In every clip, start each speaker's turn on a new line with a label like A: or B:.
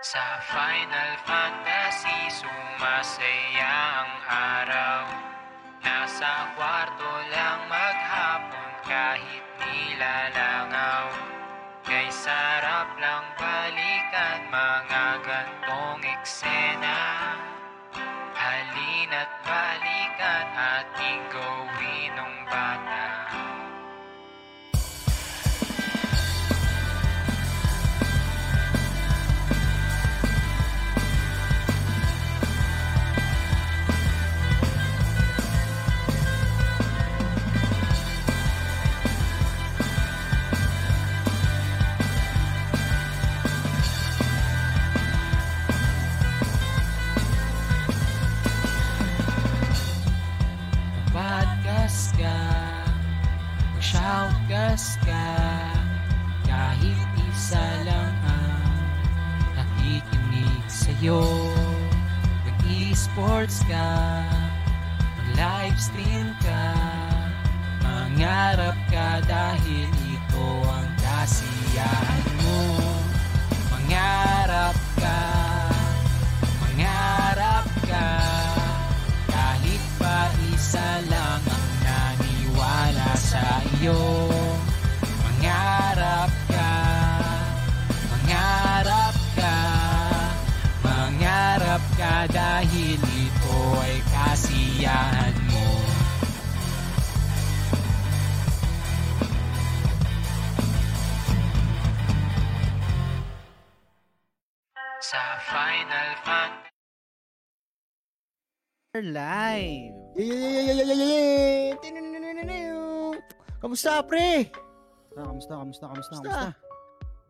A: Sa Final Fantasy, sumasaya ang araw. Nasa kwarto lang maghapon kahit nilalangaw. Kay sarap lang balikan mga gantong Mag-shoutcast ka Kahit isa lang ang Nakikinig sa'yo. Mag-esports ka Mag-livestream ka Mangarap ka dahil ito ang kasiyahan mo. Mangarap ka Mangarap ka kahit pa isa lang ang naniwala sa iyo
B: live.
C: Yay! Kamusta, pre?
B: Ah, kamusta, kamusta, kamusta,
C: Kamusta?
B: kamusta?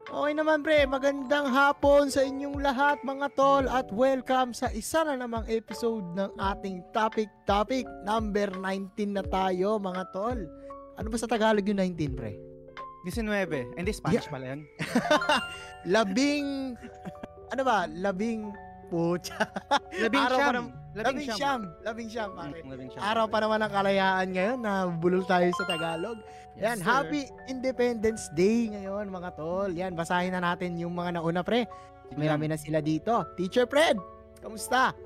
C: Okay naman, pre. Magandang hapon sa inyong lahat, mga tol. At welcome sa isa na namang episode ng ating topic topic. Number 19 na tayo, mga tol. Ano ba sa Tagalog yung 19, pre?
B: 19. Hindi, Spanish pala yan.
C: Labing... ano ba? Labing... Pucha.
B: Labing
C: Araw
B: siyam.
C: nam-
B: Labing
C: Labing
B: siyam.
C: Labing siyam, pare.
B: Mm, Labing siyam.
C: Araw pa naman ng kalayaan ngayon na bulol tayo sa Tagalog. Yan,
B: Yes, sir.
C: Happy Independence Day ngayon mga tol. Yan, basahin na natin yung mga nauna pre.
B: Sige
C: May rami na sila dito. Teacher Fred, kamusta?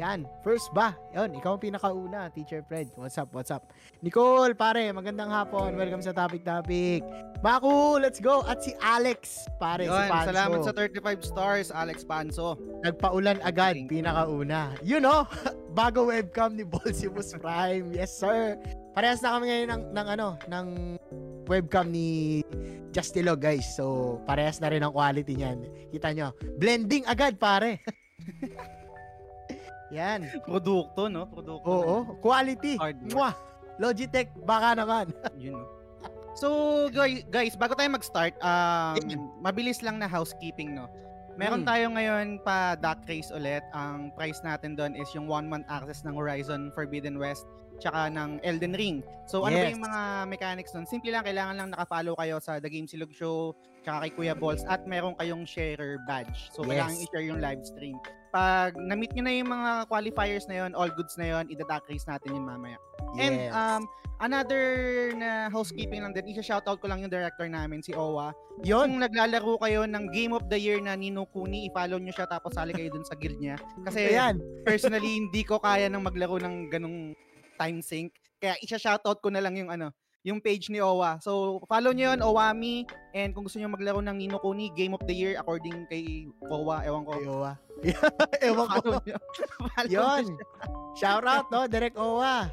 C: Yan, first ba? Yan, ikaw ang pinakauna, Teacher Fred. What's up, what's up? Nicole, pare, magandang hapon. Welcome sa Topic Topic. Baku, let's go. At si Alex, pare, si
B: Yun,
C: Panso.
B: salamat sa 35 stars, Alex Panso.
C: Nagpaulan agad, pinakauna. You know, bago webcam ni Bolsibus Prime. Yes, sir. Parehas na kami ngayon ng, ng ano, ng webcam ni Justilo, guys. So, parehas na rin ang quality niyan. Kita nyo, blending agad, pare. Yan.
B: Produkto, no? Produkto.
C: Oo, quality.
B: Hard work.
C: Mwah. Logitech, baka naman.
B: Yun, no? So, guy- guys, bago tayo mag-start, um, mabilis lang na housekeeping, no? Meron
C: Mm.
B: tayo ngayon pa duck race ulit. Ang price natin doon is yung one-month access ng Horizon Forbidden West tsaka ng Elden Ring. So, ano ba
C: Yes.
B: yung mga mechanics doon? Simple lang, kailangan lang nakafollow kayo sa The Game Silog Show tsaka kay Kuya Balls at meron kayong sharer badge. So, kailangan
C: Yes.
B: i-share yung live stream. Pag na-meet nyo na yung mga qualifiers na yon, all goods na yon, ida-duck race natin yun mamaya. And
C: Yes.
B: um, another na housekeeping lang din, isa-shoutout ko lang yung director namin, si Owa.
C: Yun.
B: Kung naglalaro kayo ng Game of the Year na Nino Kuni, i-follow nyo siya tapos sali kayo dun sa guild niya. Kasi
C: Ayan.
B: personally, hindi ko kaya nang maglaro ng ganong time sync. Kaya isa-shoutout ko na lang yung ano, yung page ni Owa. So, follow nyo yun, Owami. And kung gusto nyo maglaro ng Nino Kuni, Game of the Year according kay Owa, ewan ko.
C: Ayowa. Ewan ko. Yun. Shout out, no? Direct Owa.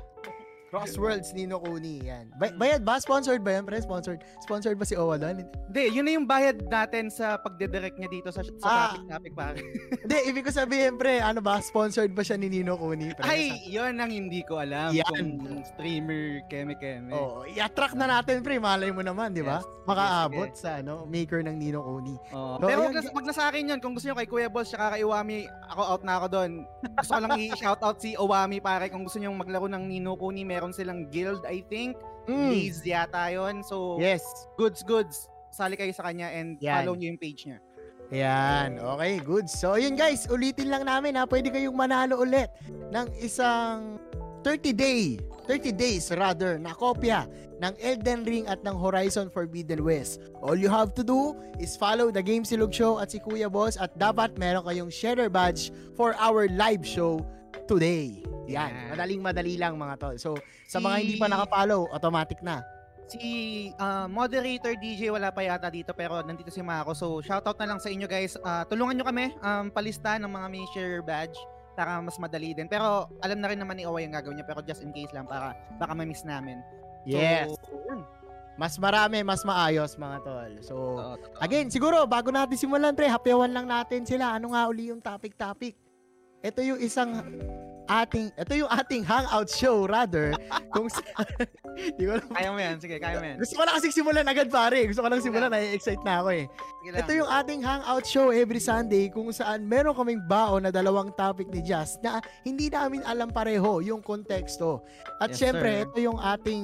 C: Crossworlds Nino Kuni. Yan. Ba- bayad ba? Sponsored ba yan, pre? Sponsored. Sponsored ba si Owa doon?
B: Hindi, yun na yung bayad natin sa pagdedirect niya dito sa, sa
C: Ah.
B: topic topic pare.
C: Hindi, ibig ko sabihin, pre, ano ba? Sponsored ba siya ni Nino Kuni? Pre?
B: Ay, yun ang hindi ko alam
C: Yan.
B: kung streamer keme keme.
C: Oh, i-attract na natin, pre. Malay mo naman, di ba?
B: Yes.
C: Makaabot sa ano, maker ng Nino Kuni.
B: Oh,
C: So,
B: pero wag na, wag na sa akin yun. Kung gusto nyo kay Kuya Boss tsaka kay Iwami, ako out na ako doon. Gusto ko lang i-shoutout si Iwami pare. Kung gusto nyo maglaro ng Nino Kuni, meron silang guild, I think.
C: Mm.
B: Blaze yata yun. So,
C: Yes.
B: goods, goods. Sali kayo sa kanya and
C: Yan.
B: follow nyo yung page niya.
C: Yan. Okay, good. So, ayun guys, ulitin lang namin ha. Pwede kayong manalo ulit ng isang 30 day, 30 days rather, na kopya ng Elden Ring at ng Horizon Forbidden West. All you have to do is follow the Game Silog Show at si Kuya Boss at dapat meron kayong sharer badge for our live show today. Yan,
B: Yan.
C: madaling madali lang mga tol. So, sa mga hindi pa nakapollow, automatic na.
B: Si ah, moderator DJ wala pa yata dito pero nandito si Mako. So shoutout na lang sa inyo guys. Ah, tulungan nyo kami um, palista ng mga may share badge para mas madali din. Pero alam na rin naman ni Owa yung gagawin niya pero just in case lang para baka ma-miss namin.
C: Yes.
B: So, yun.
C: Mas marami, mas maayos mga tol. So. Again, siguro bago natin simulan, pre, hapyawan lang natin sila. Ano nga uli yung topic-topic? Ito yung isang ating, ito yung ating hangout show rather. kung sa, di ko alam.
B: Kaya mo yan. Sige, kaya mo yan.
C: Gusto ko lang kasi simulan agad pare. Gusto ko lang simulan, na-excite na ako eh.
B: Lang.
C: Ito yung ating hangout show every Sunday kung saan meron kaming baon na dalawang topic ni Jazz na hindi namin alam pareho yung konteksto. At
B: Yes,
C: syempre,
B: sir.
C: ito yung ating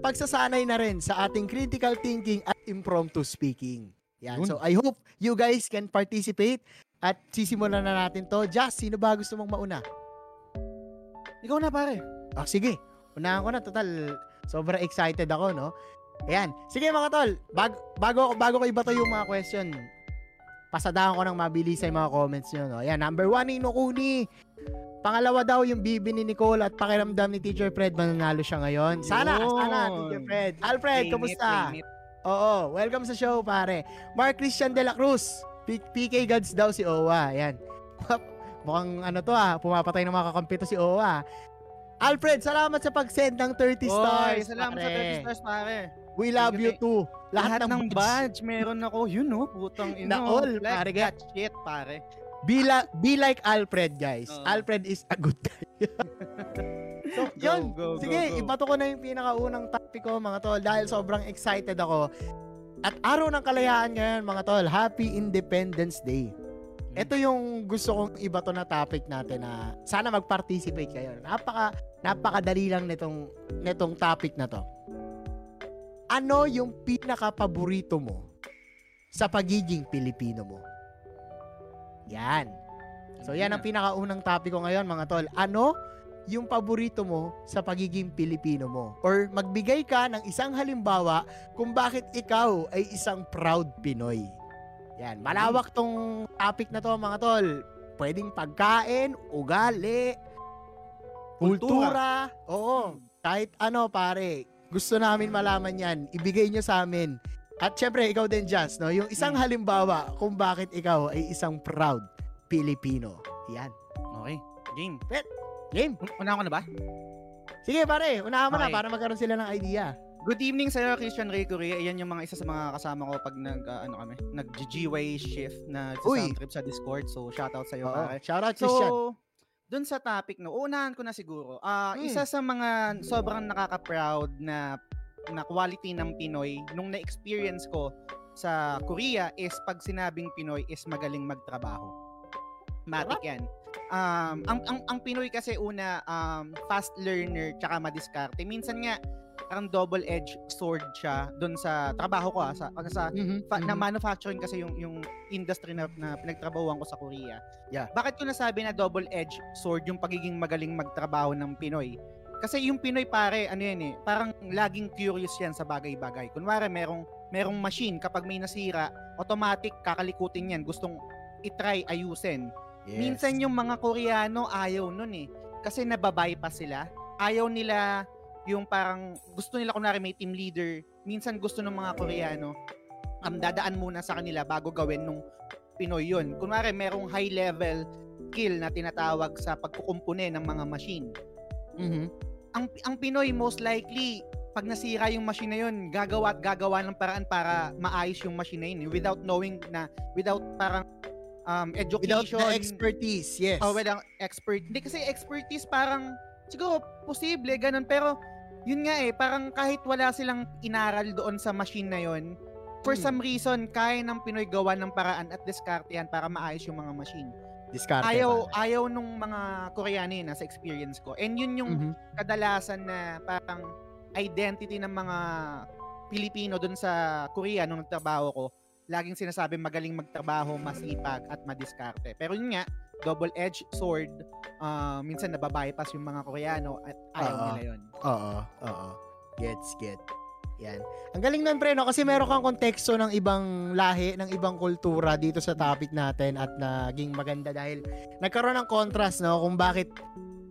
C: pagsasanay na rin sa ating critical thinking at impromptu speaking. Yan. So, I hope you guys can participate at sisimulan na natin to. Jazz, sino ba gusto mong mauna?
B: Ikaw na pare.
C: Ah, sige. Unahan ko na. Total, sobrang excited ako, no? Ayan. Sige mga tol, bag, bago, bago ko ibato yung mga question, pasadahan ko ng mabilis sa mga comments nyo, no? Ayan, number one, Inokuni. Pangalawa daw yung bibi ni Nicole at pakiramdam ni Teacher Fred mananalo siya ngayon. Sana,
B: Yun.
C: sana, Teacher Fred. Alfred, kumusta?
B: it.
C: Oo, welcome sa show, pare. Mark Christian de la Cruz. P- PK Gods daw si Owa. Ayan. Mukhang ano to ah, pumapatay ng mga kakampi to si Owa. Alfred, salamat sa pag-send ng 30
B: Oy,
C: stars.
B: salamat sa
C: pare.
B: 30 stars pare.
C: We love you too.
B: Lahat,
C: Lahat,
B: ng badge meron ako. Yun no, putang ina.
C: Na all,
B: like
C: pare,
B: that shit, pare.
C: Be, la- be like Alfred, guys.
B: Oo.
C: Alfred is a good guy. so,
B: Go,
C: yun.
B: go, go,
C: Sige,
B: go.
C: ibato ko na yung pinakaunang topic ko, mga tol, dahil sobrang excited ako. At araw ng kalayaan ngayon, mga tol, Happy Independence Day.
B: Hmm.
C: Ito yung gusto kong ibato na topic natin na sana mag-participate kayo. Napaka napakadali lang nitong nitong topic na to. Ano yung pinaka-paborito mo sa pagiging Pilipino mo? Yan. So yan ang pinakaunang topic ko ngayon mga tol. Ano yung paborito mo sa pagiging Pilipino mo? Or magbigay ka ng isang halimbawa kung bakit ikaw ay isang proud Pinoy. Yan, malawak tong topic na to mga tol. Pwedeng pagkain, ugali, kultura. Oo, kahit ano pare. Gusto namin malaman yan. Ibigay nyo sa amin. At syempre, ikaw din, Jazz, no? Yung isang halimbawa kung bakit ikaw ay isang proud Pilipino. Yan.
B: Okay, game.
C: Game.
B: Una ko na ba?
C: Sige pare, unahan mo na
B: Okay.
C: para magkaroon sila ng idea.
B: Good evening sa iyo, Christian Ray Correa. Ayan yung mga isa sa mga kasama ko pag nag ah, ano kami, nag GY shift na sa trip sa Discord. So shoutout sa iyo,
C: Oo.
B: pare.
C: Shout out, Christian.
B: So, dun sa topic no, unahan ko na siguro. Ah,
C: Hmm.
B: isa sa mga sobrang nakaka-proud na na quality ng Pinoy nung na-experience ko sa Korea is pag sinabing Pinoy is magaling magtrabaho. Matik yan. Um, ang, ang, ang Pinoy kasi una, um, fast learner tsaka madiskarte. Minsan nga, parang double-edged sword siya doon sa trabaho ko ah, sa, sa
C: Mhm,
B: fa- na
C: mhm.
B: manufacturing kasi yung yung industry na, na pinagtrabahuan ko sa Korea.
C: Yeah.
B: Bakit ko nasabi na double-edged sword yung pagiging magaling magtrabaho ng Pinoy? Kasi yung Pinoy pare, ano yan eh, parang laging curious yan sa bagay-bagay. Kunwari, merong, merong machine, kapag may nasira, automatic kakalikutin yan, gustong itry ayusin.
C: Yes.
B: Minsan yung mga Koreano ayaw nun eh. Kasi nababypass sila. Ayaw nila yung parang gusto nila kunwari may team leader. Minsan gusto ng mga Koreano um, dadaan muna sa kanila bago gawin nung Pinoy yun. Kunwari merong high level skill na tinatawag sa pagkukumpune ng mga machine.
C: Mhm.
B: Ang ang Pinoy most likely pag nasira yung machine na yun, gagawa at gagawa ng paraan para maayos yung machine na yun eh, without knowing na without parang um,
C: Without
B: education
C: the expertise, yes.
B: Oh, ang expert. Hindi kasi expertise parang siguro posible ganun pero yun nga eh parang kahit wala silang inaral doon sa machine na yun for
C: Hmm.
B: some reason kaya ng Pinoy gawa ng paraan at diskarte yan para maayos yung mga machine.
C: Discarte
B: Ayaw
C: pa.
B: ayaw nung mga Koreano yun ah, sa experience ko. And yun yung
C: Mhm.
B: kadalasan na parang identity ng mga Pilipino doon sa Korea nung nagtrabaho ko. Laging sinasabi magaling magtrabaho, masipag at madiskarte. Pero yun nga, double-edged sword, ah, minsan nababypass yung mga Koreano at ayaw
C: Oo.
B: nila yun.
C: Oo, oo. Gets, get. Yan. Ang galing nun, pre, no? Kasi meron kang konteksto ng ibang lahi, ng ibang kultura dito sa topic natin at naging maganda dahil nagkaroon ng contrast, no? Kung bakit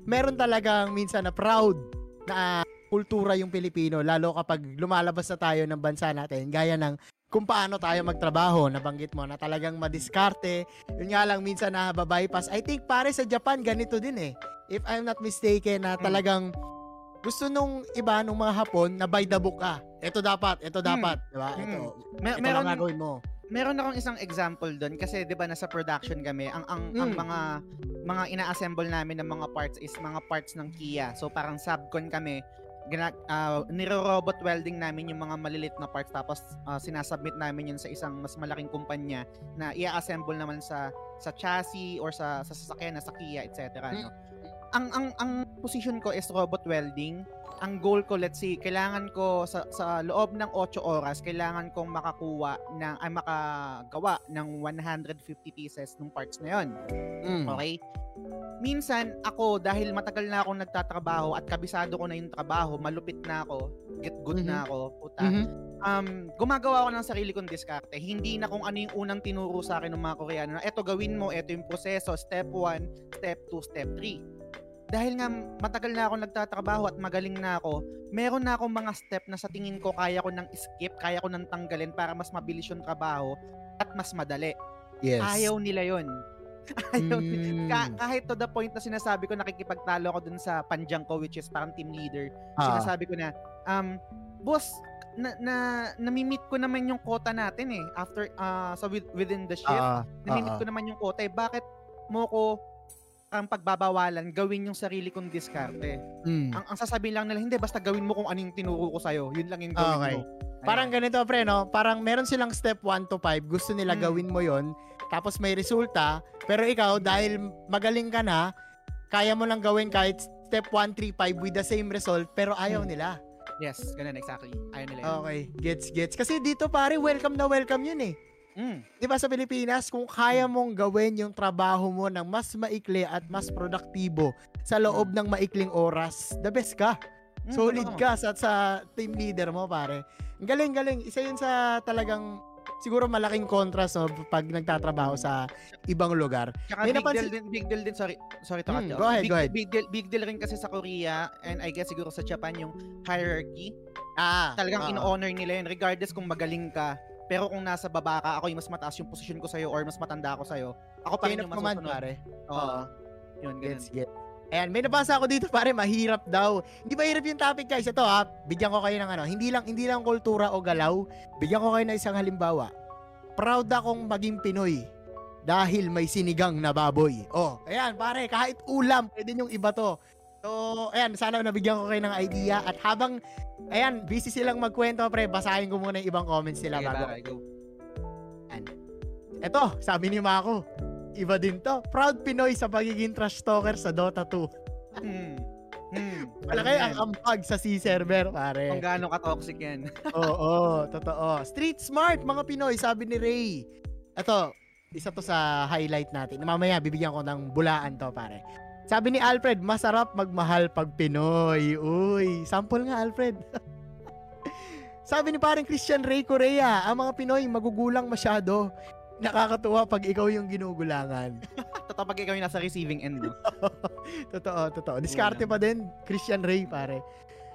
C: meron talagang minsan na proud na kultura yung Pilipino, lalo kapag lumalabas na tayo ng bansa natin, gaya ng kung paano tayo magtrabaho, nabanggit mo na talagang madiskarte. Yun nga lang minsan na bypass. I think pare sa Japan ganito din eh. If I'm not mistaken na talagang gusto nung iba nung mga Hapon na by the book ka. Ito dapat, ito dapat, di ba? Ito.
B: Mer-
C: ito
B: meron
C: lang gagawin mo.
B: meron akong isang example doon kasi 'di ba nasa production kami ang ang, ang
C: Mm.
B: mga mga ina-assemble namin ng mga parts is mga parts ng Kia. So parang subcon kami gina, uh, niro-robot welding namin yung mga malilit na parts tapos ah, sinasubmit namin yun sa isang mas malaking kumpanya na i-assemble naman sa sa chassis or sa sa sasakyan na sa Kia etc. No? Ang ang ang position ko is robot welding. Ang goal ko let's say kailangan ko sa sa loob ng 8 oras kailangan kong makakuha ng ay makagawa ng 150 pieces ng parts na yon.
C: Mm.
B: Okay? Minsan ako dahil matagal na akong nagtatrabaho at kabisado ko na yung trabaho, malupit na ako, get good na ako, puta.
C: Mhm.
B: Um, gumagawa ako ng sarili kong diskarte. Hindi na kung ano yung unang tinuro sa akin ng mga Koreano na eto gawin mo, eto yung proseso, step 1, step 2, step 3. Dahil nga matagal na ako nagtatrabaho at magaling na ako, meron na akong mga step na sa tingin ko kaya ko nang skip, kaya ko nang tanggalin para mas mabilis yung trabaho at mas madali.
C: Yes.
B: Ayaw nila yon. Ayaw.
C: Mm.
B: Ka- kahit to the point na sinasabi ko nakikipagtalo ako dun sa panjang ko which is parang team leader.
C: Ah.
B: Sinasabi ko na, um, boss, na, na nami-meet ko naman yung quota natin eh after uh, sa with, within the shift.
C: Ah,
B: nami-meet
C: ah,
B: ko naman yung quota eh. Bakit mo ko ang pagbabawalan, gawin yung sarili kong diskarte.
C: Mm.
B: Ang, ang sasabihin lang nila, hindi, basta gawin mo kung ano yung tinuro ko sa'yo. Yun lang yung gawin
C: Okay.
B: mo.
C: Parang ganito, pre, no? Parang meron silang step 1 to 5. Gusto nila
B: Mm.
C: gawin mo yon Tapos may resulta. Pero ikaw, dahil magaling ka na, kaya mo lang gawin kahit step 1, 3, 5 with the same result. Pero ayaw
B: Mm.
C: nila.
B: Yes, ganun exactly. Ayaw nila yun.
C: Okay. Gets, gets. Kasi dito, pare, welcome na welcome yun eh.
B: Mm.
C: Di ba sa Pilipinas, kung kaya mong gawin yung trabaho mo ng mas maikli at mas produktibo sa loob ng maikling oras, the best ka.
B: Mm,
C: Solid ka sa, sa team leader mo, pare. Ang galing, galing. Isa yun sa talagang siguro malaking contrast no, pag nagtatrabaho sa ibang lugar.
B: Tsaka
C: May
B: big
C: napansin-
B: deal din, big deal din, sorry, sorry to cut
C: Hmm,
B: you
C: go ahead,
B: big,
C: go ahead.
B: Big deal, big deal rin kasi sa Korea and I guess siguro sa Japan yung hierarchy.
C: Ah,
B: Talagang
C: ah,
B: in-honor nila yun regardless kung magaling ka. Pero kung nasa baba ka, ako yung mas mataas yung posisyon ko sa'yo or mas matanda ako sa'yo, ako pa rin yung
C: command,
B: masusunod.
C: pare.
B: Oo. Yun, ganun.
C: Gets, gets. Ayan, may nabasa ako dito pare, mahirap daw. Hindi ba hirap yung topic guys? Ito ha, bigyan ko kayo ng ano, hindi lang hindi lang kultura o galaw, bigyan ko kayo ng isang halimbawa. Proud akong maging Pinoy dahil may sinigang na baboy. Oh, ayan pare, kahit ulam, pwede yung iba to. So, ayan, sana nabigyan ko kayo ng idea at habang ayan, busy silang magkwento pre, basahin ko muna yung ibang comments nila
B: Sige,
C: bago
B: go.
C: Eto, sabi ni Mako, iba din to. Proud Pinoy sa pagiging trash talker sa Dota 2.
B: Hmm. Hmm.
C: Malaki ang
B: yan.
C: ambag sa C-server,
B: Kung
C: pare.
B: gaano ka-toxic yan.
C: Oo, totoo. Street smart, mga Pinoy, sabi ni Ray. Ito, isa to sa highlight natin. Mamaya, bibigyan ko ng bulaan to, pare. Sabi ni Alfred, masarap magmahal pag Pinoy. Uy, sample nga, Alfred. sabi ni parang Christian Ray Correa, ang mga Pinoy magugulang masyado. Nakakatuwa pag ikaw yung ginugulangan.
B: Totoo pag ikaw yung nasa receiving end, no?
C: totoo, totoo. Diskarte pa din, Christian Ray, pare.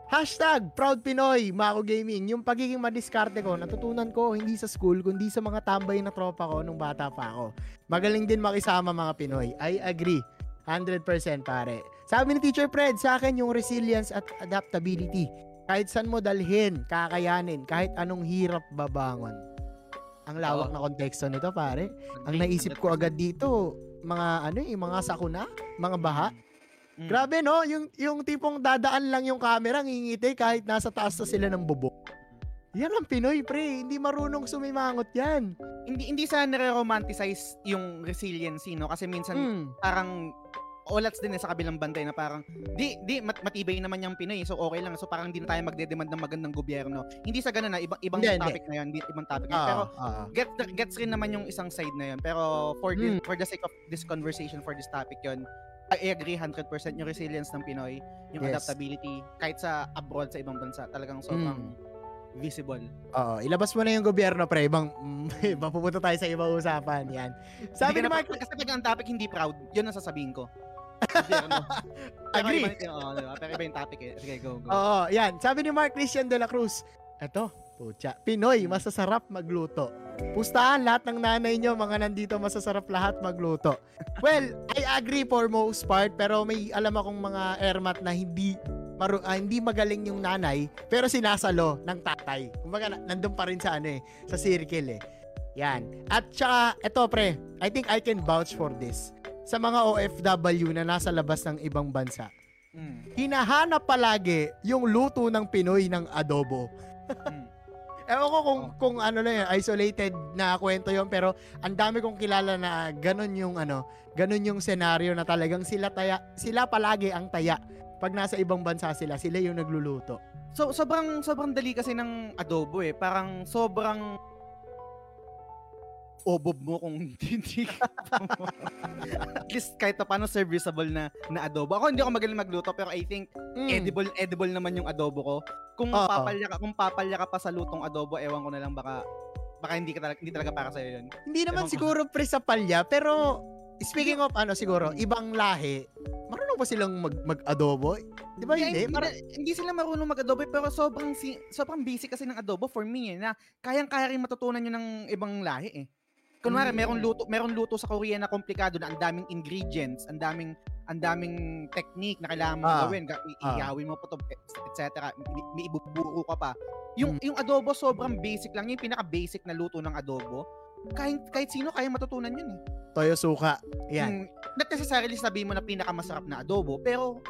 C: Hashtag Proud Pinoy, Mako Gaming. Yung pagiging madiskarte ko, natutunan ko hindi sa school, kundi sa mga tambay na tropa ko nung bata pa ako. Magaling din makisama mga Pinoy. I agree. 100% pare. Sabi ni Teacher Fred, sa akin yung resilience at adaptability. Kahit saan mo dalhin, kakayanin, kahit anong hirap babangon. Ang lawak
B: Oo.
C: na konteksto nito pare. Ang naisip ko agad dito, mga ano eh, mga sakuna, mga baha.
B: Mm.
C: Grabe no, yung yung tipong dadaan lang yung camera, ngingiti kahit nasa taas na sila ng bubok. Yan ang Pinoy, pre. Hindi marunong sumimangot yan.
B: Hindi hindi sa nare-romanticize yung resiliency, no? Kasi minsan
C: Mm.
B: parang olats din eh sa kabilang bantay na parang di di mat, matibay naman yung Pinoy so okay lang so parang hindi na tayo magde-demand ng magandang gobyerno hindi sa ganun na ibang ibang
C: Hindi,
B: topic na yun hindi, ibang topic yun. pero
C: Ah, ah.
B: get gets rin naman yung isang side na yun pero for the,
C: Hmm.
B: for the sake of this conversation for this topic yun I agree 100% yung resilience ng Pinoy, yung
C: Yes.
B: adaptability, kahit sa abroad sa ibang bansa, talagang sobrang visible.
C: Oo, ilabas mo na yung gobyerno, pre. Ibang, ibang pupunta tayo sa ibang usapan. Yan. Sabi ni
B: Hindi
C: Mark,
B: kasi pag ang topic hindi proud, yun ang sasabihin ko. Gobyerno. Pero
C: Agree.
B: Iba, oo, diba? Pero iba yung topic eh. Sige, go, go.
C: Oo, yan. Sabi ni Mark Christian de la Cruz, eto, pucha, Pinoy, masasarap magluto. Pustahan lahat ng nanay nyo, mga nandito, masasarap lahat magluto. Well, I agree for most part, pero may alam akong mga ermat na hindi maru- ah, hindi magaling yung nanay, pero sinasalo ng tatay. Kumbaga, na- nandun pa rin sa ano eh, sa circle eh. Yan. At saka, eto pre, I think I can vouch for this. Sa mga OFW na nasa labas ng ibang bansa,
B: Mm.
C: hinahanap palagi yung luto ng Pinoy ng adobo.
B: Mm.
C: Ewan ko kung,
B: Oh.
C: kung ano na yun, isolated na kwento yon pero ang dami kong kilala na ganun yung ano, ganun yung senaryo na talagang sila taya, sila palagi ang taya. Pag nasa ibang bansa sila, sila yung nagluluto.
B: So, sobrang, sobrang dali kasi ng adobo eh. Parang sobrang obob mo kung hindi at least kahit pa paano serviceable na na adobo. Ako hindi ako magaling magluto pero I think
C: Mm.
B: edible edible naman yung adobo ko. Kung
C: Oo.
B: papalya ka kung papalya ka pa sa lutong adobo, ewan ko na lang baka baka hindi ka talaga hindi talaga para sa yun.
C: Hindi naman
B: Ewan ko.
C: siguro pre sa palya, pero speaking of ano siguro, ibang lahi, marunong ba silang mag, mag-adobo? Di ba hindi?
B: hindi,
C: Parang-
B: hindi sila marunong mag-adobo pero sobrang si, sobrang basic kasi ng adobo for me eh, na kayang-kaya rin matutunan yun ng ibang lahi eh. Kunwari,
C: Mm.
B: meron luto, meron luto sa Korea na komplikado na ang daming ingredients, ang daming ang daming technique na kailangan mong
C: Ah.
B: gawin, ga- i-
C: Ah.
B: mo pa to, etc. May, may ibubuo ka pa. Yung yung adobo sobrang basic lang, yung pinaka basic na luto ng adobo. Kahit kahit sino kaya matutunan yun eh.
C: Toyo suka. Yan.
B: Hmm, not necessarily sabihin mo na pinakamasarap na adobo, pero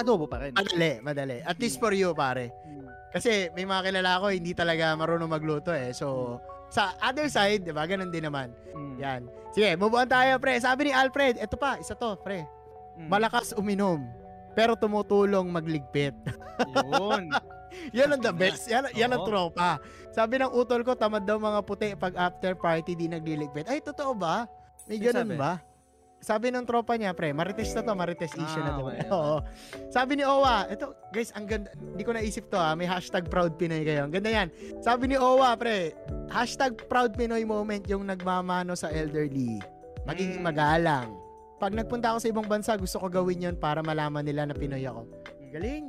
B: adobo pa rin.
C: Madali, madali. At least for you, pare.
B: Hmm.
C: Kasi may mga kilala ko, hindi talaga marunong magluto eh. So, sa other side, di ba, ganun din naman.
B: Hmm.
C: Yan. Sige, move on tayo, pre. Sabi ni Alfred, eto pa, isa to, pre.
B: Hmm.
C: Malakas uminom, pero tumutulong magligpit.
B: Yun.
C: yan ang the best. Yan, yan ang tropa. Sabi ng utol ko, tamad daw mga puti pag after party di nagliligpit. Ay, totoo ba? May ganun ba? Sabi ng tropa niya, pre, marites na to, marites issue na
B: Ah,
C: to.
B: okay, okay.
C: Oo. Sabi ni Owa, ito, guys, ang ganda, hindi ko naisip to ha, may hashtag proud Pinoy kayo. Ang ganda yan. Sabi ni Owa, pre, hashtag proud Pinoy moment yung nagmamano sa elderly. Magiging
B: Mm.
C: magalang. Pag nagpunta ako sa ibang bansa, gusto ko gawin yon para malaman nila na Pinoy ako. Galing.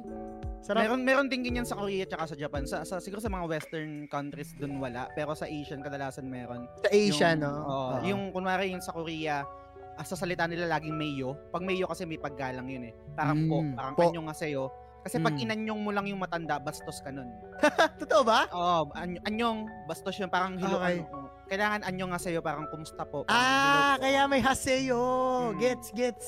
C: Sarap.
B: meron meron din ganyan sa Korea at sa Japan. Sa, sa siguro sa mga western countries dun wala, pero sa Asian kadalasan meron.
C: sa Asia,
B: yung,
C: no?
B: oo,
C: Oo.
B: yung kunwari yung sa Korea, ah, sa salita nila laging mayo. Pag mayo kasi may paggalang yun eh. Parang po,
C: Mm,
B: parang
C: po.
B: anyong ngaseyo. Kasi pag
C: Mm.
B: inanyong mo lang yung matanda, bastos ka nun.
C: Totoo ba?
B: Oo, any- anyong, bastos yun, parang hilo,
C: Okay.
B: ano, kailangan anyong ngaseyo, parang kumusta po. parang
C: Ah, kaya may haseyo.
B: Hmm.
C: Gets, gets.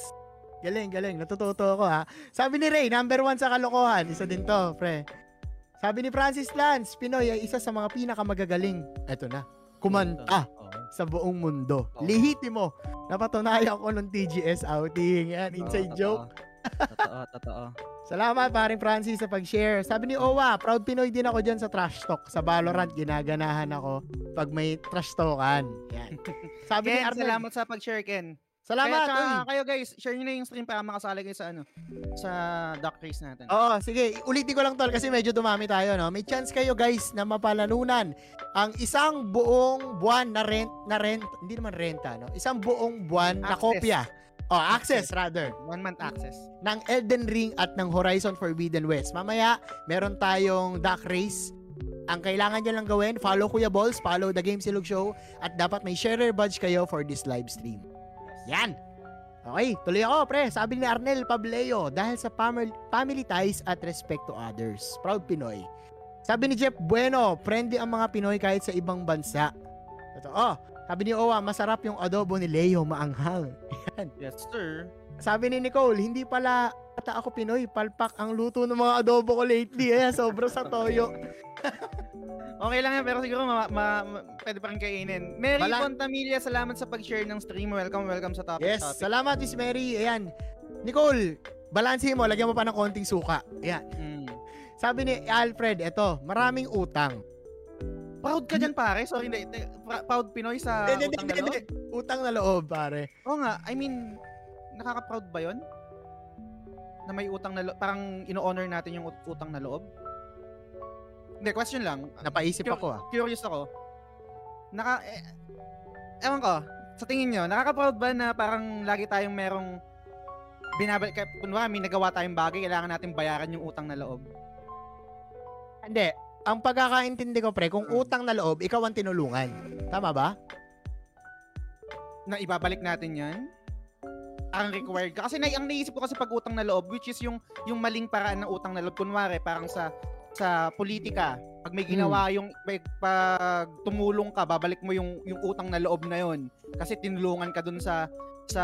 C: Galing, galing. Natututo ako ha. Sabi ni Ray, number one sa kalokohan. Isa din to, pre. Sabi ni Francis Lance, Pinoy ay isa sa mga pinakamagagaling. Eto na. Kumanta. Sa buong mundo.
B: Oo.
C: Lihitimo. Napatunayan ko nung TGS outing. Yan, inside
B: Oo,
C: joke.
B: Totoo, totoo.
C: Salamat, paring Francis, sa pag-share. Sabi ni Owa, proud Pinoy din ako dyan sa trash talk. Sa Valorant, ginaganahan ako pag may trash talkan. Yan. Sabi ni
B: Ken,
C: Arnel,
B: salamat sa pag-share, Ken.
C: Salamat.
B: Kaya, tsaka kayo guys, share nyo na yung stream para makasali kayo sa ano, sa doc race natin.
C: Oo, sige. Ulitin ko lang tol kasi medyo dumami tayo, no? May chance kayo guys na mapalanunan ang isang buong buwan na rent, na rent, hindi naman renta, no? Isang buong buwan na
B: Access.
C: kopya. Oh, access rather
B: One month access.
C: ng Elden Ring at ng Horizon Forbidden West. Mamaya, meron tayong duck race. Ang kailangan nyo lang gawin, follow Kuya Balls, follow The Game Silog Show, at dapat may sharer badge kayo for this live stream. Yan! Okay, tuloy ako, pre. Sabi ni Arnel Pableo, dahil sa family, ties at respect to others. Proud Pinoy. Sabi ni Jeff Bueno, friendly ang mga Pinoy kahit sa ibang bansa. Totoo. Sabi ni Owa, masarap yung adobo ni Leo, maanghang.
B: Yes, sir.
C: Sabi ni Nicole, hindi pala ata ako Pinoy, palpak ang luto ng mga adobo ko lately. Ayan, sobra sa toyo.
B: Okay lang yan, pero siguro ma, ma, ma- pwede pa rin kainin. Mary
C: Bala-
B: Fontamilia, salamat sa pag-share ng stream. Welcome, welcome sa topic.
C: Yes,
B: topic.
C: salamat Miss Mary. Ayan. Nicole, balansin mo, lagyan mo pa ng konting suka. Ayan.
B: Mm.
C: Sabi ni Alfred, eto, maraming utang.
B: Proud ka dyan, pare. Sorry, pra- Proud Pinoy sa
C: Hindi, hindi,
B: utang
C: hindi,
B: na loob.
C: Utang na loob, pare.
B: Oo nga, I mean, nakaka-proud ba 'yon? Na may utang na lo- parang ino-honor natin yung ut- utang na loob? Hindi, question lang.
C: Napaisip
B: Cur-
C: ako ah.
B: Curious ako. Naka eh, ewan ko, sa tingin nyo, nakaka-proud ba na parang lagi tayong merong binabalik, kunwari may nagawa tayong bagay, kailangan natin bayaran yung utang na loob.
C: Hindi. Ang pagkakaintindi ko pre, kung
B: Hmm.
C: utang na loob, ikaw ang tinulungan. Tama ba?
B: Na ibabalik natin yan. Ang required ka. Kasi na, ang naisip ko kasi pag utang na loob, which is yung yung maling paraan ng utang na loob. Kunwari, parang sa sa politika, pag may ginawa yung pag, pag tumulong ka, babalik mo yung yung utang na loob na yon kasi tinulungan ka dun sa sa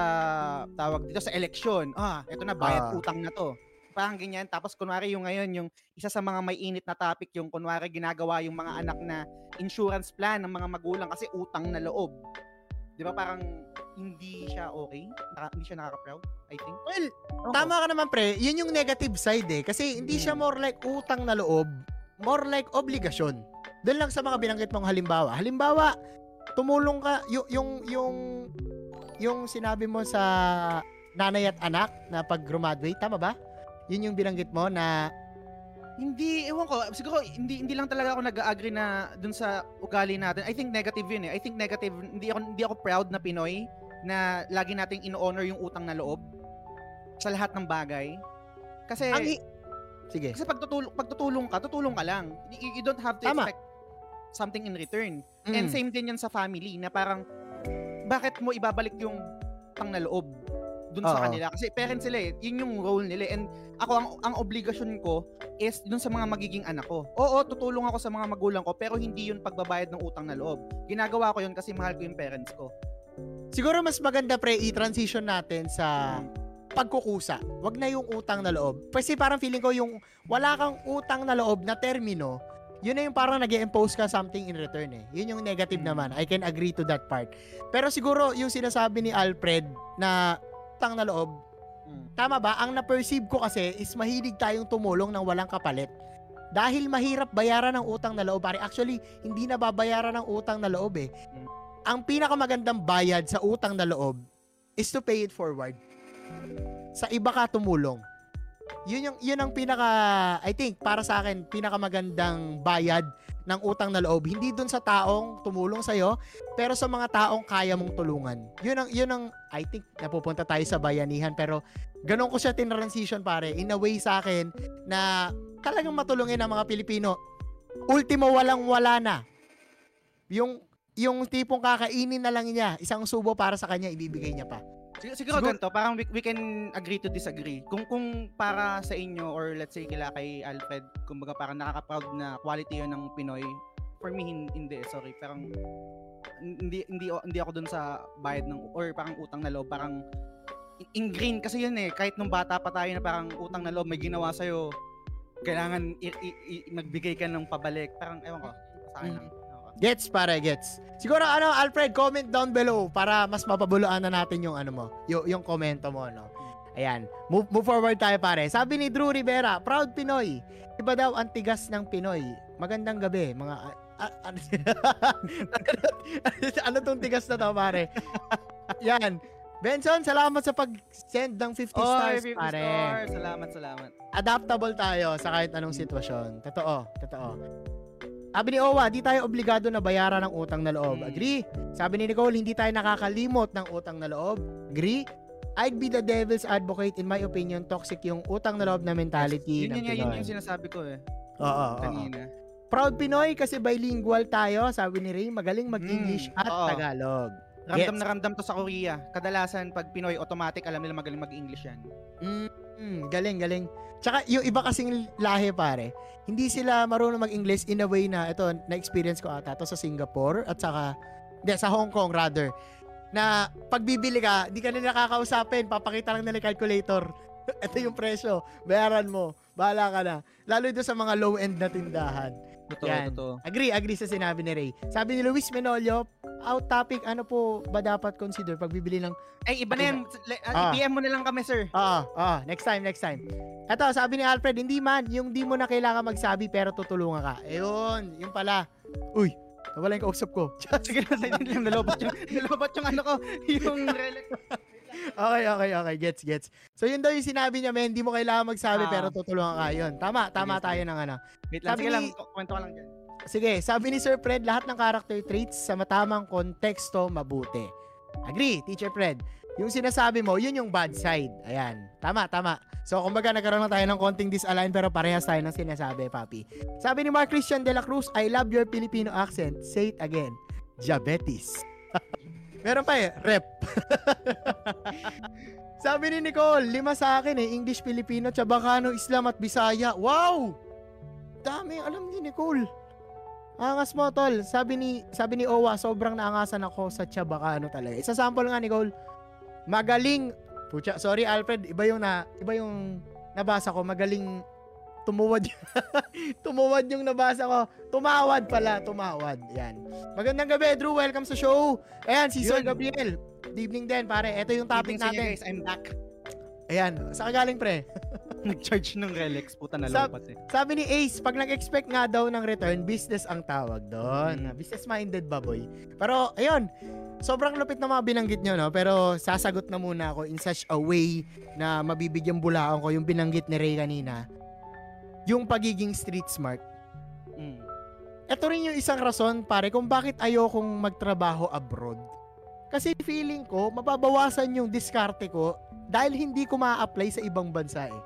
B: tawag dito sa eleksyon. Ah, eto na bayad
C: Ah.
B: utang na to. Parang ganyan. Tapos kunwari yung ngayon, yung isa sa mga may init na topic, yung kunwari ginagawa yung mga anak na insurance plan ng mga magulang kasi utang na loob. Di ba parang hindi siya okay? Naka, hindi siya nakaka-proud, I think.
C: Well,
B: ko.
C: tama ka naman pre. Yun yung negative side eh. Kasi hindi siya
B: Hmm.
C: more like utang na loob, more like obligasyon. Doon lang sa mga binanggit mong halimbawa. Halimbawa, tumulong ka, yung, yung, yung, yung sinabi mo sa nanay at anak na pag graduate, tama ba? Yun yung binanggit mo na
B: Hindi, ewan ko. Siguro, hindi, hindi lang talaga ako nag-agree na dun sa ugali natin. I think negative yun eh. I think negative, hindi ako, hindi ako proud na Pinoy na lagi nating ino-honor yung utang na loob sa lahat ng bagay. Kasi,
C: ang i- Sige.
B: kasi pag tutulong, pag tutulong ka, tutulong ka lang. You, you don't have to
C: Tama.
B: expect something in return.
C: Mm.
B: And same din yan sa family na parang bakit mo ibabalik yung utang na loob dun sa
C: Oo.
B: kanila kasi parents sila eh yun yung role nila and ako ang ang obligasyon ko is dun sa mga magiging anak ko oo tutulong ako sa mga magulang ko pero hindi yun pagbabayad ng utang na loob ginagawa ko yun kasi mahal ko yung parents ko
C: Siguro mas maganda pre i-transition natin sa pagkukusa. Wag na yung utang na loob. Kasi parang feeling ko yung wala kang utang na loob na termino, yun na yung parang nag impose ka something in return eh. Yun yung negative
B: Mm.
C: naman. I can agree to that part. Pero siguro yung sinasabi ni Alfred na utang na loob, tama ba? Ang na-perceive ko kasi is mahilig tayong tumulong ng walang kapalit. Dahil mahirap bayaran ng utang na loob. Pare, actually, hindi na babayaran ng utang na loob eh.
B: Mm.
C: Ang pinakamagandang bayad sa utang na loob is to pay it forward. Sa iba ka tumulong. Yun yung yun ang pinaka I think para sa akin pinakamagandang bayad ng utang na loob. Hindi dun sa taong tumulong sa pero sa mga taong kaya mong tulungan. Yun ang yun ang I think napupunta tayo sa bayanihan pero ganun ko siya tinransition pare in a way sa akin na talagang matulungin ang mga Pilipino. Ultimo walang wala na. Yung yung tipong kakainin na lang niya, isang subo para sa kanya ibibigay niya pa.
B: Sig- siguro,
C: Siguro-
B: ganito parang we, we can agree to disagree. Kung kung para sa inyo or let's say kila kay Alfred kumbaga parang nakaka-proud na quality yun ng Pinoy. For me hin- hindi sorry. Parang hindi hindi hindi ako dun sa bayad ng or parang utang na loob. Parang in- ingrained kasi yun eh. Kahit nung bata pa tayo na parang utang na loob may ginawa sa'yo. Kailangan i- i- i- magbigay ka ng pabalik. Parang ewan ko sa akin lang. Ewan ko.
C: Gets pare, gets. Siguro ano, Alfred, comment down below para mas mapabuluan na natin yung ano mo, yung, yung komento mo, no? Ayan. Move, move forward tayo pare. Sabi ni Drew Rivera, proud Pinoy. Iba daw ang tigas ng Pinoy. Magandang gabi, mga a- ano, ano tong tigas na to, pare? Yan. Benson, salamat sa pag-send ng 50
B: Oh,
C: stars,
B: 50
C: pare.
B: stars. Salamat, salamat.
C: adaptable tayo sa kahit anong sitwasyon. Totoo, totoo. Sabi ni Owa, di tayo obligado na bayaran ng utang na loob.
B: Mm.
C: Agree? Sabi ni Nicole, hindi tayo nakakalimot ng utang na loob. Agree? I'd be the devil's advocate. In my opinion, toxic yung utang na loob na mentality
B: Yun
C: ng
B: yun, nga, yun
C: Pinoy.
B: yung sinasabi ko eh
C: Oo, oo, oo.
B: kanina.
C: Proud Pinoy kasi bilingual tayo. Sabi ni Ray, magaling mag-English
B: Mm,
C: at
B: oo.
C: Tagalog.
B: Ramdam
C: Gets.
B: na ramdam to sa Korea. Kadalasan pag Pinoy automatic alam nila magaling mag-English yan.
C: Mm, mm, galing, galing. Tsaka yung iba kasing lahi pare, hindi sila marunong mag-English in a way na, ito, na-experience ko ata to sa Singapore at saka, hindi, sa Hong Kong rather, na pag bibili ka, di ka nila kakausapin, papakita lang nila calculator. ito yung presyo, bayaran mo, bahala ka na. Lalo doon sa mga low-end na tindahan.
B: Totoo,
C: Yan.
B: totoo.
C: Agree, agree sa sinabi ni Ray. Sabi ni Luis Menolio, out topic, ano po ba dapat consider pag bibili ng
B: Ay, iba na yan. Le-
C: Ah.
B: PM mo na lang kami, sir.
C: Ah, ah, next time, next time. Eto, sabi ni Alfred, hindi man, yung di mo na kailangan magsabi pero tutulungan ka. Ayun, yung pala. Uy, nawala yung kausap ko.
B: Sige na. Nalobot yung, nalobot yung ano ko. Yung relic.
C: Okay, okay, okay. Gets, gets. So, yun daw yung sinabi niya, men. Hindi mo kailangan magsabi,
B: Ah.
C: pero tutulungan ka yun. Tama, tama tayo ng ano.
B: Wait lang,
C: Sabi
B: sige lang, kwento ko lang dyan.
C: Sige, sabi ni Sir Fred, lahat ng character traits sa matamang konteksto mabuti. Agree, Teacher Fred. Yung sinasabi mo, yun yung bad side. Ayan. Tama, tama. So, kumbaga, nagkaroon na tayo ng konting disalign pero parehas tayo ng sinasabi, papi. Sabi ni Mark Christian de la Cruz, I love your Filipino accent. Say it again. Diabetes. Meron pa eh, rep. Sabi ni Nicole, lima sa akin eh, English, Filipino, Chabacano, Islam at Bisaya. Wow! Dami, alam ni Nicole. Angas mo, tol. Sabi ni, sabi ni Owa, sobrang naangasan ako sa Chabacano talaga. Isa sample nga, Nicole. Magaling. Pucha, sorry Alfred, iba yung na, iba yung nabasa ko. Magaling tumuwad. tumuwad yung nabasa ko. Tumawad pala, tumawad. Yan. Magandang gabi, Drew. Welcome sa show. Ayan, si Sir
B: Yun.
C: Gabriel. Good evening din, pare. Ito yung topic
B: Evening sa inyo,
C: natin.
B: guys, I'm back.
C: Ayan, sa galing pre.
B: Nag-charge ng Relics, puta na
C: Sab-
B: eh.
C: Sabi ni Ace, pag nag-expect nga daw ng return, business ang tawag doon.
B: Mm.
C: Business-minded ba, boy? Pero, ayun, sobrang lupit na mga binanggit nyo, no? Pero, sasagot na muna ako in such a way na mabibigyan bulaan ko yung binanggit ni Ray kanina. Yung pagiging street smart.
B: Mm.
C: Ito rin yung isang rason, pare, kung bakit ayokong magtrabaho abroad. Kasi feeling ko, mababawasan yung diskarte ko dahil hindi ko ma-apply sa ibang bansa eh.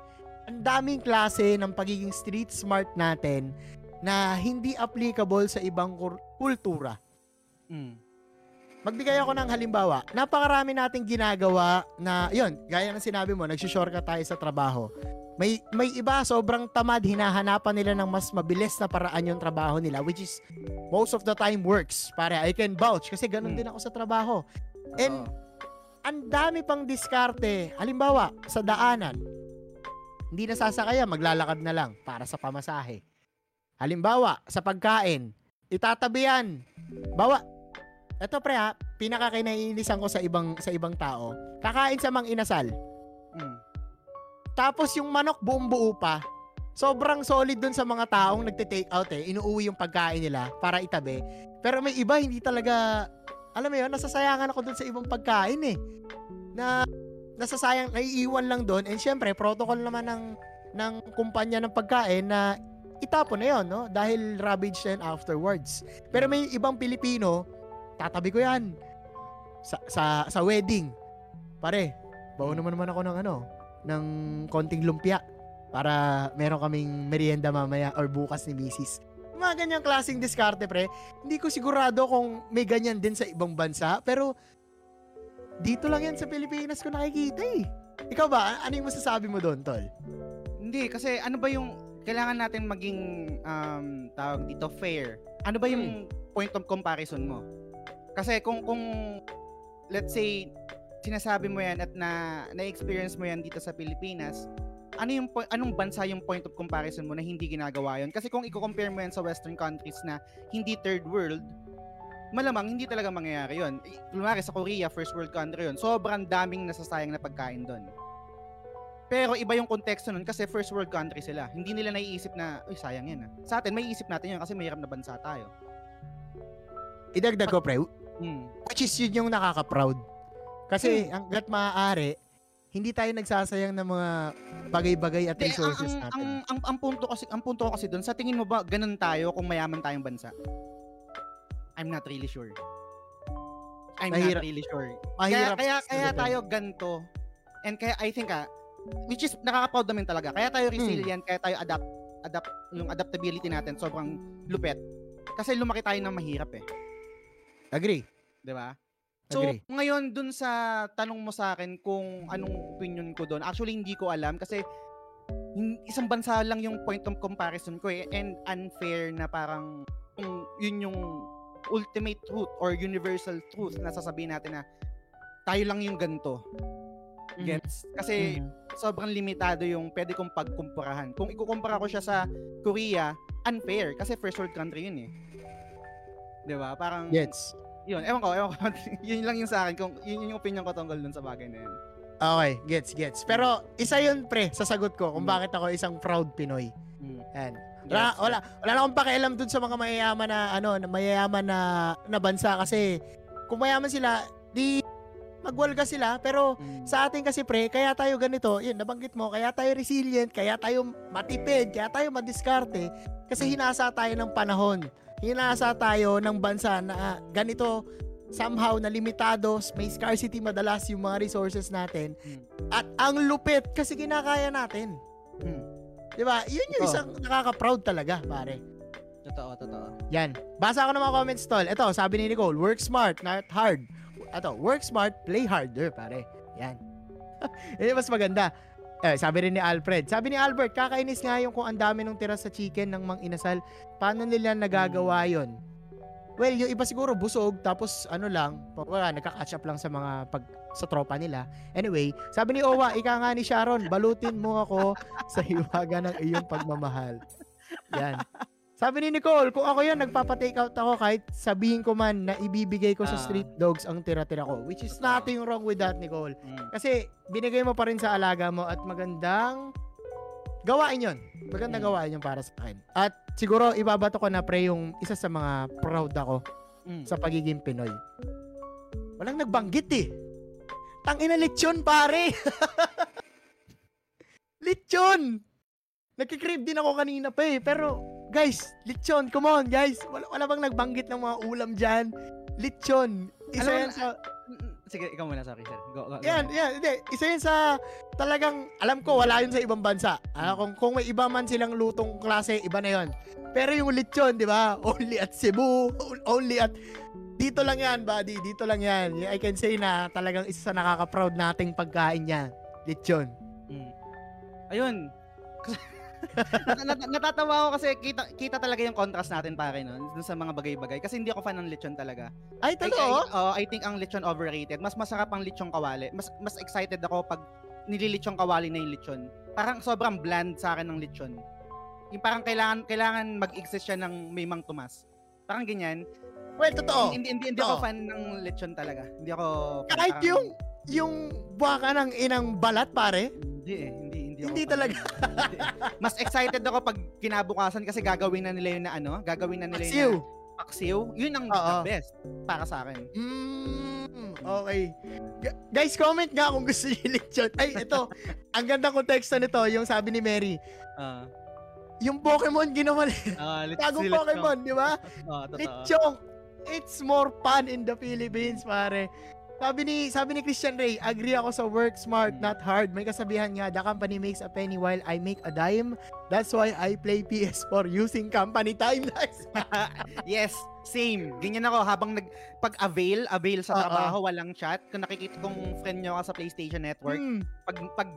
C: Ang daming klase ng pagiging street smart natin na hindi applicable sa ibang kultura.
B: Mm.
C: Magbigay ako ng halimbawa. Napakarami nating ginagawa na, yun, gaya ng sinabi mo, nagsushortcut tayo sa trabaho. May, may iba, sobrang tamad, hinahanapan nila ng mas mabilis na paraan yung trabaho nila, which is most of the time works. Pare, I can vouch kasi ganun
B: Hmm.
C: din ako sa trabaho. And
B: Oo.
C: ang dami pang diskarte. Halimbawa, sa daanan, hindi na sasakaya, maglalakad na lang para sa pamasahe. Halimbawa, sa pagkain, itatabi yan. Bawa, eto pre ha, pinaka kinaiinisan ko sa ibang sa ibang tao. Kakain sa mang inasal.
B: Mm.
C: Tapos yung manok buong buo pa. Sobrang solid dun sa mga taong nagte-take out eh. Inuuwi yung pagkain nila para itabi. Pero may iba hindi talaga, alam mo yun, nasasayangan ako dun sa ibang pagkain eh. Na nasasayang, naiiwan lang dun. And syempre, protocol naman ng, ng kumpanya ng pagkain na itapon na yun, no? Dahil ravage na afterwards. Pero may ibang Pilipino, tatabi ko yan. Sa, sa, sa wedding. Pare, baon naman naman ako ng ano, ng konting lumpia para meron kaming merienda mamaya or bukas ni misis. Mga ganyang klaseng diskarte, pre. Hindi ko sigurado kung may ganyan din sa ibang bansa, pero dito lang yan sa Pilipinas ko nakikita eh. Ikaw ba? Ano yung masasabi mo doon, Tol?
B: Hindi, kasi ano ba yung kailangan natin maging um, tawag dito fair. Ano ba yung point of comparison mo? Kasi kung kung let's say sinasabi mo yan at na na-experience mo yan dito sa Pilipinas, ano yung anong bansa yung point of comparison mo na hindi ginagawa yon? Kasi kung i-compare mo yan sa western countries na hindi third world, malamang hindi talaga mangyayari yon. Kunwari sa Korea, first world country yon. Sobrang daming nasasayang na pagkain doon. Pero iba yung konteksto nun kasi first world country sila. Hindi nila naiisip na, uy, sayang yan ah. Sa atin, may isip natin yun kasi mahirap na bansa tayo.
C: Idagdag ko, pre.
B: Hmm.
C: Which is yun yung nakaka-proud. Kasi
B: Hmm.
C: hanggat maaari, hindi tayo nagsasayang ng mga bagay-bagay at
B: ang,
C: resources
B: ang,
C: natin.
B: ang, ang, ang punto kasi, ang punto ko kasi doon, sa tingin mo ba ganun tayo kung mayaman tayong bansa? I'm not really sure. I'm
C: Mahirap.
B: not really sure. Kaya,
C: Mahirap
B: kaya, kaya
C: ganun.
B: tayo ganto. And kaya I think ah, which is nakaka-proud namin talaga. Kaya tayo resilient, kaya tayo adapt, adapt, yung adaptability natin sobrang lupet. Kasi lumaki tayo ng mahirap eh.
C: Agree.
B: 'di ba? So,
C: Agree.
B: ngayon dun sa tanong mo sa akin kung anong opinion ko doon, actually hindi ko alam kasi isang bansa lang yung point of comparison ko eh and unfair na parang kung yun yung ultimate truth or universal truth na sasabihin natin na tayo lang yung ganto.
C: Mhm.
B: Gets? Kasi
C: Mhm.
B: sobrang limitado yung pwede kong pagkumparahan. Kung ikukumpara ko siya sa Korea, unfair kasi first world country yun eh. 'Di ba? Parang
C: Gets.
B: yun, ewan ko, ewan ko. yun lang yung sa akin. Kung, yun yung opinion ko tungkol dun sa bagay na yun.
C: Okay, gets, gets. Pero isa yun, pre, sa sagot ko kung
B: Mm.
C: bakit ako isang proud Pinoy.
B: Mm.
C: Yan. Wala, wala, wala na akong pakialam dun sa mga mayayaman na, ano, na mayayaman na, na bansa kasi kung mayaman sila, di magwalga sila, pero
B: Mm.
C: sa atin kasi pre, kaya tayo ganito, yun, nabanggit mo, kaya tayo resilient, kaya tayo matipid, kaya tayo madiskarte, kasi hinasa tayo ng panahon. Hinasa tayo ng bansa na ah, ganito, somehow na limitado, may scarcity madalas yung mga resources natin.
B: Mm.
C: At ang lupit kasi kinakaya natin.
B: Mm.
C: 'Di ba? Yun yung isang nakaka-proud talaga, pare.
B: Totoo, totoo.
C: Yan. Basa ko ng mga comments tol. Ito, sabi ni Nicole, work smart, not hard. Ito, work smart, play harder, pare. Yan. Yung mas maganda. Eh, sabi rin ni Alfred. Sabi ni Albert, kakainis nga yung kung ang dami nung tira sa chicken ng mang inasal. Paano nila nagagawa yon? Well, yung iba siguro busog, tapos ano lang, wala, nagka-catch up lang sa mga pag sa tropa nila. Anyway, sabi ni Owa, ika nga ni Sharon, balutin mo ako sa hiwaga ng iyong pagmamahal. Yan. Sabi ni Nicole, kung ako yan, nagpapa-take out ako kahit sabihin ko man na ibibigay ko sa
B: Ah.
C: street dogs ang tira-tira ko. Which is nothing wrong with that, Nicole.
B: Mm.
C: Kasi binigay mo pa rin sa alaga mo at magandang gawain yon. Magandang
B: Mm.
C: gawain yun para sa akin. At siguro ibabato ko na pre yung isa sa mga proud ako
B: Mm.
C: sa pagiging Pinoy. Walang nagbanggit eh. Tangina lechon pare. lechon. Nagkikrib din ako kanina pa eh. Pero guys, lechon, come on guys. Wala, wala bang nagbanggit ng mga ulam dyan? Lechon. Isa
B: Alam
C: yan sa...
B: Mm, Sige, ikaw muna, sorry, sir. Go, go, go.
C: Yan, yan. Hindi. Isa yan sa talagang, alam ko, wala yun sa ibang bansa. Ah, kung, kung may iba man silang lutong klase, iba na yon. Pero yung lechon, di ba? Only at Cebu. Only at... Dito lang yan, buddy. Dito lang yan. I can say na talagang isa sa nakaka-proud nating pagkain niya. Lechon.
B: Mm. Ayun. Nat- nat- natatawa ako kasi kita kita talaga yung contrast natin pare no dun sa mga bagay-bagay kasi hindi ako fan ng lechon talaga.
C: Ay,
B: I, I,
C: totoo?
B: oh, I think ang lechon overrated. Mas masarap ang lechon kawali. Mas mas excited ako pag nililechon kawali na yung lechon. Parang sobrang bland sa akin ng lechon. Yung parang kailangan kailangan mag-exist siya ng may mang tumas. Parang ganyan.
C: Well, totoo.
B: Hindi hindi, hindi ako fan ng lechon talaga. Hindi ako
C: Kahit
B: parang-
C: yung, yung buwaka ng inang balat, pare.
B: hindi eh, hindi hindi
C: talaga.
B: Mas excited ako pag kinabukasan kasi gagawin na nila yun na ano, gagawin na nila
C: Paksiw.
B: yun na paksiw. Yun ang
C: Oo.
B: the best para sa akin.
C: Mm, okay. G- guys, comment nga kung gusto niyo lechon. Ay, ito. ang ganda konteksto nito, yung sabi ni Mary.
B: Ah,
C: Yung Pokemon ginawa
B: ah, let's
C: Bagong
B: see, let's
C: Pokemon, di ba?
B: go. Ah, totoo.
C: Lechong. It's more fun in the Philippines, pare. Sabi ni sabi ni Christian Ray, agree ako sa work smart, not hard. May kasabihan nga, the company makes a penny while I make a dime. That's why I play PS4 using company time. Nice.
B: yes, same. Ganyan ako habang nag pag avail, avail sa trabaho, walang chat. Kung nakikita kong friend nyo ka sa PlayStation Network,
C: Mm.
B: pag pag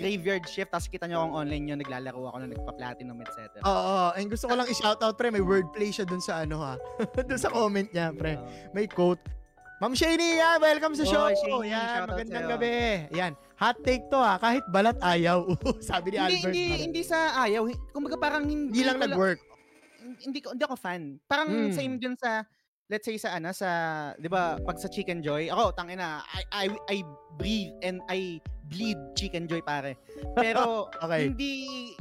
B: graveyard shift, tapos kita nyo akong online nyo, naglalaro ako na nagpa-platinum, etc.
C: Oo, and gusto ko lang i-shoutout pre, may wordplay siya dun sa ano ha. dun sa comment niya, pre. May quote. Ma'am Shani, yan, welcome sa
B: Oh,
C: show.
B: Shani,
C: yan, magandang
B: sa'yo.
C: gabi. Yan, hot take to ha, kahit balat ayaw. Sabi ni
B: hindi,
C: Albert.
B: hindi,
C: pare.
B: hindi sa ayaw. Kumbaga parang hindi,
C: Hindi lang nag-work.
B: hindi ko hindi ako fan. Parang
C: Mm.
B: same din sa let's say sa ano sa 'di ba pag sa Chicken Joy, ako tangina I I I breathe and I bleed Chicken Joy pare. Pero
C: Okay.
B: hindi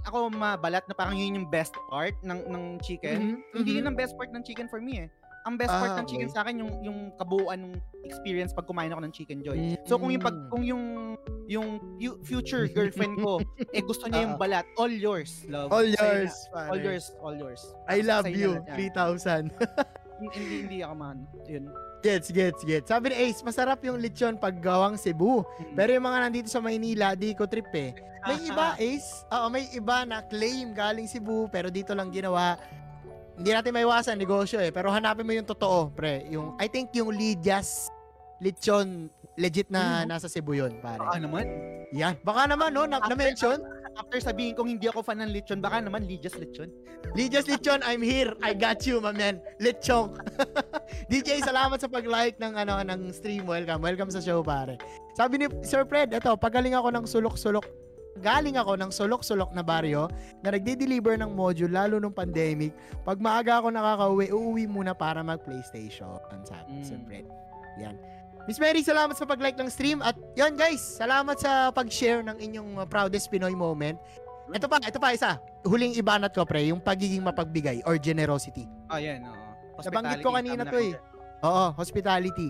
B: ako mabalat na parang yun yung best part ng ng chicken.
C: Mhm,
B: Hindi
C: mhm.
B: yun ang best part ng chicken for me eh. Ang best part
C: Ah,
B: ng chicken
C: okay.
B: sa akin yung yung kabuuan ng experience pag kumain ako ng Chicken Joy. So kung yung pag
C: Mm.
B: kung yung yung fu- future girlfriend ko eh gusto niya yung
C: Oo.
B: balat, all yours, love.
C: All yours, pare.
B: All yours, all yours.
C: I love you.
B: lang yan.
C: 3,000.
B: hindi, hindi, hindi ako man. Yun.
C: gets, gets, gets. Sabi ni Ace, masarap yung lechon pag gawang Cebu. Pero yung mga nandito sa Maynila, di ko trip eh. May iba, Ace, oo, may iba na claim galing Cebu, pero dito lang ginawa. Hindi natin maiwasan, negosyo eh. Pero hanapin mo yung totoo, pre. Yung, I think yung Lydia's lechon, legit na
B: Mhm.
C: nasa Cebu yun, pare.
B: Baka naman.
C: Yan. Baka naman, no? Na-
B: After-
C: Na-mention?
B: After sabihin kong hindi ako fan ng lechon, baka naman Lydia's lechon.
C: Lydia's Lechon, I'm here. I got you, my man. Lechong. DJ, salamat sa pag-like ng ano ng stream. Welcome. Welcome sa show, pare. Sabi ni Sir Fred, eto, pagaling ako ng sulok-sulok galing ako ng sulok-sulok na baryo na nagde-deliver ng module lalo nung pandemic. Pag maaga ako nakakauwi, uuwi muna para mag-PlayStation. Sabi
B: Mm.
C: Fred. Yan. Miss Mary, salamat sa pag-like ng stream. At yon guys, salamat sa pag-share ng inyong uh, proudest Pinoy moment. Ito pa, ito pa isa. Huling ibanat ko, pre, yung pagiging mapagbigay or generosity.
B: Oh, yan. Oo.
C: Nabanggit ko kanina to eh. Oo, hospitality.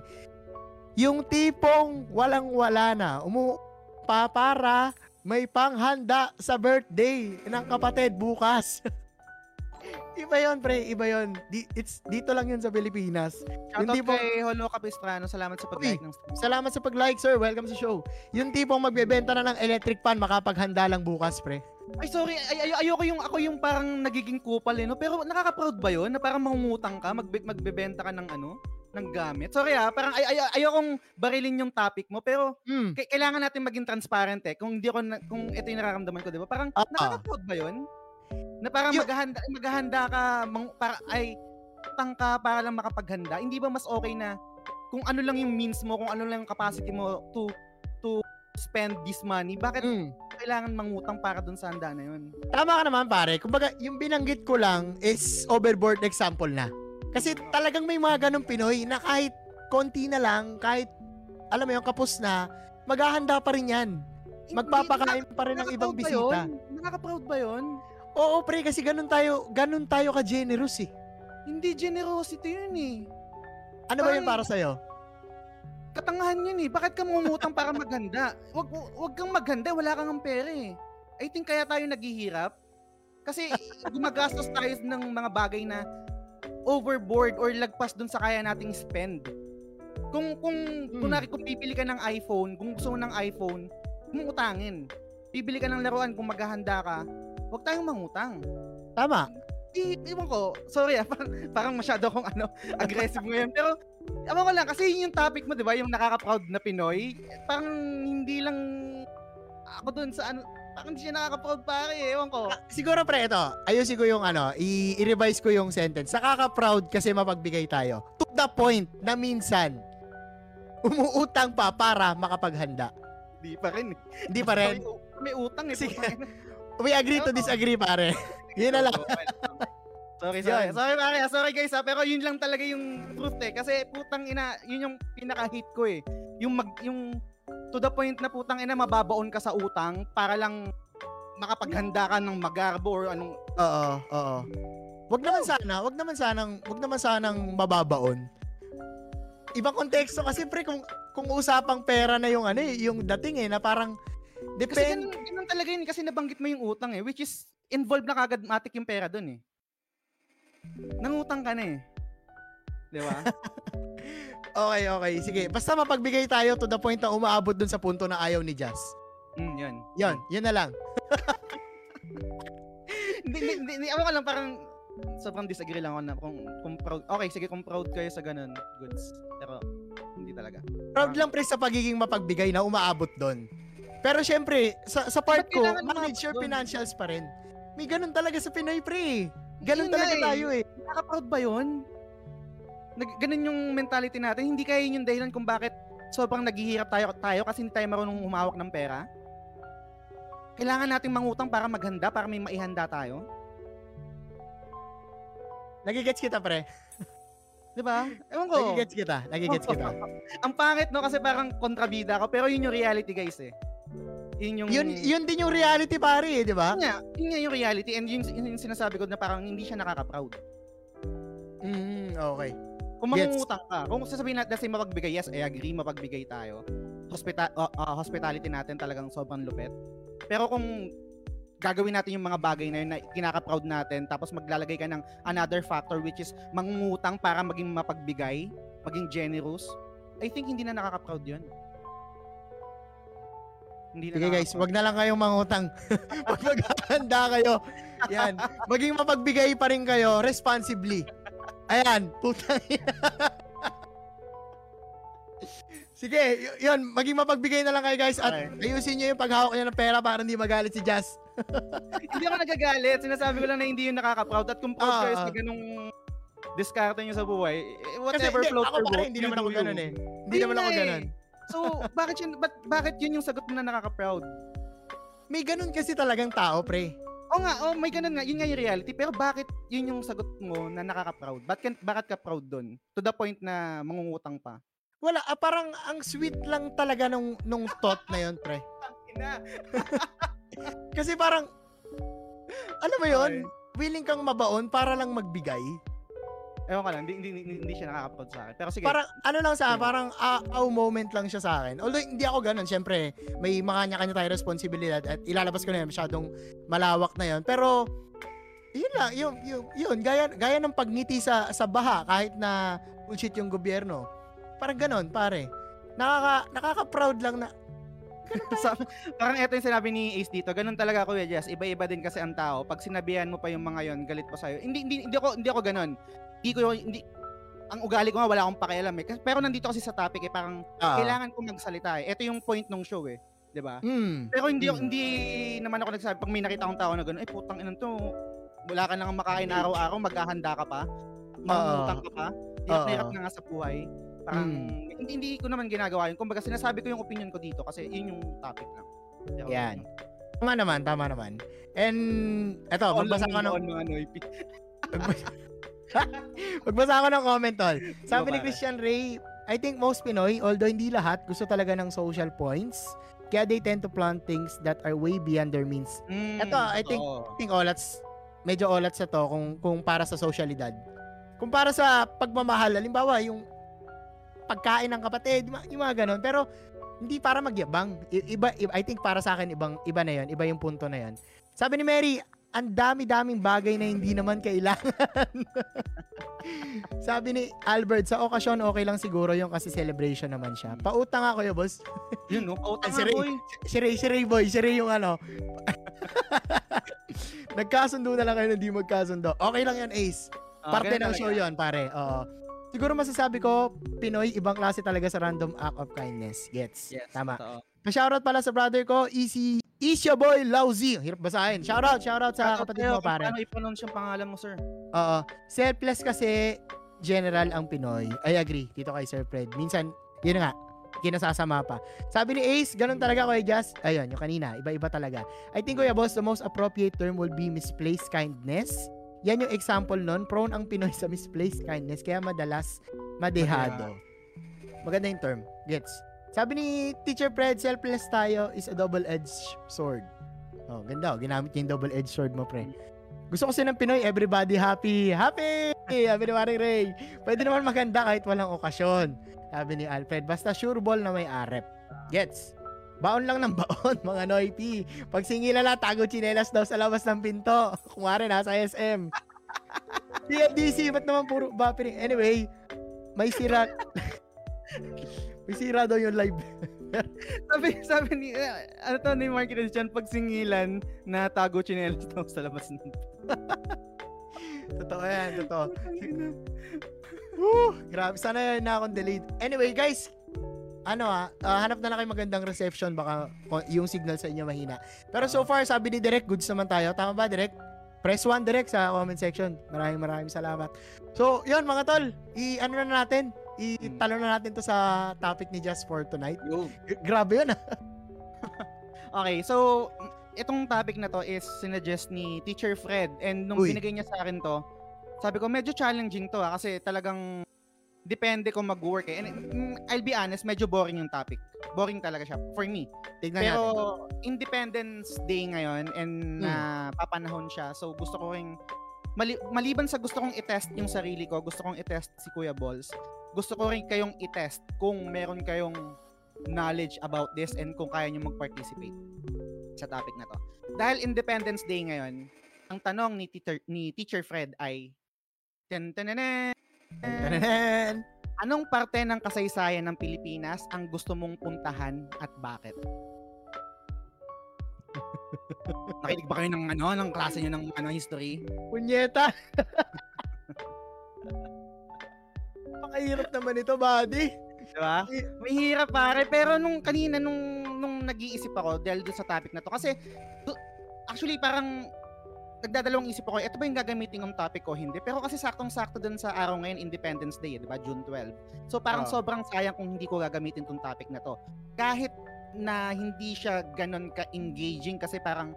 C: Yung tipong walang-wala na, umu pa para may panghanda sa birthday ng kapatid bukas. iba yon pre, iba yon. Di, it's, dito lang yun sa Pilipinas.
B: Shoutout
C: Hindi po-
B: kay Holo Capistrano. Salamat sa pag-like ng stream.
C: Salamat sa pag-like, sir. Welcome sa show. Yung tipong magbebenta na ng electric fan, makapaghanda lang bukas, pre.
B: Ay, sorry. Ay, ay, ayoko yung, ako yung parang nagiging kupal eh, no? Pero nakaka-proud ba yun? Na parang mangungutang ka, magbe- magbebenta ka ng ano? Ng gamit. Sorry ah, parang ay, ay, ayokong barilin yung topic mo, pero
C: Mm.
B: k- kailangan natin maging transparent eh. Kung hindi ko na, kung ito yung nararamdaman ko, 'di ba? Parang nakaka-proud ba 'yun? Na parang
C: Yung-
B: maghahanda maghahanda ka mang, para ay utang ka para lang makapaghanda. Hindi ba mas okay na kung ano lang yung means mo, kung ano lang yung capacity mo to to spend this money, bakit
C: Mm.
B: kailangan mangutang para dun sa handa na 'yun?
C: Tama ka naman, pare. Kumbaga, yung binanggit ko lang is overboard example na. Kasi talagang may mga ganong Pinoy na kahit konti na lang, kahit alam mo yung kapos na, maghahanda pa rin yan. Magpapakain pa rin ng ibang bisita.
B: yun? Nakaka-proud ba 'yun?
C: Oo, pre, kasi ganun tayo, ganun tayo ka-generous eh.
B: Hindi generosity 'yun eh.
C: Ano ba
B: Parang-
C: para sa'yo?
B: katangahan yun eh. Bakit ka mumutang para maghanda? Wag, wag kang maghanda, wala kang ang pera eh. I think kaya tayo naghihirap. Kasi gumagastos tayo ng mga bagay na overboard or lagpas dun sa kaya nating spend. Kung kung
C: Hmm.
B: kunwari kung pipili ka ng iPhone, kung gusto mo ng iPhone, kung utangin. Pipili ka ng laruan kung maghahanda ka, wag tayong mangutang.
C: Tama.
B: I, iwan ko, sorry ah, parang, parang masyado akong ano, aggressive ngayon. Pero, ewan ko lang, kasi yun yung topic mo, di ba? Yung nakaka-proud na Pinoy. Parang hindi lang ako dun sa ano, parang hindi siya nakaka-proud pare, ewan ko.
C: Siguro pre, ito, ayusin ko yung ano, i- i-revise ko yung sentence. Nakaka-proud kasi mapagbigay tayo. To the point na minsan, umuutang pa para makapaghanda.
B: Di pa rin.
C: Hindi pa rin.
B: May, may utang eh.
C: Sige. We agree to disagree, pare. Yun na lang.
B: Sorry, sorry.
C: Yun.
B: Sorry, pare. ah. Sorry guys ha. Pero yun lang talaga yung truth eh. Kasi putang ina, yun yung pinaka-hate ko eh. Yung mag, yung to the point na putang ina, mababaon ka sa utang para lang makapaghanda ka ng magarbo or anong
C: Oo, oo. Wag naman sana, wag naman sanang, wag naman sanang mababaon. Ibang konteksto kasi pre kung kung usapang pera na yung ano eh, yung dating eh na parang
B: Kasi
C: depend
B: ganun, ganun talaga yun kasi nabanggit mo yung utang eh which is involved na kagad matik yung pera dun eh. Nangutang ka na eh. Di ba?
C: Okay, okay. Sige, basta mapagbigay tayo to the point na umaabot dun sa punto na ayaw ni Jazz.
B: mm, yun.
C: Yon, yun na lang.
B: Hindi, hindi, hindi, ako lang parang sobrang disagree lang ako na kung, kung proud, okay, sige, kung proud kayo sa ganun, goods. Pero, hindi talaga.
C: Proud lang pre sa pagiging mapagbigay na umaabot doon. Pero syempre, sa, sa part ko, manage your
B: dun?
C: financials pa rin. May ganun talaga sa Pinoy pre. Ganun
B: Yun
C: talaga
B: eh.
C: tayo eh.
B: Nakaka-proud ba yun? Nag, ganun yung mentality natin. Hindi kaya yun yung dahilan kung bakit sobrang naghihirap tayo, tayo kasi hindi tayo marunong humawak ng pera. Kailangan nating mangutang para maghanda, para may maihanda tayo.
C: Nagigets kita pre.
B: Di ba? Ewan ko.
C: Nagigets kita. Nagigets kita.
B: Ang pangit no kasi parang kontrabida ako pero yun yung reality guys eh. Yun yung
C: Yun, yun din yung reality pare eh, di ba?
B: Yun nga, yun nga yung reality and yun, yun yung sinasabi ko na parang hindi siya nakaka-proud.
C: Mm, okay.
B: Kung mangungutang ka, kung sasabihin natin kasi mapagbigay, yes, I agree, mapagbigay tayo. Hospita- uh, uh, hospitality natin talagang sobrang lupet. Pero kung gagawin natin yung mga bagay na yun na kinaka-proud natin tapos maglalagay ka ng another factor which is mangungutang para maging mapagbigay, maging generous, I think hindi na nakaka-proud yun. Hindi na
C: Sige guys, wag na lang kayong mangutang. Pag maghahanda kayo, yan. Maging mapagbigay pa rin kayo responsibly. Ayan, ina. Sige, y- yun, maging mapagbigay na lang kayo guys at
B: Okay.
C: ayusin nyo yung paghawak niya ng pera para hindi magalit si Jazz.
B: hindi ako nagagalit. Sinasabi ko lang na hindi yun nakaka-proud. At kung proud
C: Ah,
B: kayo
C: ah.
B: sa ganung diskarte nyo sa buhay, eh,
C: Kasi
B: whatever floats
C: ako
B: your boat,
C: hindi naman ako ganun eh. Hindi naman ako
B: nga eh.
C: ganun.
B: So, bakit yun, ba't, bakit yun yung sagot na nakaka-proud?
C: May ganun kasi talagang tao, pre.
B: Oo nga, oh, may ganun nga, yun nga yung reality. Pero bakit yun yung sagot mo na nakaka-proud? Bakit, bakit ka proud dun? To the point na mangungutang pa.
C: Wala, ah, parang ang sweet lang talaga nung, nung thought na yun, pre.
B: Ina.
C: Kasi parang, alam mo yun, willing kang mabaon para lang magbigay.
B: Ewan ko lang, hindi, hindi, hindi, hindi siya nakaka-proud sa akin. Pero sige.
C: Parang ano lang sa
B: Yeah.
C: parang ah, aw moment lang siya sa akin. Although hindi ako ganun, syempre may mga kanya-kanya tayong responsibilidad at ilalabas ko na yan, masyadong malawak na yon. Pero yun lang, yun, yun, yun gaya, gaya ng pagngiti sa, sa baha kahit na bullshit yung gobyerno. Parang ganun, pare. Nakaka, nakaka-proud lang na,
B: Sa- parang ito yung sinabi ni Ace dito. Ganun talaga Kuya Jess. Iba-iba din kasi ang tao. Pag sinabihan mo pa yung mga yon, galit pa sa'yo. Hindi, hindi, hindi ako, hindi ako ganun. Hindi ko, hindi, ang ugali ko nga wala akong pakialam eh. Kasi- Pero nandito kasi sa topic eh, parang
C: ah,
B: kailangan ko magsalita eh. Ito yung point ng show eh. 'di ba?
C: mm,
B: Pero hindi
C: Hmm.
B: hindi naman ako nagsabi pag may nakita akong tao na gano'n, ay putang ina to. Wala ka nang makain araw-araw, maghahanda ka pa. Mangungutang ka pa. Hirap na hirap na nga sa buhay. Parang
C: Hmm.
B: hindi, hindi ko naman ginagawa yun. Kumbaga sinasabi ko yung opinion ko dito kasi yun yung topic lang. Pero,
C: Yan. Tama naman, tama naman. And, eto, magbasa ko ng, magbasa ko ng comment, tol. Sabi ni. Christian Ray, I think most Pinoy, although hindi lahat, gusto talaga ng social points. Kaya they tend to plan things that are way beyond their means.
B: Mm,
C: Eto, I think-
B: oo.
C: I think olats, medyo olats sa to kung, kung para sa sosyalidad. Kung para sa pagmamahal, halimbawa, yung pagkain ng kapatid, yung mga- ganun. Pero, hindi para magyabang. Iba, iba, I think para sa akin, ibang, iba na yon Iba yung punto na yon Sabi ni Mary, ang dami-daming bagay na hindi naman kailangan. Sabi ni Albert, sa okasyon, okay lang siguro yung kasi celebration naman siya. Pautang ako yun, boss.
B: Yun, no? Pautang
C: Si Ray.
B: boy.
C: Si Ray, si Ray boy, si Ray yung ano. Nagkasundo na lang kayo na di magkasundo. Okay lang yan, Ace.
B: Ah,
C: Parte
B: ganun
C: ng show yon pare. Oo. Siguro masasabi ko, Pinoy, ibang klase talaga sa random act of kindness. Gets?
B: Yes,
C: Tama.
B: totoo.
C: Pa-shoutout pala sa brother ko, Easy, Easy boy, Lauzi. Hirap basahin. Shoutout, shoutout sa
B: Shoutout
C: kapatid mo, pare.
B: Paano i-pronounce yung pangalan mo, sir?
C: Oo. Selfless kasi, general ang Pinoy. I agree. Dito kay Sir Fred. Minsan, yun nga, kinasasama pa. Sabi ni Ace, ganun talaga Kuya Just. Ayun, yung kanina, iba-iba talaga. I think Kuya Boss, the most appropriate term will be misplaced kindness. Yan yung example nun. Prone ang Pinoy sa misplaced kindness, kaya madalas madehado. Maganda yung term. Gets? Sabi ni Teacher Fred, selfless tayo is a double-edged sword. Oh, ganda. Oh. Ginamit niya yung double-edged sword mo, pre. Gusto ko kasi ng Pinoy, everybody happy. Happy! Sabi ni Maring Ray. Pwede naman maganda kahit walang okasyon. Sabi ni Alfred, basta sure ball na may arep. Gets? Baon lang ng baon, mga noipi. Pag singila lang, tago chinelas daw sa labas ng pinto. Kumari, nasa SM. DFDC, ba't naman puro buffering? Anyway, may sira... may sira daw yung live.
B: sabi, sabi ni, eh, ano to ni Mark Christian, pag singilan na tago chinelas daw sa labas ng
C: Totoo yan, totoo. Woo! Grabe, sana na akong delayed. Anyway, guys, ano ah, ah, hanap na lang kayo magandang reception, baka yung signal sa inyo mahina. Pero so far, sabi ni Direk, goods naman tayo. Tama ba, Direk? Press 1 Direk sa comment section. Maraming maraming salamat. So, yun mga tol, i-ano na natin, i-talo na natin to sa topic ni Just for Tonight. Grabe yun ah.
B: Okay, so itong topic na to is sinuggest ni Teacher Fred and nung
C: Uy.
B: binigay niya sa akin to, sabi ko medyo challenging to ah, kasi talagang depende kung mag-work eh. And mm, I'll be honest, medyo boring yung topic. Boring talaga siya for me.
C: Tignan
B: Pero
C: natin.
B: Independence Day ngayon and
C: Hmm.
B: na papanahon siya. So gusto ko ring mali- maliban sa gusto kong i-test yung sarili ko, gusto kong i-test si Kuya Balls. Gusto ko rin kayong i-test kung meron kayong knowledge about this and kung kaya nyo mag-participate sa topic na to. Dahil Independence Day ngayon, ang tanong ni Teacher, ni Teacher Fred ay ten
C: Tananan!
B: Anong parte ng kasaysayan ng Pilipinas ang gusto mong puntahan at bakit? Nakinig ba kayo ng ano, ng klase niyo ng ano history?
C: Punyeta! Pakahirap naman ito, buddy.
B: Di ba? Mahirap pare, pero nung kanina nung nung nag-iisip ako dahil doon sa topic na to kasi actually parang nagdadalawang isip ako, ito ba yung gagamitin ng topic o hindi? Pero kasi saktong-sakto dun sa araw ngayon, Independence Day, eh, di ba? June 12. So parang
C: Oo.
B: sobrang sayang kung hindi ko gagamitin tong topic na to. Kahit na hindi siya ganon ka-engaging kasi parang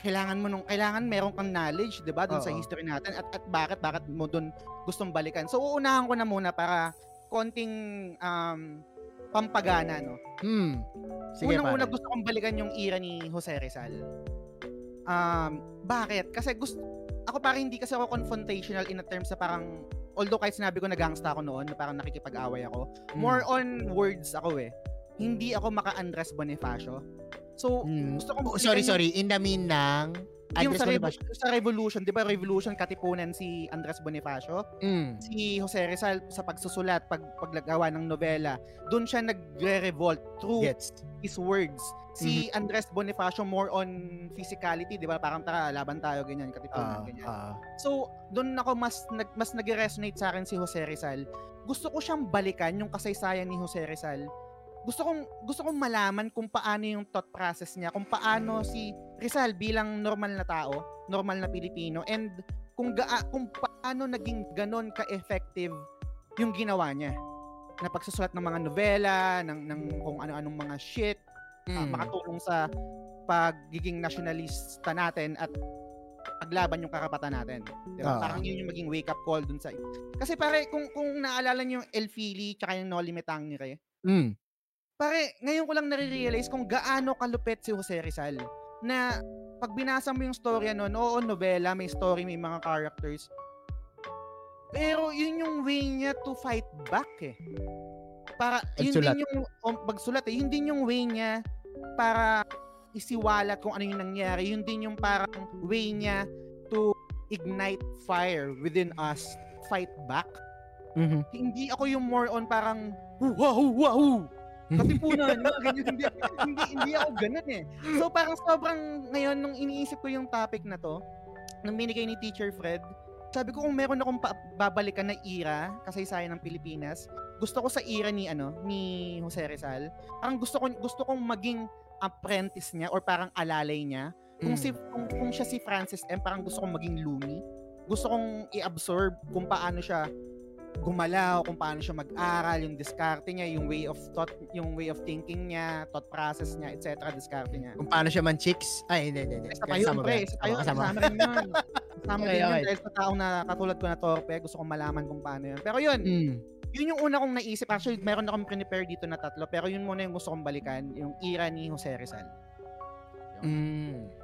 B: kailangan mo nung kailangan meron kang knowledge, 'di ba, dun sa history natin at at bakit bakit mo dun gustong balikan. So uunahan ko na muna para konting um pampagana, no.
C: Hmm. Sige,
B: Unang-una gusto kong balikan yung era ni Jose Rizal. Um, bakit? Kasi gusto ako parang hindi kasi ako confrontational in a terms sa parang although kahit sinabi ko na gangsta ako noon, na parang nakikipag-away ako,
C: Mm.
B: more on words ako eh. Hindi ako maka-Andres Bonifacio. So,
C: Mm.
B: gusto kong
C: Oh, sorry, sorry. In the mean ng
B: Yung, yung
C: Andres
B: sa,
C: Bonifacio.
B: revo- sa Revolution, di ba Revolution katipunan si Andres Bonifacio?
C: Mm.
B: Si Jose Rizal sa pagsusulat, pag paglagawa ng nobela, doon siya nagre-revolt through
C: Gets.
B: his words. Si
C: Mm-hmm.
B: Andres Bonifacio more on physicality, 'di ba? Parang tara, laban tayo ganyan, katipunan
C: Ah,
B: ganyan.
C: ah.
B: So, doon ako mas nag mas nag-resonate sa akin si Jose Rizal. Gusto ko siyang balikan yung kasaysayan ni Jose Rizal. Gusto kong gusto kong malaman kung paano yung thought process niya, kung paano si Rizal bilang normal na tao, normal na Pilipino and kung gaa, kung paano naging ganon ka-effective yung ginawa niya na pagsusulat ng mga nobela, ng, ng kung ano-anong mga shit,
C: Mm.
B: makatulong sa pagiging nationalista natin at paglaban yung karapatan natin. Di ba?
C: Ah.
B: Parang yun yung maging wake up call dun sa Kasi pare, kung kung naalala niyo yung El Fili tsaka yung Noli Me Tangere,
C: Mm.
B: Pare, ngayon ko lang nare-realize kung gaano kalupit si Jose Rizal na pag binasa mo yung storya nun, oo, nobela, may story, may mga characters. Pero yun yung way niya to fight back eh. Para, yun din yung, um, pagsulat eh, yun din yung way niya para isiwalat kung ano yung nangyari. Yun din yung parang way niya to ignite fire within us, fight back.
C: Mhm.
B: Hindi ako yung more on parang, huwa, huwa, hu. Katipunan, mga ganyan. Hindi, hindi, hindi ako ganun eh. So parang sobrang ngayon nung iniisip ko yung topic na to, nung binigay ni Teacher Fred, sabi ko kung meron akong pa- babalikan na era, kasaysayan ng Pilipinas, gusto ko sa era ni ano, ni Jose Rizal, parang gusto ko gusto kong maging apprentice niya or parang alalay niya. Kung
C: Mm.
B: si kung, kung siya si Francis M, parang gusto kong maging Lumi. Gusto kong i-absorb kung paano siya gumalaw, kung paano siya mag-aral, yung diskarte niya, yung way of thought, yung way of thinking niya, thought process niya, etc. diskarte niya.
C: Kung paano siya man chicks. Ay, hindi, hindi.
B: Isa pa yun, pre. Isa pa yun.
C: Kasama.
B: Rin yun. Kasama rin yun dahil sa taong na katulad ko na torpe, gusto kong malaman kung paano yun. Pero yun,
C: Mm.
B: yun yung una kong naisip. Actually, meron akong prepare dito na tatlo, pero yun muna yung gusto kong balikan, yung era ni Jose Rizal.
C: Mm.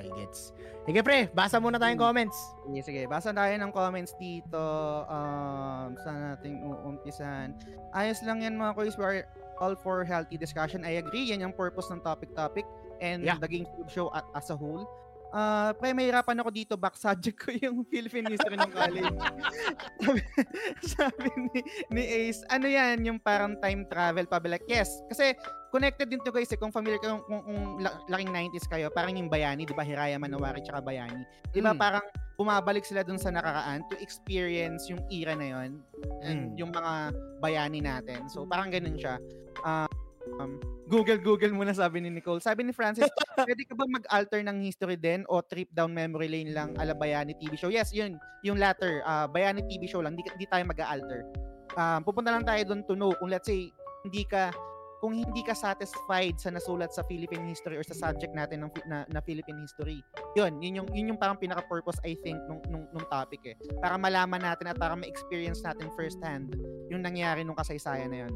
C: Okay, gets. Sige, pre. Basa muna tayong
B: Mm.
C: comments.
B: Sige, sige. Basa tayo ng comments dito. Um, saan natin uumpisan? Ayos lang yan mga quiz. We're all for healthy discussion. I agree. Yan yung purpose ng topic-topic and
C: Yeah.
B: the Game Show at, as a whole. Uh, pre, mahirapan ako dito. Back subject ko yung Philippine history ng college. sabi, sabi ni, ni Ace, ano yan, yung parang time travel pa. Like, yes. Kasi connected din to guys eh. Kung familiar kayo, kung, kung la- laking 90s kayo, parang yung Bayani, di ba? Hiraya Manowari tsaka Bayani. Di ba
C: Mm.
B: parang bumabalik sila dun sa nakaraan to experience yung era na yon and
C: Mm.
B: yung mga bayani natin. So parang ganun siya. Um, um, Google Google muna sabi ni Nicole. Sabi ni Francis, pwede ka ba mag-alter ng history din o trip down memory lane lang ala Bayani TV show? Yes, yun. Yung latter, uh, Bayani TV show lang. Hindi, di tayo mag-alter. Um, pupunta lang tayo doon to know kung let's say hindi ka kung hindi ka satisfied sa nasulat sa Philippine history or sa subject natin ng na, na Philippine history. Yun, yun yung yun yung parang pinaka-purpose I think nung, nung nung topic eh. Para malaman natin at para ma-experience natin first hand yung nangyari nung kasaysayan na yun.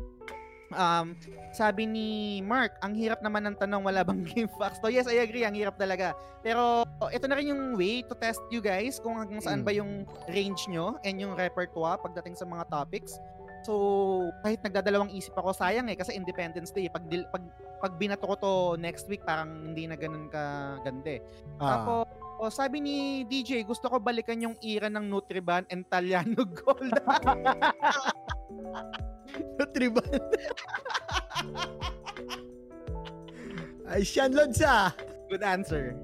B: Um, sabi ni Mark, ang hirap naman ng tanong, wala bang game facts to? Yes, I agree, ang hirap talaga. Pero ito na rin yung way to test you guys kung hanggang saan
C: Mm.
B: ba yung range nyo and yung repertoire pagdating sa mga topics. So, kahit nagdadalawang isip ako, sayang eh, kasi Independence Day. Pag, dil- pag, pag binato ko to next week, parang hindi na ganun ka ganda eh.
C: Ah.
B: Tapos, oh, sabi ni DJ, gusto ko balikan yung era ng Nutriban and Taliano Gold.
C: Nutriban. Ay, Sean Lodsa.
B: Good answer.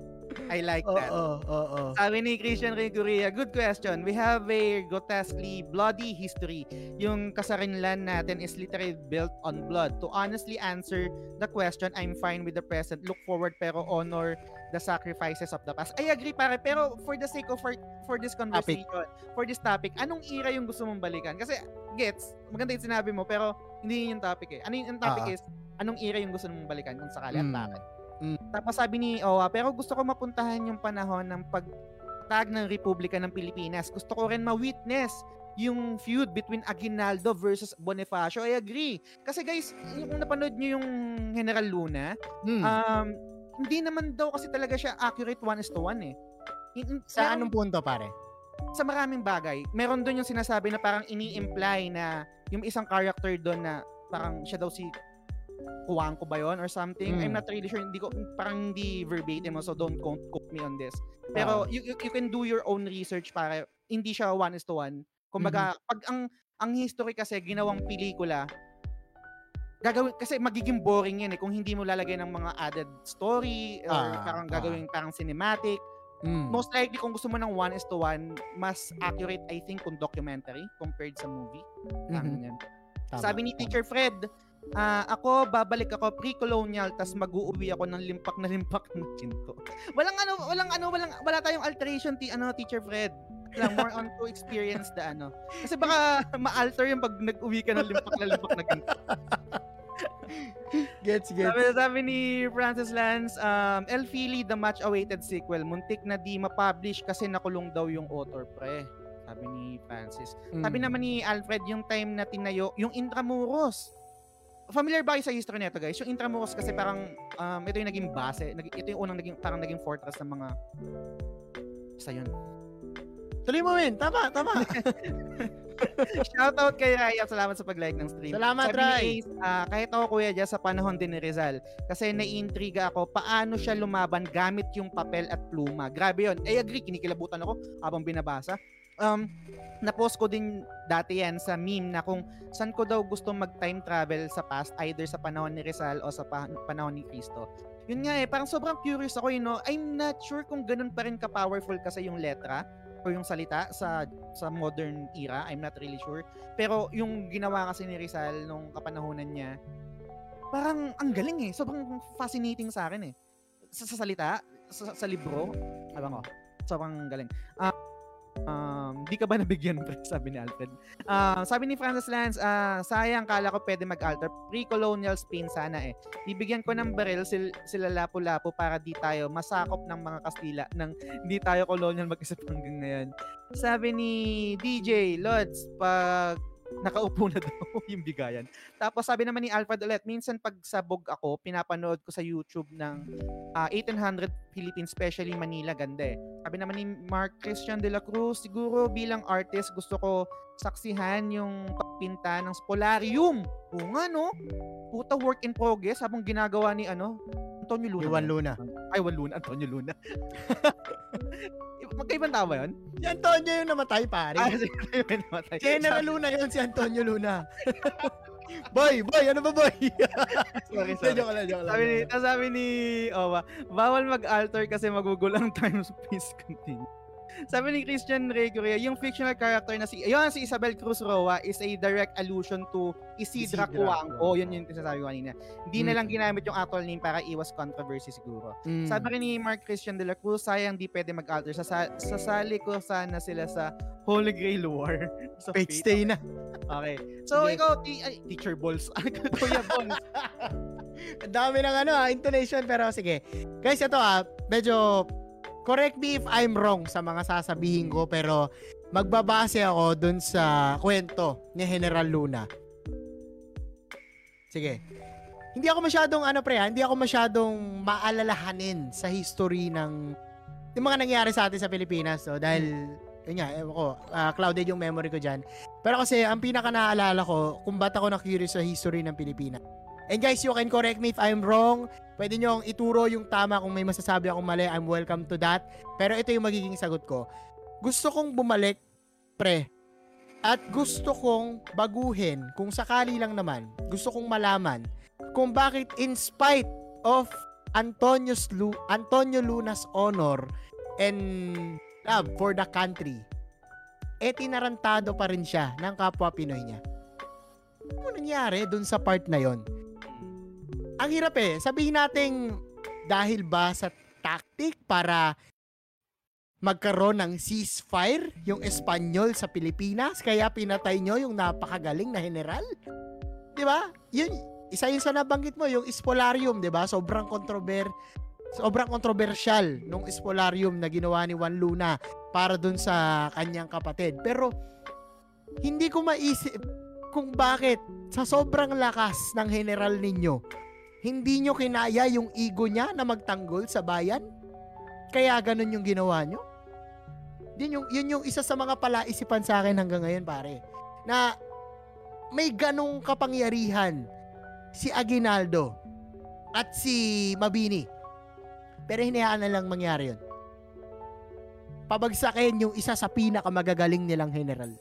B: I like
C: Oo,
B: that.
C: oo, oo.
B: Sabi ni Christian Riguria, good question. We have a grotesquely bloody history. Yung kasarinlan natin is literally built on blood. To honestly answer the question, I'm fine with the present. Look forward pero honor the sacrifices of the past. I agree pare, pero for the sake of for, for this conversation, for this topic, anong era yung gusto mong balikan? Kasi gets, maganda yung sinabi mo, pero hindi yun yung topic eh. Ano yung, yung topic
C: Ah.
B: is, anong era yung gusto mong balikan kung sakali at
C: Mm.
B: bakit?
C: Mm.
B: Tapos sabi ni Owa, pero gusto ko mapuntahan yung panahon ng pagtag ng Republika ng Pilipinas. Gusto ko rin ma-witness yung feud between Aguinaldo versus Bonifacio. I agree. Kasi guys, yung napanood nyo yung General Luna,
C: Hmm.
B: um, hindi naman daw kasi talaga siya accurate one is to one eh. In- in-
C: Sa anong punto, pare?
B: sa maraming bagay. Meron doon yung sinasabi na parang ini-imply na yung isang character doon na parang siya daw si kuwang ko ba yon or something.
C: Mm.
B: I'm not really sure. Hindi ko, parang hindi verbatim so don't quote, quote me on this. Pero you, you, you can do your own research para hindi siya one is to one. Kumbaga,
C: Mm-hmm.
B: pag ang ang history kasi ginawang pelikula, gagawin kasi magiging boring yan eh kung hindi mo lalagay ng mga added story or
C: Ah,
B: parang
C: ah.
B: gagawin parang cinematic.
C: Mm.
B: Most likely kung gusto mo ng one is to one, mas accurate I think kung documentary compared sa movie.
C: Mhm.
B: yan.
C: Tama,
B: Sabi ni. Teacher Fred, ah, ako babalik ako pre-colonial tas mag-uuwi ako ng limpak na limpak ng ginto. Walang ano, walang ano, walang wala tayong alteration ti ano Teacher Fred. Lang more on to experience the ano. Kasi baka ma-alter yung pag nag-uwi ka ng limpak na limpak na ginto.
C: Gets, gets.
B: Sabi, sabi ni Francis Lance, um, El Fili, the much-awaited sequel, muntik na di ma-publish kasi nakulong daw yung author, pre. Sabi ni Francis. Sabi
C: Mm.
B: naman ni Alfred, yung time na tinayo, yung Intramuros. Familiar ba kayo sa history nito, guys? Yung Intramuros kasi parang, um, ito yung naging base. Ito yung unang naging, parang naging fortress ng mga... Basta yun.
C: Tuloy mo, men. Tama, tama.
B: Shoutout kay Rai at salamat sa pag-like ng stream.
C: Salamat,
B: Sabi ni. Ace, ah, kahit ako kuya dyan sa panahon din ni Rizal. Kasi naiintriga ako paano siya lumaban gamit yung papel at pluma. Grabe yun. I agree, kinikilabutan ako habang binabasa. Um, na-post ko din dati yan sa meme na kung saan ko daw gusto mag-time travel sa past, either sa panahon ni Rizal o sa pa- panahon ni Cristo. Yun nga eh, parang sobrang curious ako, you know, I'm not sure kung ganun pa rin ka-powerful kasi yung letra o yung salita sa sa modern era. I'm not really sure. Pero yung ginawa kasi ni Rizal nung kapanahonan niya, parang ang galing eh. Sobrang fascinating sa akin eh. Sa, sa salita, sa, sa libro, abang ko, sobrang galing. Ah, um, di ka ba nabigyan, pre? Sabi ni Alfred. Ah, sabi ni Francis Lance, ah, sayang kala ko pwede mag-alter. Pre-colonial Spain sana eh. Bibigyan ko ng baril sil, sila lapu-lapu para di tayo masakop ng mga Kastila nang di tayo colonial mag-isip hanggang ngayon. Sabi ni DJ, Lods, pag nakaupo na daw yung bigayan. Tapos sabi naman ni Alfred ulit, minsan pag sabog ako, pinapanood ko sa YouTube ng ah, 1800 Philippines, especially Manila, ganda eh. Sabi naman ni Mark Christian de la Cruz, siguro bilang artist, gusto ko saksihan yung pagpinta ng spolarium. Oo nga, no? Puta work in progress habang ginagawa ni ano, Antonio Luna.
C: Iwan? Luna.
B: Ay, Juan Luna. Antonio Luna. Magkaibang tao ba yun?
C: Si Antonio yung namatay, pare.
B: Ah, sige, may namatay.
C: General Luna yun, si Antonio Luna. boy, boy, ano ba boy?
B: Sorry, sorry.
C: joke lang, joke lang.
B: Sabi ni, sabi ni Owa, bawal mag-alter kasi magugulang time space continue. Sabi ni Christian Ray Correa, yung fictional character na si, ayun, si Isabel Cruz Roa is a direct allusion to Isidra,
C: Isidra.
B: Cuangco. Yun yung sinasabi ko kanina. Hindi na
C: Mm.
B: lang ginamit yung actual name para iwas controversy siguro.
C: Mm.
B: Sabi rin ni Mark Christian de la Cruz, sayang di pwede mag-alter. Sa, sasali ko sana sila sa Holy Grail War.
C: Fate
B: Fate.
C: stay na.
B: Okay. So, ikaw, ti- ay, Teacher Balls. Kuya Balls.
C: Ang dami ng ano, ah, intonation, pero sige. Guys, ito ah, medyo, correct me if I'm wrong sa mga sasabihin ko, pero magbabase ako dun sa kwento ni General Luna. Sige. Hindi ako masyadong, ano pre, hindi ako masyadong maalalahanin sa history ng yung mga nangyari sa atin sa Pilipinas. So, dahil, yun nga, ewan ko, ah, clouded yung memory ko dyan. Pero kasi, ang pinaka naaalala ko, kung ba't ako na-curious sa history ng Pilipinas. And guys, you can correct me if I'm wrong. Pwede nyo ituro yung tama kung may masasabi akong mali. I'm welcome to that. Pero ito yung magiging sagot ko. Gusto kong bumalik, pre. At gusto kong baguhin, kung sakali lang naman, gusto kong malaman kung bakit in spite of Antonio's Lu Antonio Luna's honor and love for the country, eh tinarantado pa rin siya ng kapwa Pinoy niya. Ano nangyari dun sa part na yon? Ang hirap eh. Sabihin natin dahil ba sa tactic para magkaroon ng ceasefire yung Espanyol sa Pilipinas kaya pinatay nyo yung napakagaling na general? 'Di ba? Yun isa yun sa nabanggit mo yung Spolarium, 'di ba? Sobrang kontrober sobrang kontrobersyal nung Spolarium na ginawa ni Juan Luna para dun sa kanyang kapatid. Pero hindi ko maisip kung bakit sa sobrang lakas ng general ninyo, hindi nyo kinaya yung ego niya na magtanggol sa bayan? Kaya ganun yung ginawa nyo? yun yung, yun yung isa sa mga palaisipan sa akin hanggang ngayon, pare. Na may ganong kapangyarihan si Aguinaldo at si Mabini. Pero hinayaan na lang mangyari yun. Pabagsakin yung isa sa pinakamagagaling nilang general.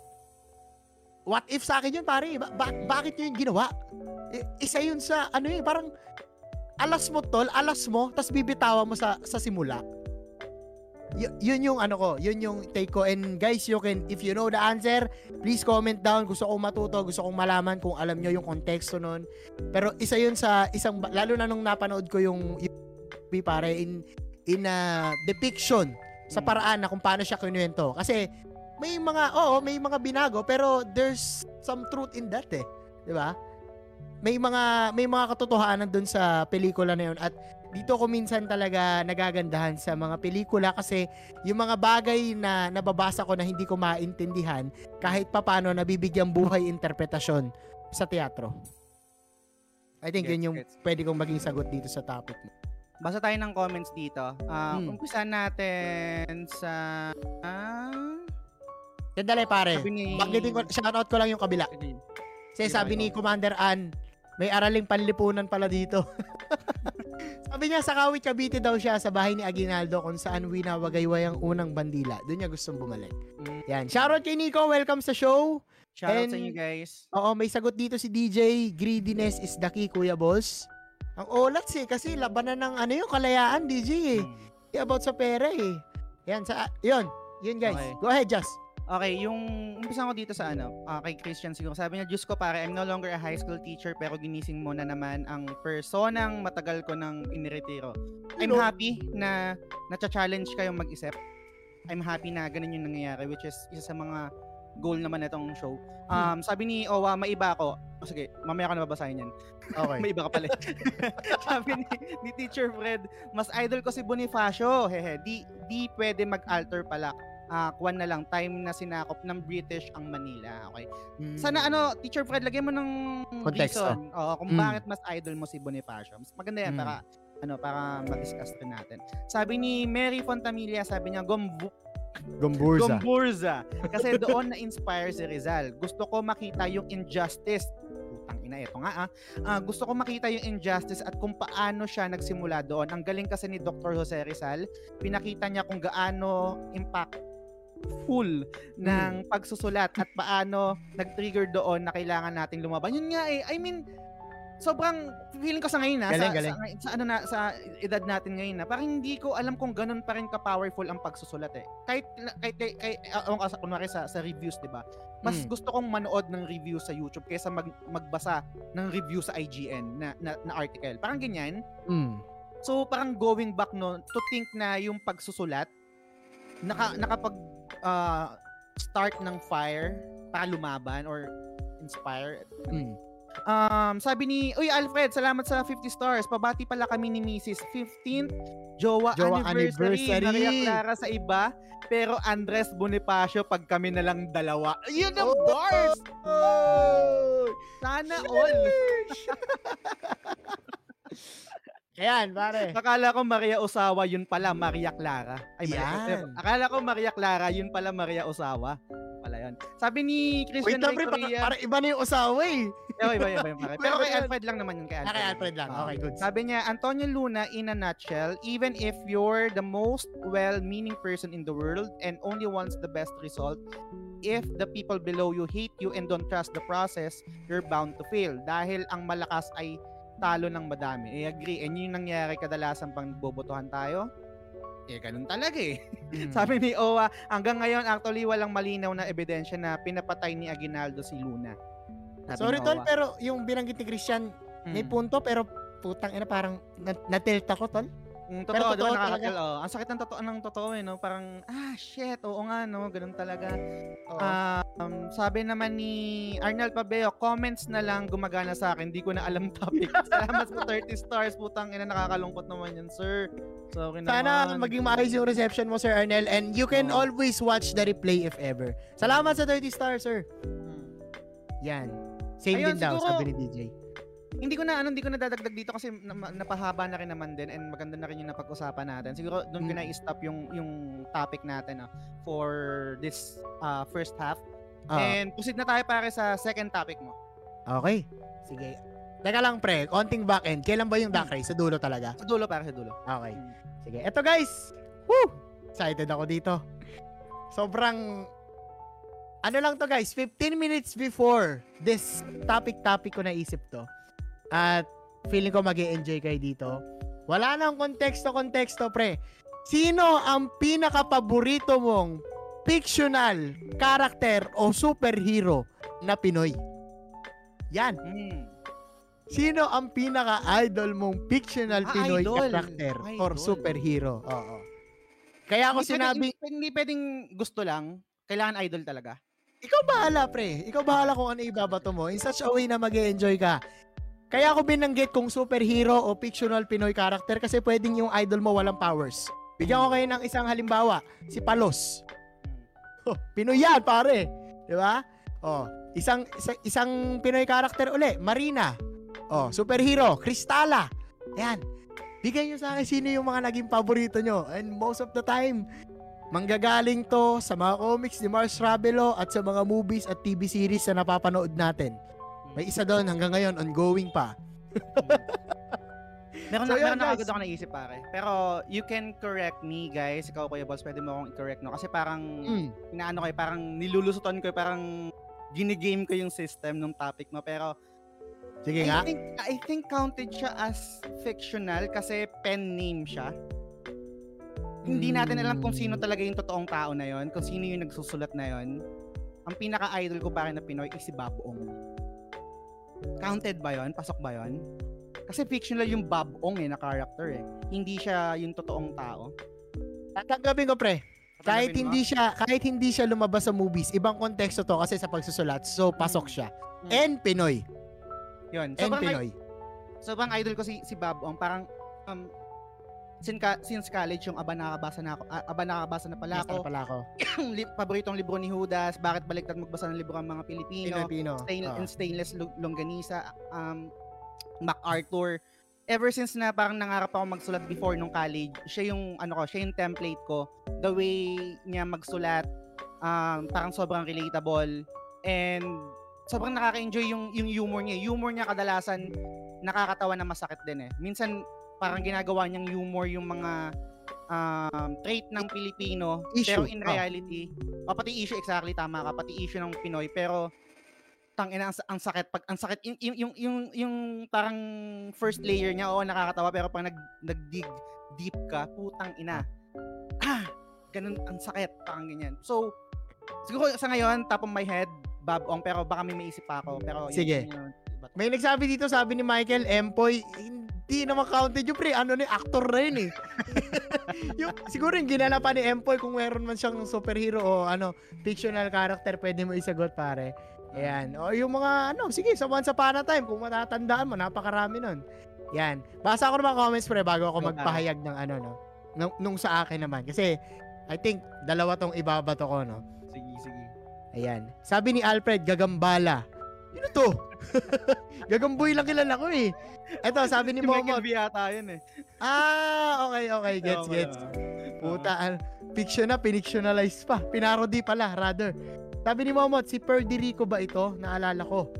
C: What if sa akin yun, pare? Ba- ba- bakit yun ginawa? I- isa yun sa, ano yun, parang alas mo tol, alas mo, tas bibitawan mo sa sa simula. Y- yun yung ano ko, yun yung take ko. And guys, you can, if you know the answer, please comment down. Gusto kong matuto, gusto kong malaman kung alam nyo yung konteksto nun. Pero isa yun sa isang, lalo na nung napanood ko yung, yung pare, in, in a depiction sa paraan na kung paano siya kinuwento. Kasi, may mga, oo, may mga binago, pero there's some truth in that eh. Di ba? May mga, may mga katotohanan dun sa pelikula na yun. At dito ko minsan talaga nagagandahan sa mga pelikula kasi yung mga bagay na nababasa ko na hindi ko maintindihan, kahit papano nabibigyan buhay interpretasyon sa teatro. I think
B: Gets,
C: yun yung
B: gets.
C: pwede kong maging sagot dito sa topic mo.
B: Basa tayo ng comments dito. Ah,
C: Hmm.
B: Umpisa natin sa... Ah,
C: Sandali pare.
B: ni...
C: Bagitin ko, shoutout ko lang yung kabila. Kasi sabi ni Commander Ann, may araling panlipunan pala dito. sabi niya, sa Kawit Cavite daw siya sa bahay ni Aguinaldo kung saan winawagayway ang unang bandila. Doon niya gustong bumalik.
B: Mm,
C: Yan. Shoutout kay Nico. Welcome sa show.
B: Shoutout sa
C: And-
B: inyo guys.
C: Oo, may sagot dito si DJ. Greediness is the key, Kuya Boss. Ang olats eh, kasi labanan ng ano yung kalayaan, DJ eh.
B: Mm.
C: About sa pera eh. Yan, sa, yun. Yun guys.
B: Okay.
C: Go ahead, Just.
B: Okay, yung umpisa ko dito sa ano, ah, kay Christian siguro. Sabi niya, Diyos ko pare, I'm no longer a high school teacher pero ginising mo na naman ang personang matagal ko nang iniretiro. I'm
C: Hello.
B: happy na nacha-challenge kayong mag-isip. I'm happy na ganun yung nangyayari which is isa sa mga goal naman itong show. Um, sabi ni Owa, may iba ako. Oh, sige, mamaya ko na babasahin yan.
C: Okay.
B: May iba ka pala. Sabi ni, ni Teacher Fred, mas idol ko si Bonifacio. Hehe, di, di pwede mag-alter pala. Ah, kuwan na lang, time na sinakop ng British ang Manila. Okay. Sana ano, Teacher Fred, lagyan mo ng
C: Konteksto.
B: reason. Oo, kung
C: Mm.
B: bakit mas idol mo si Bonifacio. Mas maganda yan
C: Mm.
B: para ano para ma-discuss rin natin. Sabi ni Mary Fontamilla, sabi niya, Gombu
C: Gomburza.
B: Gomburza. Kasi doon na-inspire si Rizal. Gusto ko makita yung injustice. Putang ina, ito nga ah. Ah, gusto ko makita yung injustice at kung paano siya nagsimula doon. Ang galing kasi ni Dr. Jose Rizal. Pinakita niya kung gaano impactful ng pagsusulat at paano nag-trigger doon na kailangan nating lumaban. Yun nga eh. I mean, sobrang feeling ko sa ngayon na
C: Galing,
B: sa,
C: galing.
B: sa, sa ano na sa edad natin ngayon na parang hindi ko alam kung ganun pa rin ka-powerful ang pagsusulat eh. Kahit kahit kahit, kahit uh, sa kunwari sa, sa reviews, 'di ba? Mas
C: Mm.
B: gusto kong manood ng review sa YouTube kaysa mag, magbasa ng review sa IGN na, na, na article. Parang ganyan.
C: Mm.
B: So parang going back no to think na yung pagsusulat naka nakapag uh, start ng fire para lumaban or inspire
C: Mm.
B: Um, sabi ni, Uy Alfred, salamat sa 50 stars. Pabati pala kami ni Mrs. 15th Jowa,
C: Jowa
B: anniversary.
C: anniversary.
B: Maria Clara sa iba, pero Andres Bonifacio pag kami na lang dalawa. Yun ang
C: Oh!
B: bars!
C: Oh!
B: Sana all.
C: Ayan, pare.
B: Akala ko Maria Osawa, yun pala Maria Clara. Ay, mali.
C: Yan.
B: Akala ko Maria Clara, yun pala Maria Osawa. Pala yun. Sabi ni
C: Wait
B: Christian
C: lang, pre, para, iba na yung usawa eh.
B: Eh, iba, iba, iba, pare. Pero kay
C: Iba.
B: Alfred lang naman yun. Kay Alfred,
C: kay Alfred lang.
B: Ah.
C: Okay, good.
B: Sabi niya, Antonio Luna, in a nutshell, even if you're the most well-meaning person in the world and only wants the best result, if the people below you hate you and don't trust the process, you're bound to fail. Dahil ang malakas ay talo ng madami. I agree. And yun yung nangyari kadalasan pang bobotohan tayo. Eh, ganun talaga eh.
C: Mm.
B: Sabi ni Owa, hanggang ngayon actually walang malinaw na ebidensya na pinapatay ni Aguinaldo si Luna. Sabi
C: Sorry tol, pero yung binanggit ni Christian, may
B: Mm.
C: punto pero putang ina parang na- na-tilt ako tol.
B: Mm,
C: Pero
B: totoo,
C: totoo
B: diba,
C: talaga.
B: nakakakil, oh. Ang sakit ng totoo ng totoo eh, no? Parang, ah, shit, oo nga, no? Ganun talaga.
C: Oo.
B: Um, sabi naman ni Arnel Pabeo, comments na lang gumagana sa akin. Di ko na alam topic. Salamat sa 30 stars. Putang ina, nakakalungkot naman yan, sir. Sorry
C: Sana
B: naman.
C: maging maayos yung reception mo, Sir Arnel. And you can
B: Oo.
C: always watch the replay if ever. Salamat sa 30 stars, sir.
B: Hmm.
C: Yan. Same
B: Ayun,
C: din daw,
B: siguro-
C: sabi ni DJ.
B: Hindi ko na ano, hindi ko na dadagdag dito kasi na, napahaba na rin naman din and maganda na rin yung napag-usapan natin. Siguro doon ko
C: Mm.
B: na i-stop yung yung topic natin ah, for this uh, first half.
C: Ah,
B: And proceed na tayo pare sa second topic mo.
C: okay. Sige. Teka lang pre, konting back end. Kailan ba yung back race? Sa dulo talaga?
B: Sa dulo pare sa dulo.
C: Okay.
B: Mm.
C: Sige. Eto guys. Woo! Excited ako dito. Sobrang ano lang to guys, 15 minutes before this topic-topic ko naisip to. At feeling ko mag enjoy kayo dito. Wala nang konteksto-konteksto, pre. Sino ang pinaka-paborito mong fictional character o superhero na Pinoy? Yan.
B: Mm.
C: Sino ang pinaka-idol mong fictional
B: Ah,
C: Pinoy
B: idol.
C: character or
B: Idol.
C: superhero? Oo. Kaya ako
B: Hindi pwedeng-
C: sinabi,
B: hindi, hindi pwedeng gusto lang. Kailangan idol talaga.
C: ikaw bahala pre. Ikaw bahala kung ano ibabato mo in such a way na mag enjoy ka. Kaya ako binanggit kung superhero o fictional Pinoy character kasi pwedeng yung idol mo walang powers. Bigyan ko kayo ng isang halimbawa, si Palos. Oh, Pinoy yan, pare. 'Di ba? Oh, isang isa- isang Pinoy character uli, Marina. Oh, superhero, Kristala. Yan. Bigyan nyo sa akin sino yung mga naging paborito nyo. And most of the time, manggagaling to sa mga comics ni Mars Ravelo at sa mga movies at TV series na napapanood natin. May isa doon hanggang ngayon, ongoing pa.
B: Meron
C: So,
B: na, meron na agad ako naisip pare. Pero you can correct me guys. Ikaw Kuya Boss, pwede mo akong i-correct no. Kasi parang
C: Mm.
B: inaano ko eh, parang nilulusutan ko eh, parang ginigame ko yung system ng topic mo. Pero
C: Sige
B: I
C: nga.
B: think, I think counted siya as fictional kasi pen name siya. Hindi natin alam kung sino
C: Mm.
B: talaga yung totoong tao na yon, kung sino yung nagsusulat na yon. Ang pinaka-idol ko pa rin na Pinoy is si Bob Ong. Counted ba yon? Pasok ba yon? Kasi fictional yung Bob Ong eh, na character eh. Hindi siya yung totoong tao.
C: Tatanggapin ko pre. Kahit
B: mo?
C: hindi siya kahit hindi siya lumabas sa movies, ibang konteksto to kasi sa pagsusulat. So pasok siya.
B: Mm.
C: And Pinoy.
B: Yun.
C: And
B: Sobrang,
C: Pinoy.
B: sobrang idol ko si, si Bob Ong. Parang, um, since, since college, yung aba nakabasa na ako, ah, aba nakabasa na pala
C: Master
B: ako,
C: pala ako.
B: paboritong libro ni Judas, Bakit Baliktad Magbasa ng Libro ang Mga Pilipino,
C: Pilipino.
B: Stain-
C: Ah.
B: and Stainless Lo- Longganisa, um, MacArthur. Ever since na parang nangarap ako magsulat before nung college, siya yung ano ko, siya yung template ko. The way niya magsulat, um, parang sobrang relatable and sobrang nakaka-enjoy yung yung humor niya. Humor niya kadalasan nakakatawa na masakit din eh. Minsan parang ginagawa niyang humor yung mga um, trait ng Pilipino.
C: Issue.
B: pero in
C: Ah.
B: reality, o pati issue exactly tama ka, pati issue ng Pinoy. Pero tang ina ang, ang sakit pag ang sakit yung yung yung yung, yung parang first layer niya oo nakakatawa. Pero pag nag nagdig deep ka putang ina. Ah ganun ang sakit parang ganyan. So siguro sa ngayon top of my head Bob Ong pero baka may maisip pa ako. Pero yun-
C: Sige.
B: yun yung iba.
C: May nagsabi dito, sabi ni Michael, Empoy, hindi naman counted yung pre. Ano ni actor na yun eh. yung, siguro yung ginala pa ni Empoy kung meron man siyang superhero o ano, fictional character, pwede mo isagot pare. Ayan. O yung mga ano, sige, sa Once Upon a Time, kung matatandaan mo, napakarami nun. Yan. Basa ako ng mga comments pre bago ako magpahayag ng ano no. Nung, nung sa akin naman. Kasi, I think, dalawa tong ibabato ko, no?
B: sige sige
C: Ayan. Sabi ni Alfred, gagambala. Sino to? Gagamboy lang kilala ko eh. Eto, sabi ni Momot.
B: B yata yun eh
C: Ah, okay, okay. Gets,
B: Oo,
C: gets. Puta, an- fiction na, pinictionalize pa. Pinarody pala, rather. Sabi ni Momot, si Ferderico ba ito? Naalala ko.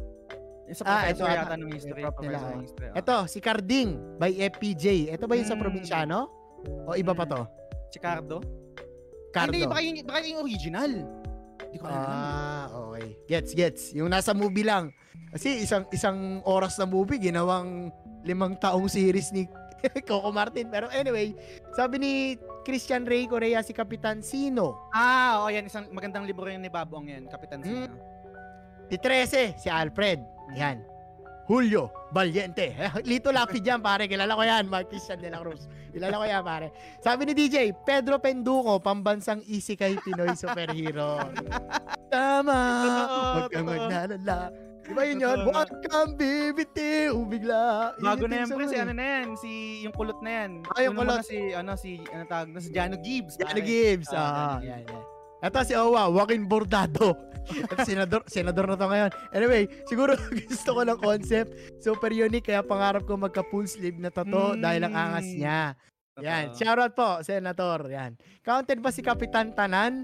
B: Yung sa
C: Ah, ito
B: yata
C: ata.
B: ng history
C: prop nila,
B: ng
C: oh.
B: history, oh.
C: Ito, si Carding by FPJ. Ito ba yung sa
B: Mm.
C: probinsyano? O iba pa to?
B: si Cardo
C: Cardo.
B: Hindi, baka yung, baka yung original. Hindi ko alam.
C: Ah, okay. Gets, gets. Yung nasa movie lang. Kasi isang isang oras na movie, ginawang limang taong series ni Coco Martin. Pero anyway, sabi ni Christian Ray Correa si Kapitan Sino.
B: Ah, oo, yan. Isang magandang libro yun ni Babong yan. Kapitan
C: Hmm.
B: Sino.
C: Si 13, si Alfred. Yan. Julio Valiente. Lito Lapid yan, pare. Kilala ko yan. Mark Christian de la Cruz. Kilala ko yan, pare. Sabi ni DJ, Pedro Penduko, pambansang isikay Pinoy superhero. Tama. Huwag kang
B: totoo.
C: magnanala. Di ba yun yun? Huwag kang bibitiw, bigla.
B: Bago na yan, pre. Si ano na yan. Si, yung kulot na yan.
C: Ah, yung kulot.
B: Si, ano, si, ano tawag na, si Jano Gibbs.
C: Jano. Gibbs.
B: Ah,
C: Ah,
B: Jano
C: yan, yan. Ito si Owa, Joaquin Bordado. At senador, senador na to ngayon. Anyway, siguro gusto ko ng concept. Super unique, kaya pangarap ko magka full sleeve na tato
B: Mm.
C: dahil ang angas niya. Yan, shoutout po, Senator. Yan. Counted ba si Kapitan Tanan?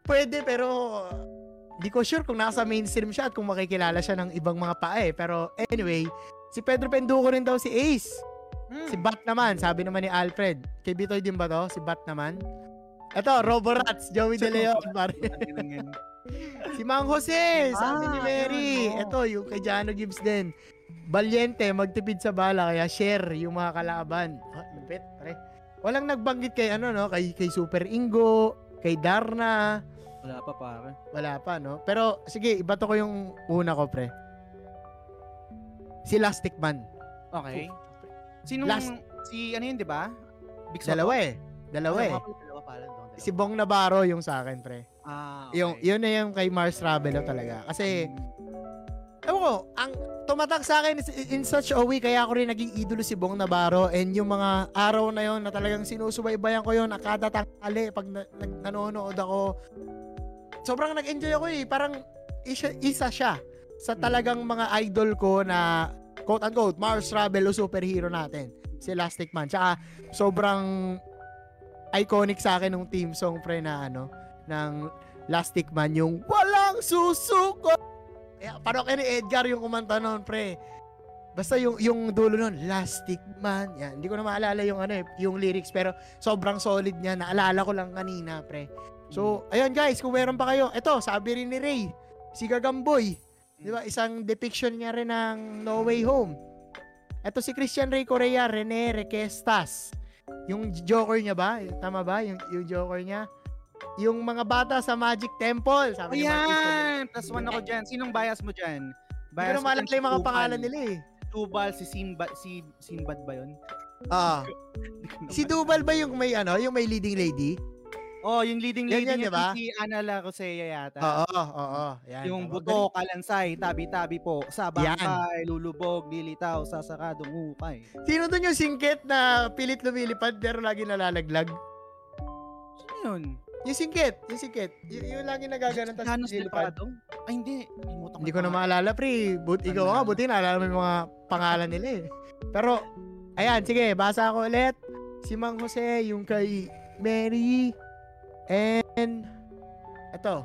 C: Pwede, pero di ko sure kung nasa mainstream siya at kung makikilala siya ng ibang mga pae. Pero anyway, si Pedro Penduko rin daw si Ace.
B: Hmm.
C: Si Bat naman, sabi naman ni Alfred. Kay Bitoy din ba to? Si Bat naman. Ito, Roborats, Joey De Leon. pare. si Mang Jose, sabi ni
B: Ah,
C: Mary.
B: yun, oo.
C: Ito, yung kay Jano Gibbs din. Valiente, magtipid sa bala, kaya share yung mga kalaban. Ah, lupit, pre. Walang nagbanggit kay ano, no? Kay, kay Super Ingo, kay Darna.
B: Wala pa pare.
C: Wala pa, no? Pero, sige, ibato ko yung una ko, pre. Si Lastic Man.
B: Okay. Sinong,
C: Last-
B: si ano yun, di ba? Big?
C: Dalawa eh. Dalawa eh.
B: Dalawa pala. no? Dalawa.
C: Si Bong Navarro yung sa akin, pre.
B: Ah, okay.
C: Yung, yun na yung kay Mars Ravelo talaga. Kasi, ewan ko, ang tumatak sa akin is in such a way, kaya ako rin naging idolo si Bong Navarro and yung mga araw na yon na talagang sinusubaybayan ko yon na kada tanghali pag na, nanonood ako. Sobrang nag-enjoy ako eh. Parang isa, isa siya sa talagang mga idol ko na quote-unquote Mars Ravelo superhero natin. Si Elastic Man. Tsaka sobrang iconic sa akin ng team song pre na ano ng Lastic Man yung walang susuko. Eh, parang kay ni Edgar yung kumanta noon, pre. Basta yung yung dulo noon, Lastic Man. Yan, hindi ko na maalala yung ano eh, yung lyrics pero sobrang solid niya. Naalala ko lang kanina, pre. So, ayun guys, kung meron pa kayo, eto, sabi rin ni Ray, si Gagamboy. Di ba? Isang depiction niya rin ng No Way Home. Eto si Christian Ray Correa, Rene Requestas. Yung Joker niya ba? Tama ba? Yung, yung Joker niya? Yung mga bata sa Magic Temple. Sabi Toledo.
B: Ayan! Plus one ako dyan. Sinong bias mo dyan?
C: Hindi ko na
B: ko
C: maalala
B: dyan si
C: yung mga
B: Tubal.
C: pangalan nila eh.
B: Tubal, si Sinbad, si Sinbad ba yun?
C: Ah. si Dubal ba yung may ano, yung may leading lady?
B: Oh, yung leading lady
C: yan,
B: niya,
C: di ba?
B: si Ana La Rosea yata.
C: Oo, oo, Yan.
B: Yung buto, kalansay, tabi-tabi po, sa bangkay, lulubog, lilitaw, sa saradong hukay.
C: Sino dun yung singket na pilit lumilipad pero lagi nalalaglag?
B: Sino yun?
C: Yung singket, yung singket. Y- yung lagi nagaganon tapos
B: Janos
C: lilipad.
B: Ay, hindi.
C: Hindi ko na maalala, pre. But,
B: Ano
C: ikaw nga, buti naalala mo yung mga pangalan nila eh. Pero, ayan, sige, basa ko ulit. Si Mang Jose, yung kay Mary, and, eto,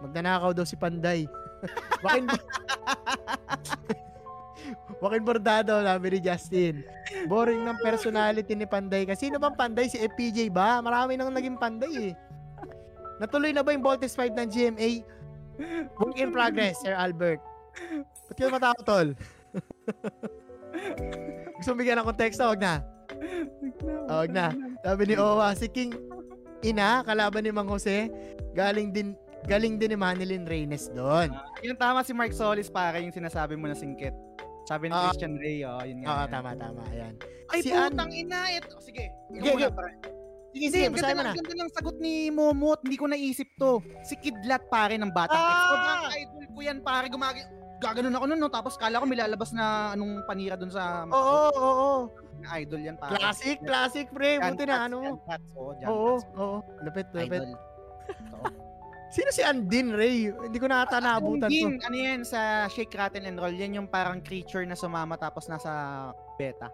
C: magnanakaw daw si Panday. Wakin, Wakin Bordado, sabi ni Justin. Boring ng personality ni Panday. Kasi sino bang Panday? Si FPJ ba? Marami nang naging Panday eh. Natuloy na ba yung Voltes 5 ng GMA? Work in progress, Sir Albert. Ba't ka matakot, tol? Gusto bigyan ng konteksto? Wag na. Ah, wag na. Sabi ni Owa, si King Ina, kalaban ni Mang Jose, galing din galing din ni Manilyn Reynes doon.
B: Ah, yung tama si Mark Solis para yung sinasabi mo na singkit. Sabi ni
C: Ah.
B: Christian Ray, oh, yun nga.
C: Oo,
B: yan.
C: tama, tama. Ayan.
B: Ay,
C: Si
B: putang ina, ito. Sige, ikaw
C: Sige, sige. Sige, sige,
B: ang
C: basahin mo na.
B: ganda ng sagot ni Momot. Hindi ko naisip to. Si Kidlat pare ng Batang
C: Ah!
B: X. Sobrang idol ko yan pare. Gumagi gaganon ako nun, no? Tapos kala ko may lalabas na anong panira dun sa
C: Oo, oo, oo.
B: Idol yan pare.
C: Classic, classic, pre. Buti na ano.
B: Jan Prats, oo,
C: Oo. Lupit, lupit. Sino si Andin Ray? Hindi ko na ata naabutan to.
B: Ano yan, sa Shake, Rattle, and Roll, yan yung parang creature na sumama tapos nasa beta.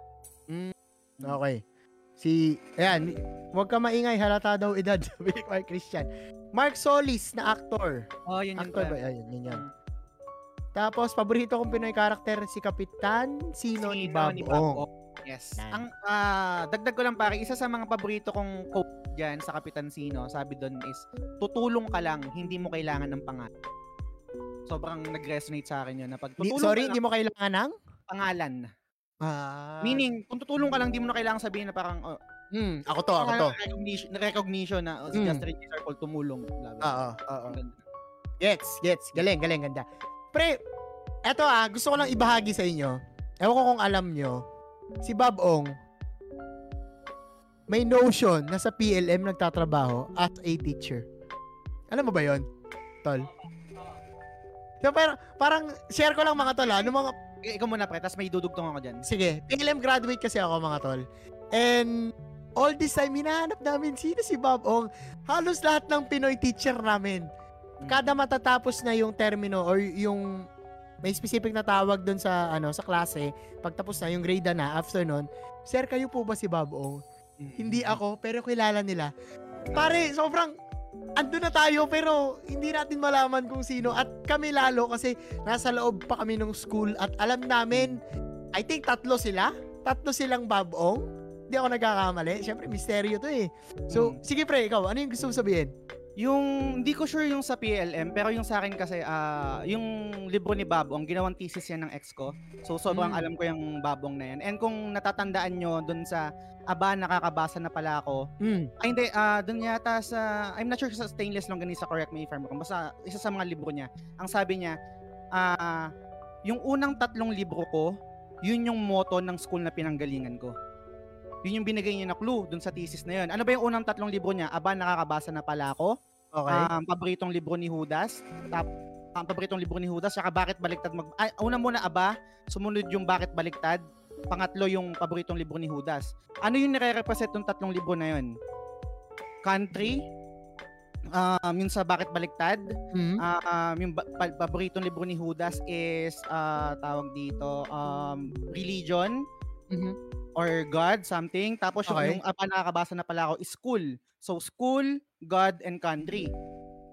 C: Okay. Si, ayan, huwag ka maingay, halata daw edad, sabi ni Mark Christian. Mark Solis na actor.
B: Oh, yun yun.
C: Actor ba? Ayun, yun yan.
B: Mm.
C: Tapos, paborito kong Pinoy karakter, si Kapitan Sino, ni Bob Ong.
B: Yes.
C: Yan.
B: Ang ah, dagdag ko lang pare, isa sa mga paborito kong quote diyan sa Kapitan Sino, sabi doon is tutulong ka lang, hindi mo kailangan ng pangalan. Sobrang nag-resonate sa akin 'yun na pag
C: Di,
B: tutulong
C: sorry, hindi
B: lang,
C: mo kailangan ng?
B: pangalan.
C: Ah.
B: Meaning, kung tutulong ka lang, hindi mo na kailangan sabihin na parang oh,
C: hmm, ako to, ako to.
B: recognition, recognition na oh, si
C: Mm.
B: Justin Circle tumulong.
C: Oo, oo. Gets, gets. Galing, galing, ganda. Pre, eto ah, gusto ko lang ibahagi sa inyo. Ewan ko kung alam nyo, si Bob Ong, may notion na sa PLM nagtatrabaho as a teacher. Alam mo ba yon Tol? So, parang, parang share ko lang mga tol ah, ano mga,
B: Eh, Ikaw muna pre, tapos may dudugtong ako diyan.
C: sige, PLM graduate kasi ako mga tol. And, all this time, hinahanap namin sino si Bob Ong. Halos lahat ng Pinoy teacher namin. Kada matatapos na yung termino or yung may specific na tawag doon sa ano sa klase, pagtapos na yung grade na after nun, Sir, kayo po ba si Bob Ong? Hindi ako, pero kilala nila. Pare, sobrang ando na tayo pero hindi natin malaman kung sino. At kami lalo kasi nasa loob pa kami ng school at alam namin I think tatlo sila. Tatlo silang babong. Hindi ako nagkakamali. Syempre misteryo to eh. So
B: Mm.
C: sige pre ikaw ano yung gusto mo sabihin
B: Yung, hindi ko sure yung sa PLM, pero yung sa akin kasi, ah yung libro ni Babong, ginawang thesis yan ng ex ko. So, sobrang
C: Mm.
B: alam ko yung Babong na yan. And kung natatandaan nyo dun sa, aba, nakakabasa na pala ako.
C: mm.
B: Ay, hindi, ah dun yata sa, I'm not sure sa Stainless Longganisa, correct me if I'm wrong. Basta, isa sa mga libro niya. Ang sabi niya, ah yung unang tatlong libro ko, yun yung motto ng school na pinanggalingan ko. Yun yung binigay niya na clue dun sa thesis na yun. Ano ba yung unang tatlong libro niya? Aba, nakakabasa na pala ako.
C: okay
B: Um, paboritong libro ni Judas. Tap, ang paboritong libro ni Judas, saka bakit baliktad mag... Ay, una muna aba, sumunod yung bakit baliktad. Pangatlo yung paboritong libro ni Judas. Ano yung nire-represent ng tatlong libro na yun? Country, um, yung sa bakit baliktad,
C: mm.
B: Ah, um, yung ba- pa- paboritong libro ni Judas is ah, tawag dito um, religion
C: Mhm.
B: Or God something tapos yung,
C: Okay.
B: yung apa nakakabasa na pala ako is school so school God and country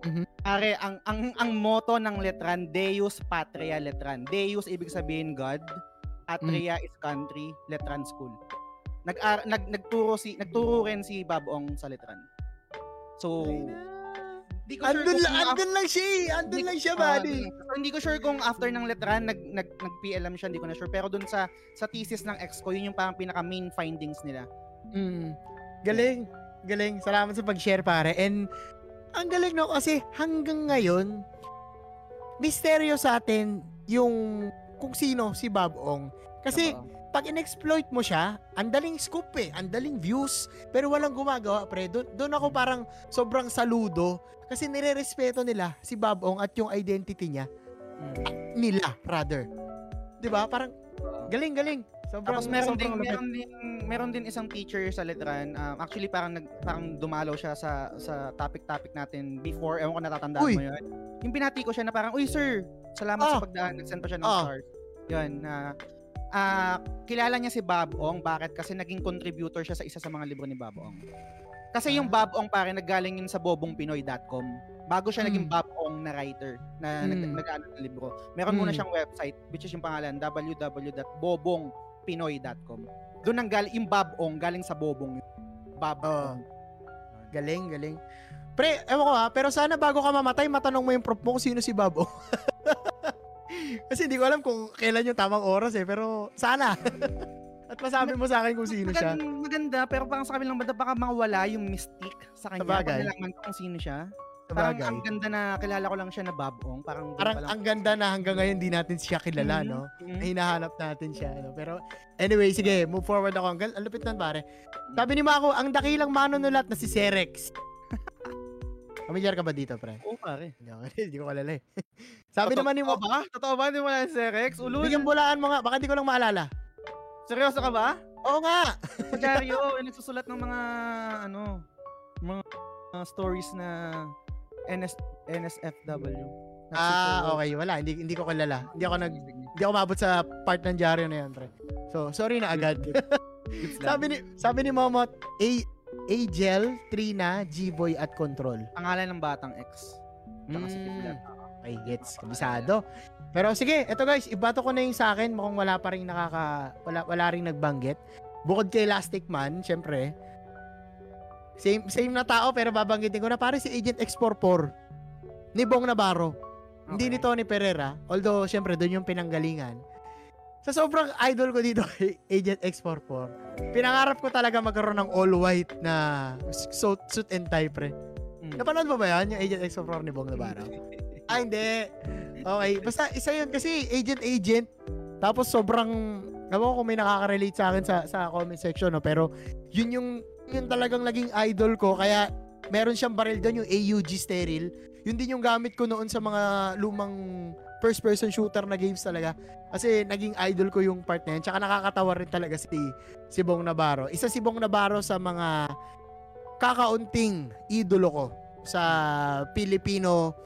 C: Mhm.
B: Are, ang, ang, ang motto ng letran, Deus Patria Letran. Deus ibig sabihin God, Patria is country, Letran school. Nag, ar- nag nagturo si nagturo rin si Babong sa letran. So, di ko sure
C: andun,
B: kung
C: lang, andun lang siya eh. andun lang siya buddy
B: so, hindi ko sure kung after ng letran nag nag nag PLM siya, hindi ko na sure. Pero dun sa sa thesis ng ex ko, yun yung parang pinaka main findings nila.
C: Mm. Galing. Galing. Salamat sa pag-share pare. And ang galing no kasi hanggang ngayon misteryo sa atin yung kung sino si Bob Ong. Kasi
B: Totoo.
C: pag in-exploit mo siya, ang daling scoop eh, ang daling views, pero walang gumagawa pre. Doon doon ako parang sobrang saludo kasi nire-respeto nila si Bob Ong at yung identity niya,
B: Mm.
C: nila rather. 'Di ba? Parang galing galing. Sobrang
B: Tapos meron din
C: sobrang lupit.
B: meron din meron din isang teacher sa letran. Um, actually parang nag parang dumalaw siya sa sa topic-topic natin before. Ewan ko natatandaan
C: Uy!
B: mo 'yun. Yung binati ko siya na parang, "Uy, sir, salamat
C: Ah!
B: sa pagdaan." Nag-send pa siya ng
C: Ah!
B: stars. 'Yun na ah kilala niya si Bob Ong. Bakit? Kasi naging contributor siya sa isa sa mga libro ni Bob Ong. Kasi yung
C: Ah.
B: Bob Ong pare naggaling yun sa bobongpinoy.com. Bago siya naging
C: Mm.
B: Bob Ong na writer na nag
C: Mm.
B: nag-ano ng libro. Meron muna
C: Mm.
B: siyang website which is yung pangalan www.bobongpinoy.com. Doon ang galing yung Bob Ong galing sa Bobong. yun. Bob
C: Oo.
B: Ong.
C: Galing, galing. Pre, ewan ko ha, pero sana bago ka mamatay, matanong mo yung prop mo kung sino si Babo. Kasi hindi ko alam kung kailan yung tamang oras eh, pero sana. At masabi mo sa akin kung sino siya.
B: Maganda, maganda, pero parang sa kabilang banda baka mawala yung mystique sa kanya.
C: Sabagay.
B: Pag kung sino siya. Parang
C: Sabagay.
B: ang ganda na kilala ko lang siya na Bob Ong. Parang,
C: Parang
B: pa lang-
C: ang ganda na hanggang ngayon di natin siya kilala,
B: Mhm,
C: no?
B: mhm.
C: Na hinahanap natin siya, no? Pero anyway, sige, move forward ako. Ang, ang lupit nun, pare. Sabi ni Mako, ang dakilang manunulat na si Serex. Familiar ka ba dito, pre?
B: Oo, pare.
C: Hindi hindi ko kalala eh. Sabi
B: Totoo-
C: naman ni Mako,
B: ba? Totoo ba? Hindi mo na si Rex? Ulul?
C: bigyan bulaan mo nga, baka di ko lang maalala.
B: Seryoso ka ba?
C: Oo nga!
B: Si Dario, yung nagsusulat ng mga, ano, mga uh, stories na NS, NSFW.
C: Ah, okay, wala. Hindi hindi ko kilala. Hindi ako nag hindi ako mabot sa part ng dyaryo na 'yan, pre. So, sorry na agad. sabi ni sabi ni Momot, A Agel, Trina, G-Boy at Control.
B: Pangalan ng batang ex. Tsaka si
C: Mm.
B: Kidlat.
C: Okay, gets. Kabisado. Pero sige, eto guys, ibato ko na yung sa akin. Mukhang wala pa rin nakaka... Wala, wala rin nagbanggit. Bukod kay Elastic Man, syempre. Same, same na tao, pero babanggitin ko na pare si Agent X44. Ni Bong Navarro. Hindi ni Tony Pereira. Although, syempre, doon yung pinanggalingan. Sa sobrang idol ko dito kay Agent X44, pinangarap ko talaga magkaroon ng all-white na suit, suit and tie, pre.
B: Mm.
C: Napanood mo ba yan? Yung Agent X44 ni Bong Navarro? Ah, hindi. Okay. Basta isa yun kasi agent-agent. Tapos sobrang, ewan ko kung may nakaka-relate sa akin sa, sa comment section, no? pero yun yung, yun talagang naging idol ko. Kaya meron siyang baril doon, yung AUG sterile. Yun din yung gamit ko noon sa mga lumang first person shooter na games talaga. Kasi naging idol ko yung part na yun. Tsaka nakakatawa rin talaga si, si Bong Navarro. Isa si Bong Navarro sa mga kakaunting idolo ko sa Filipino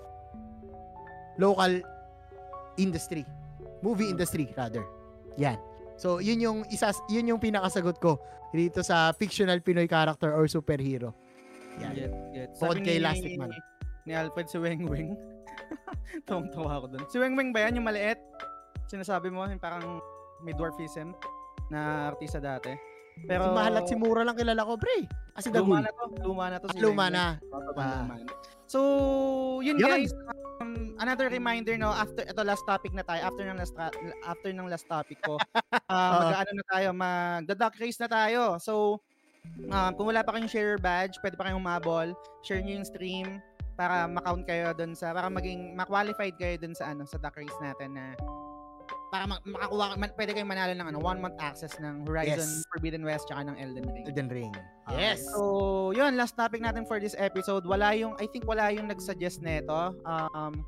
C: local industry. Movie industry, rather. Yan. So, yun yung isa, yun yung pinakasagot ko dito sa fictional Pinoy character or superhero. Yan.
B: Get, get.
C: Bukod kay Elastic Man.
B: Ni Alfred si Weng Weng. Tawang-tawa ako dun. Si Weng Weng ba yan, yung maliit? Sinasabi mo, yung parang may dwarfism na artista dati. Pero,
C: si Mahal at si Mura lang kilala ko, pre. Kasi
B: luma na to. Luma na to. Si
C: luma
B: Weng Weng.
C: na.
B: Sobrang
C: Ah.
B: So, yun
C: Yan.
B: guys. Um, another reminder no, after ito last topic na tayo, after ng last after ng last topic ko, uh, mag-ano na tayo, mag-duck race na tayo. So, um, kung wala pa kayong share badge, pwede pa kayong humabol, share niyo yung stream para ma-count kayo doon sa para maging ma-qualified kayo doon sa ano sa duck race natin na para ma- makakuha man, pwede kayong manalo ng ano one month access ng Horizon
C: Yes.
B: Forbidden West tsaka ng Elden Ring.
C: Elden Ring.
B: Okay.
C: Yes.
B: So, yun, last topic natin for this episode. Wala yung, I think wala yung nag-suggest nito. Um,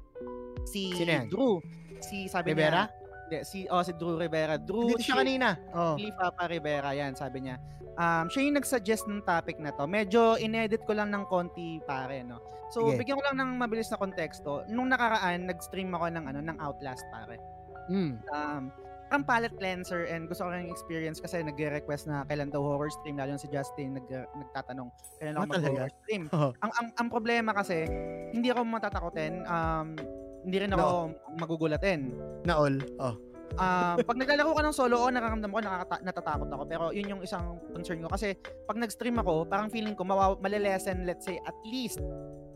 B: si
C: Sino yan?
B: Drew. Si, sabi
C: Rivera?
B: niya. Si, oh, si Drew Rivera. Drew
C: Dito siya kanina. Oh.
B: Chili Papa Rivera, yan, sabi niya. Um, siya yung nag-suggest ng topic na to. Medyo inedit ko lang ng konti pare, no? So,
C: Sige.
B: bigyan ko lang ng mabilis na konteksto. Nung nakaraan, nag-stream ako ng, ano, ng Outlast, pare
C: Mm.
B: um, parang palette cleanser and gusto ko rin experience kasi nagre-request na kailan daw horror stream lalo na si Justin nag nagtatanong kailan ako
C: Ah,
B: mag-horror stream.
C: Oh.
B: Ang, ang ang problema kasi hindi ako matatakotin um hindi rin ako magugulatin.
C: Na all. Oh.
B: Um, pag naglalaro ka ng solo, oh, nakaramdam ko nakakata- natatakot ako. Pero yun yung isang concern ko. Kasi pag nag-stream ako, parang feeling ko mawaw- malilesen, let's say, at least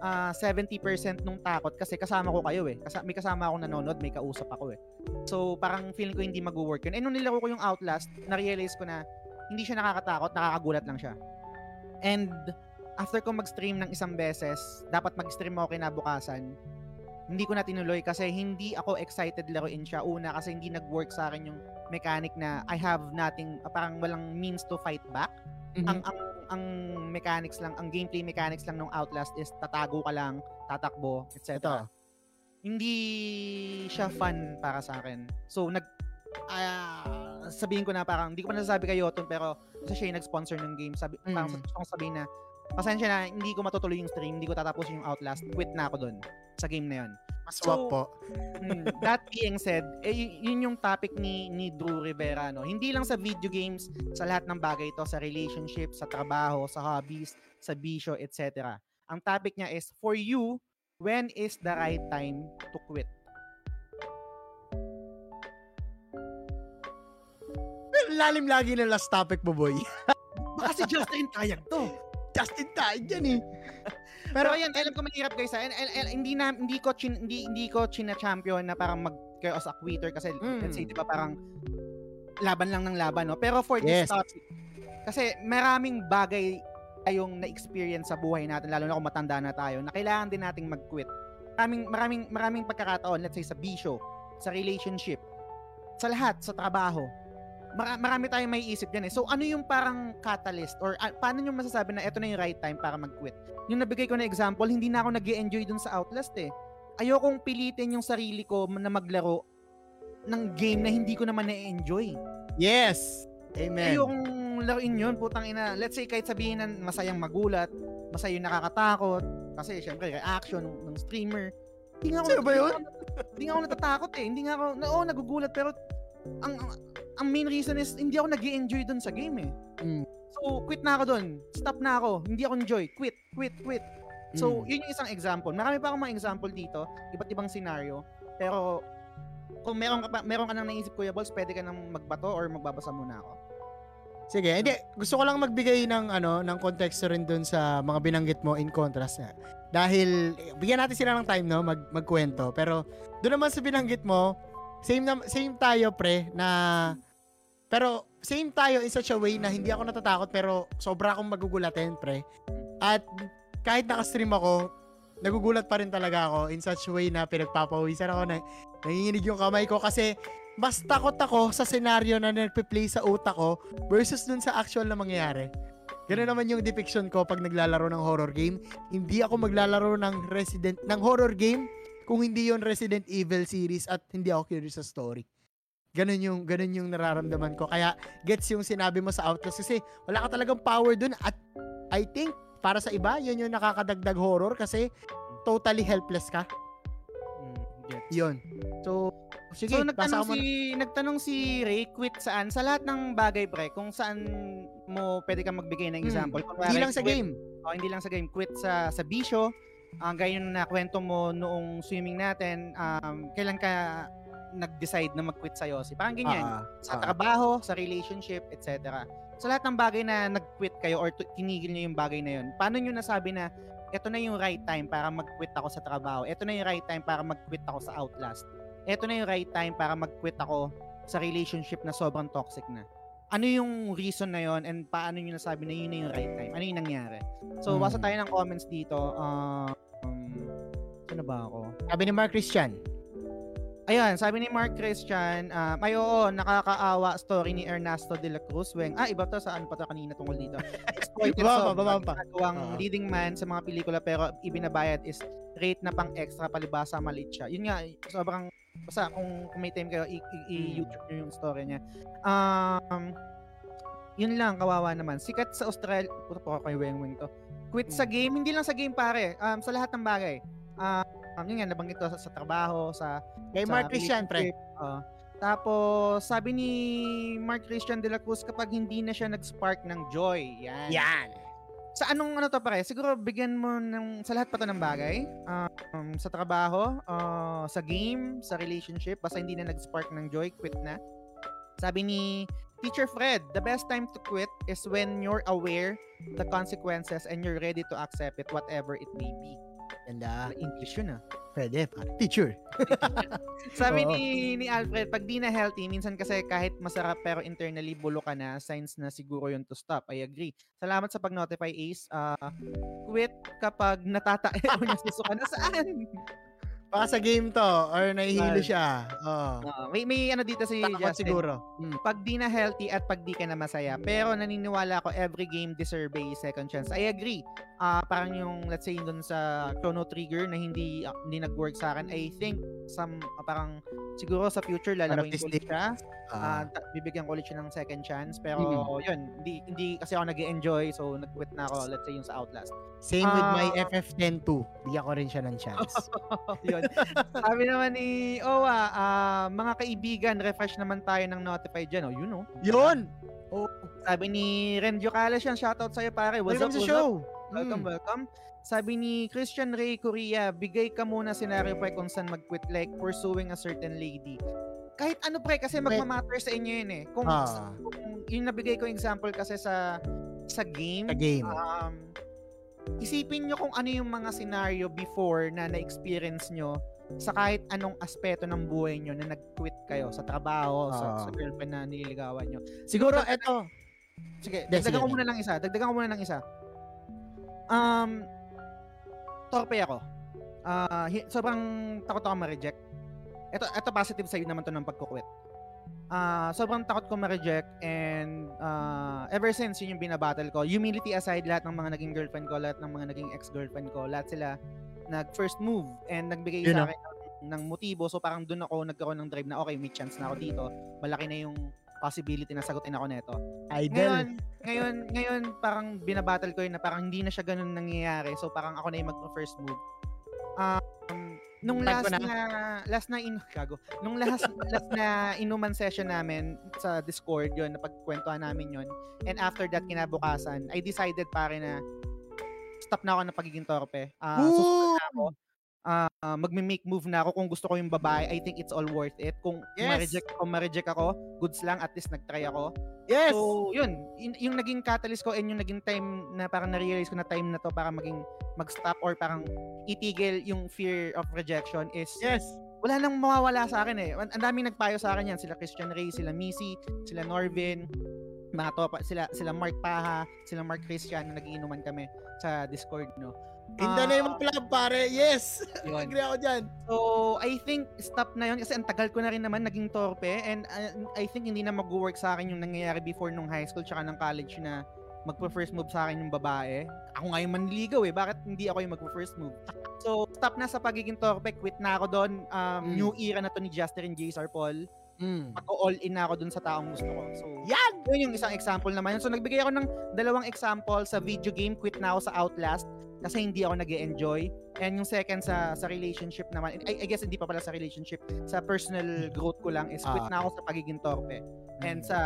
B: ah 70% nung takot kasi kasama ko kayo eh. Kasi may kasama akong nanonood, may kausap ako eh. So parang feeling ko hindi mag-work yun. Eh nung nilaro ko yung Outlast, na-realize ko na hindi siya nakakatakot, nakakagulat lang siya. And after ko mag-stream ng isang beses, dapat mag-stream ako kinabukasan, hindi ko na tinuloy kasi hindi ako excited laruin siya. Una kasi hindi nag-work sa akin yung mechanic na I have nothing, parang walang means to fight back.
C: Mhm.
B: Ang ang ang mechanics lang, ang gameplay mechanics lang ng Outlast is tatago ka lang, tatakbo, etc.
C: Ito.
B: Hindi siya fun para sa akin. So nag ah, sabihin ko na parang hindi ko pa nasasabi kay Yoton pero kasi siya yung nag-sponsor ng game. Sabi parang
C: Mm.
B: gusto kong sabihin na pasensya na hindi ko matutuloy yung stream, hindi ko tatapusin yung Outlast. Quit na ako doon sa game na yon.
C: Maswap
B: So,
C: po.
B: Mm, that being said, eh, yun yung topic ni ni Drew Rivera no. Hindi lang sa video games, sa lahat ng bagay ito, sa relationship, sa trabaho, sa hobbies, sa bisyo, etc. Ang topic niya is for you, when is the right time to quit?
C: Lalim lagi ng last topic mo, boy.
B: Baka si Justin Tayag to.
C: Justin tayo dyan eh.
B: Pero ayan, alam ko mahirap guys. ah. And, and- and hindi na hindi ko chin, hindi hindi ko china champion na parang mag chaos a quitter kasi
C: Mm.
B: let's say 'di ba parang laban lang ng laban no. Pero for this
C: Yes.
B: topic kasi maraming bagay tayong na-experience sa buhay natin lalo na kung matanda na tayo na kailangan din nating mag-quit. Maraming maraming maraming pagkakataon let's say sa bisyo, sa relationship, sa lahat, sa trabaho. Mara- marami tayong may isip diyan eh. So ano yung parang catalyst or ah, paano nyo masasabi na ito na yung right time para mag-quit? yung nabigay ko na example, hindi na ako nag enjoy dun sa Outlast eh. Ayokong pilitin yung sarili ko na maglaro ng game na hindi ko naman na-enjoy.
C: Yes. Amen.
B: Ayokong laruin yun, putang ina. Let's say kahit sabihin na masayang magulat, masayang nakakatakot, kasi syempre reaction ng, streamer. Hindi nga ako,
C: Sino ba yun?
B: Hindi nga ako, natatakot eh. Hindi nga ako, na, oo, nagugulat pero ang, ang ang main reason is hindi ako nag enjoy dun sa game eh.
C: Mm.
B: So, quit na ako dun. Stop na ako. Hindi ako enjoy. Quit, quit, quit. So,
C: Mm.
B: yun yung isang example. Marami pa akong mga example dito, iba't ibang scenario. Pero, kung meron ka, pa, meron ka nang naisip, Kuya Balls, pwede ka nang magbato or magbabasa muna ako.
C: Sige, hindi gusto ko lang magbigay ng ano, ng konteksto rin dun sa mga binanggit mo in contrast na. Dahil eh, bigyan natin sila ng time no mag magkwento. Pero doon naman sa binanggit mo, same na, same tayo pre na pero same tayo in such a way na hindi ako natatakot pero sobra akong magugulatin pre. At kahit naka-stream ako, nagugulat pa rin talaga ako in such way na pinagpapawisan ako na nanginginig yung kamay ko kasi mas takot ako sa senaryo na nagpe-play sa utak ko versus dun sa actual na mangyayari. Ganun naman yung depiction ko pag naglalaro ng horror game. Hindi ako maglalaro ng Resident ng horror game kung hindi yon Resident Evil series at hindi ako curious sa story. Ganun yung ganun yung nararamdaman ko. Kaya gets yung sinabi mo sa Outlast kasi wala ka talagang power dun at I think para sa iba, yun yung nakakadagdag horror kasi totally helpless ka.
B: Mm, gets.
C: Yun. So, sige,
B: so nagtanong
C: mo.
B: si nagtanong si Ray quit saan sa lahat ng bagay pre kung saan mo pwede kang magbigay ng
C: Hmm.
B: example. Kunwari,
C: Hindi lang sa
B: quit-
C: game.
B: Oh, hindi lang sa game, quit sa sa bisyo. Ang gaya yung nakwento mo noong swimming natin, um, kailan ka nag-decide na mag-quit sa Yossi? Parang ganyan.
C: Ah,
B: sa
C: ah.
B: trabaho, sa relationship, etc. Sa lahat ng bagay na nag-quit kayo or tu- tinigil niyo yung bagay na yun, paano niyo nasabi na ito na yung right time para mag-quit ako sa trabaho. Ito na yung right time para mag-quit ako sa Outlast. Ito na yung right time para mag-quit ako sa relationship na sobrang toxic na. Ano yung reason na yon and paano niyo nasabi na yun na yung right time? Ano yung nangyari? So,
C: Hmm.
B: basa tayo ng comments dito. Um, ano ba ako?
C: Sabi ni Mark Christian.
B: Ayan, sabi ni Mark Christian, um, ay oo, nakakaawa story ni Ernesto de la Cruz. Weng, ah, iba to sa ano pa to kanina tungkol dito. Exploited so,
C: Oo.
B: leading man sa mga pelikula pero ibinabayad is rate na pang extra palibasa maliit siya. Yun nga, sobrang, basta kung, kung may time kayo,
C: Hmm.
B: i-YouTube nyo yung story niya. Um, yun lang, kawawa naman. Sikat sa Australia, puto po kay Weng Weng to. Quit sa
C: Hmm.
B: game, hindi lang sa game pare, um, sa lahat ng bagay. Um, yun nga, nabanggit ko sa, sa trabaho, sa
C: Kay
B: sa
C: Mark Christian, pre.
B: oo. tapos, sabi ni Mark Christian de la Cruz, kapag hindi na siya nag-spark ng joy, yan.
C: Yan.
B: Sa anong ano to pare? Siguro bigyan mo ng, sa lahat pa to ng bagay. Um, sa trabaho, uh, sa game, sa relationship, basta hindi na nag-spark ng joy, quit na. Sabi ni Teacher Fred, the best time to quit is when you're aware the consequences and you're ready to accept it, whatever it may be.
C: Ganda.
B: English yun ah.
C: Pwede, pare. Teacher.
B: Sabi
C: Oo.
B: ni ni Alfred, pag di na healthy, minsan kasi kahit masarap pero internally bulo ka na, signs na siguro yun to stop. I agree. Salamat sa pag-notify, Ace. Ah, quit kapag natatae mo na susuka na saan.
C: Baka sa game to or nahihilo
B: Ah.
C: siya. Oo.
B: Ah, may, may ano dito si
C: Takot
B: Justin.
C: siguro. Mm.
B: Pag di na healthy at pag di ka na masaya. Pero naniniwala ako every game deserve a second chance. I agree. Ah, parang yung let's say dun sa Chrono Trigger na hindi ah, hindi nag-work sa akin. I think some ah, parang siguro sa future lalakuin
C: this
B: ko ulit siya.
C: Ah.
B: Ah, ta- bibigyan ko ulit siya ng second chance. Pero
C: Mm.
B: yun, hindi, hindi kasi ako nag enjoy so nag-quit na ako, let's say yung sa Outlast.
C: Same with my
B: Ah.
C: FF10-2. Bigyan ko rin siya ng chance.
B: yun. Sabi naman ni Owa, ah, mga kaibigan, refresh naman tayo ng notified dyan. Oh, yun oh.
C: Yun!
B: Sabi ni Renjo Calas yan, shoutout sa'yo pare. What's
C: Welcome
B: up,
C: sa
B: what's up?
C: show.
B: Welcome,
C: Mm.
B: welcome. Sabi ni Christian Ray Korea, bigay ka muna scenario pre kung saan mag-quit like pursuing a certain lady. Kahit ano pre, kasi magmamatter sa inyo yun eh. Kung,
C: Ah.
B: kung yung nabigay ko example kasi sa sa game,
C: Sa game.
B: um, isipin nyo kung ano yung mga scenario before na na-experience nyo sa kahit anong aspeto ng buhay nyo na nag-quit kayo sa trabaho, sa,
C: Ah.
B: sa girlfriend na nililigawan nyo.
C: Siguro, eto.
B: Sige, dagdagan ko muna ng isa. Dagdagan ko muna ng isa. Um, torpe ako. Hi- sobrang takot ako ma-reject. Ito, ito positive side naman to ng pagkukwit. Ah, sobrang takot ko ma-reject and ah, ever since yun yung binabattle ko. Humility aside, lahat ng mga naging girlfriend ko, lahat ng mga naging ex-girlfriend ko, lahat sila nag-first move and nagbigay
C: Yun
B: sa akin ng, ng motibo. So parang doon ako nagkaroon ng drive na okay, may chance na ako dito. Malaki na yung possibility na sagutin ako neto.
C: Idol.
B: Ngayon, ngayon, ngayon parang binabattle ko yun na parang hindi na siya ganun nangyayari. So parang ako na yung mag-first move. Nung last
C: na.
B: na, last na in gago. Nung last last na inuman session namin sa Discord yon na pagkwentuhan namin yon. And after that kinabukasan, I decided pare na stop na ako ng pagiging torpe.
C: Ooh!
B: susunod na ako. Ah, magme-make move na ako kung gusto ko yung babae. I think it's all worth it. Kung
C: Yes!
B: ma-reject kung ma-reject ako, goods lang at least nag-try ako.
C: Yes!
B: So, yun, yun, yung naging catalyst ko and yung naging time na parang na-realize ko na time na to para maging mag-stop or parang itigil yung fear of rejection is
C: yes!
B: wala nang mawawala sa akin eh. Ang daming nagpayo sa akin yan. Sila Christian Ray, sila Missy, sila Norvin, mga topa, sila, sila Mark Paha, sila Mark Christian na nagiinuman kami sa Discord, no?
C: In the name of love, pare. Yes!
B: yun.
C: Agree ako dyan.
B: So, I think stop na yun kasi ang tagal ko na rin naman naging torpe and uh, I think hindi na mag-work sa akin yung nangyayari before nung high school tsaka ng college na magpo-first move sa akin yung babae. Ako nga yung manliligaw eh. Bakit hindi ako yung magpo-first move? So, stop na sa pagiging torpe. Quit na ako doon. Um,
C: Mm.
B: New era na to ni Justin and J.S.R. Paul.
C: Mm.
B: Mag-all in na ako doon sa taong gusto ko. So,
C: Yan!
B: yun yung isang example naman. So, nagbigay ako ng dalawang example sa video game. Quit na ako sa Outlast kasi hindi ako nag enjoy And yung second sa sa relationship naman, I, I guess hindi pa pala sa relationship, sa personal growth ko lang is quit
C: Ah.
B: na ako sa pagiging torpe and sa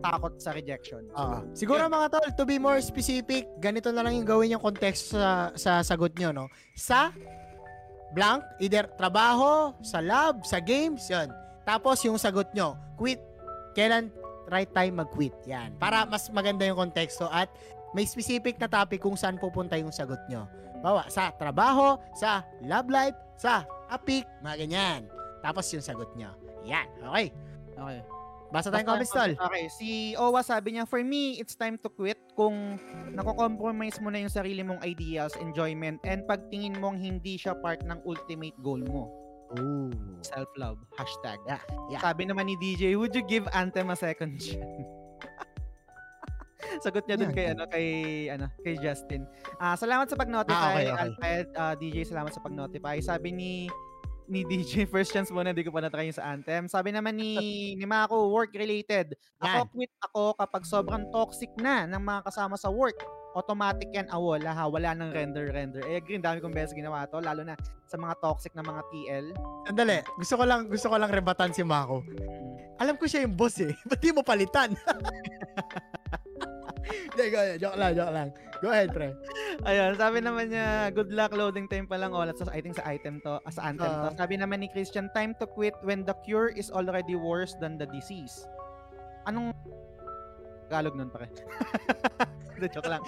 B: takot sa rejection. So,
C: Ah, siguro mga tol, to be more specific, ganito na lang yung gawin yung context sa, sa sagot nyo, no? Sa blank, either trabaho, sa lab, sa games, yun. Tapos yung sagot nyo, quit. Kailan right time mag-quit? Yan. Para mas maganda yung konteksto at may specific na topic kung saan pupunta yung sagot nyo. Bawa, sa trabaho, sa love life, sa apik, mga ganyan. Tapos yung sagot nyo. Yan. Okay.
B: okay.
C: Basta tayong comments, tol.
B: Okay, si Owa sabi niya, for me, it's time to quit kung nako-compromise mo na yung sarili mong ideals, enjoyment, and pagtingin mong hindi siya part ng ultimate goal mo.
C: Ooh.
B: Self-love. Hashtag.
C: Yeah, yeah.
B: Sabi naman ni DJ, would you give Anthem a second chance? Sagot niya dun
C: Yeah.
B: kay ano kay ano kay Justin. Ah, salamat sa pag-notify
C: Ah, okay, okay.
B: Alfred. Ah, DJ, salamat sa pag-notify. Sabi ni ni DJ first chance muna hindi ko pa na-try yung sa Anthem. Sabi naman ni ni Mako work related. Ako
C: Yan.
B: quit ako kapag sobrang toxic na ng mga kasama sa work. Automatic yan awol ha, wala nang render render. Eh agree, ang dami kong beses ginawa to lalo na sa mga toxic na mga TL.
C: Sandali, gusto ko lang gusto ko lang rebatan si Mako. Alam ko siya yung boss eh. Ba't di mo palitan? Hindi, go ahead. Joke lang, joke lang. Go ahead, pre.
B: Ayun, sabi naman niya, good luck, loading time pa lang all. So, I think sa item to, ah, sa anthem to.
C: Ah.
B: Sabi naman ni Christian, time to quit when the cure is already worse than the disease. Anong Tagalog nun pare? Joke lang.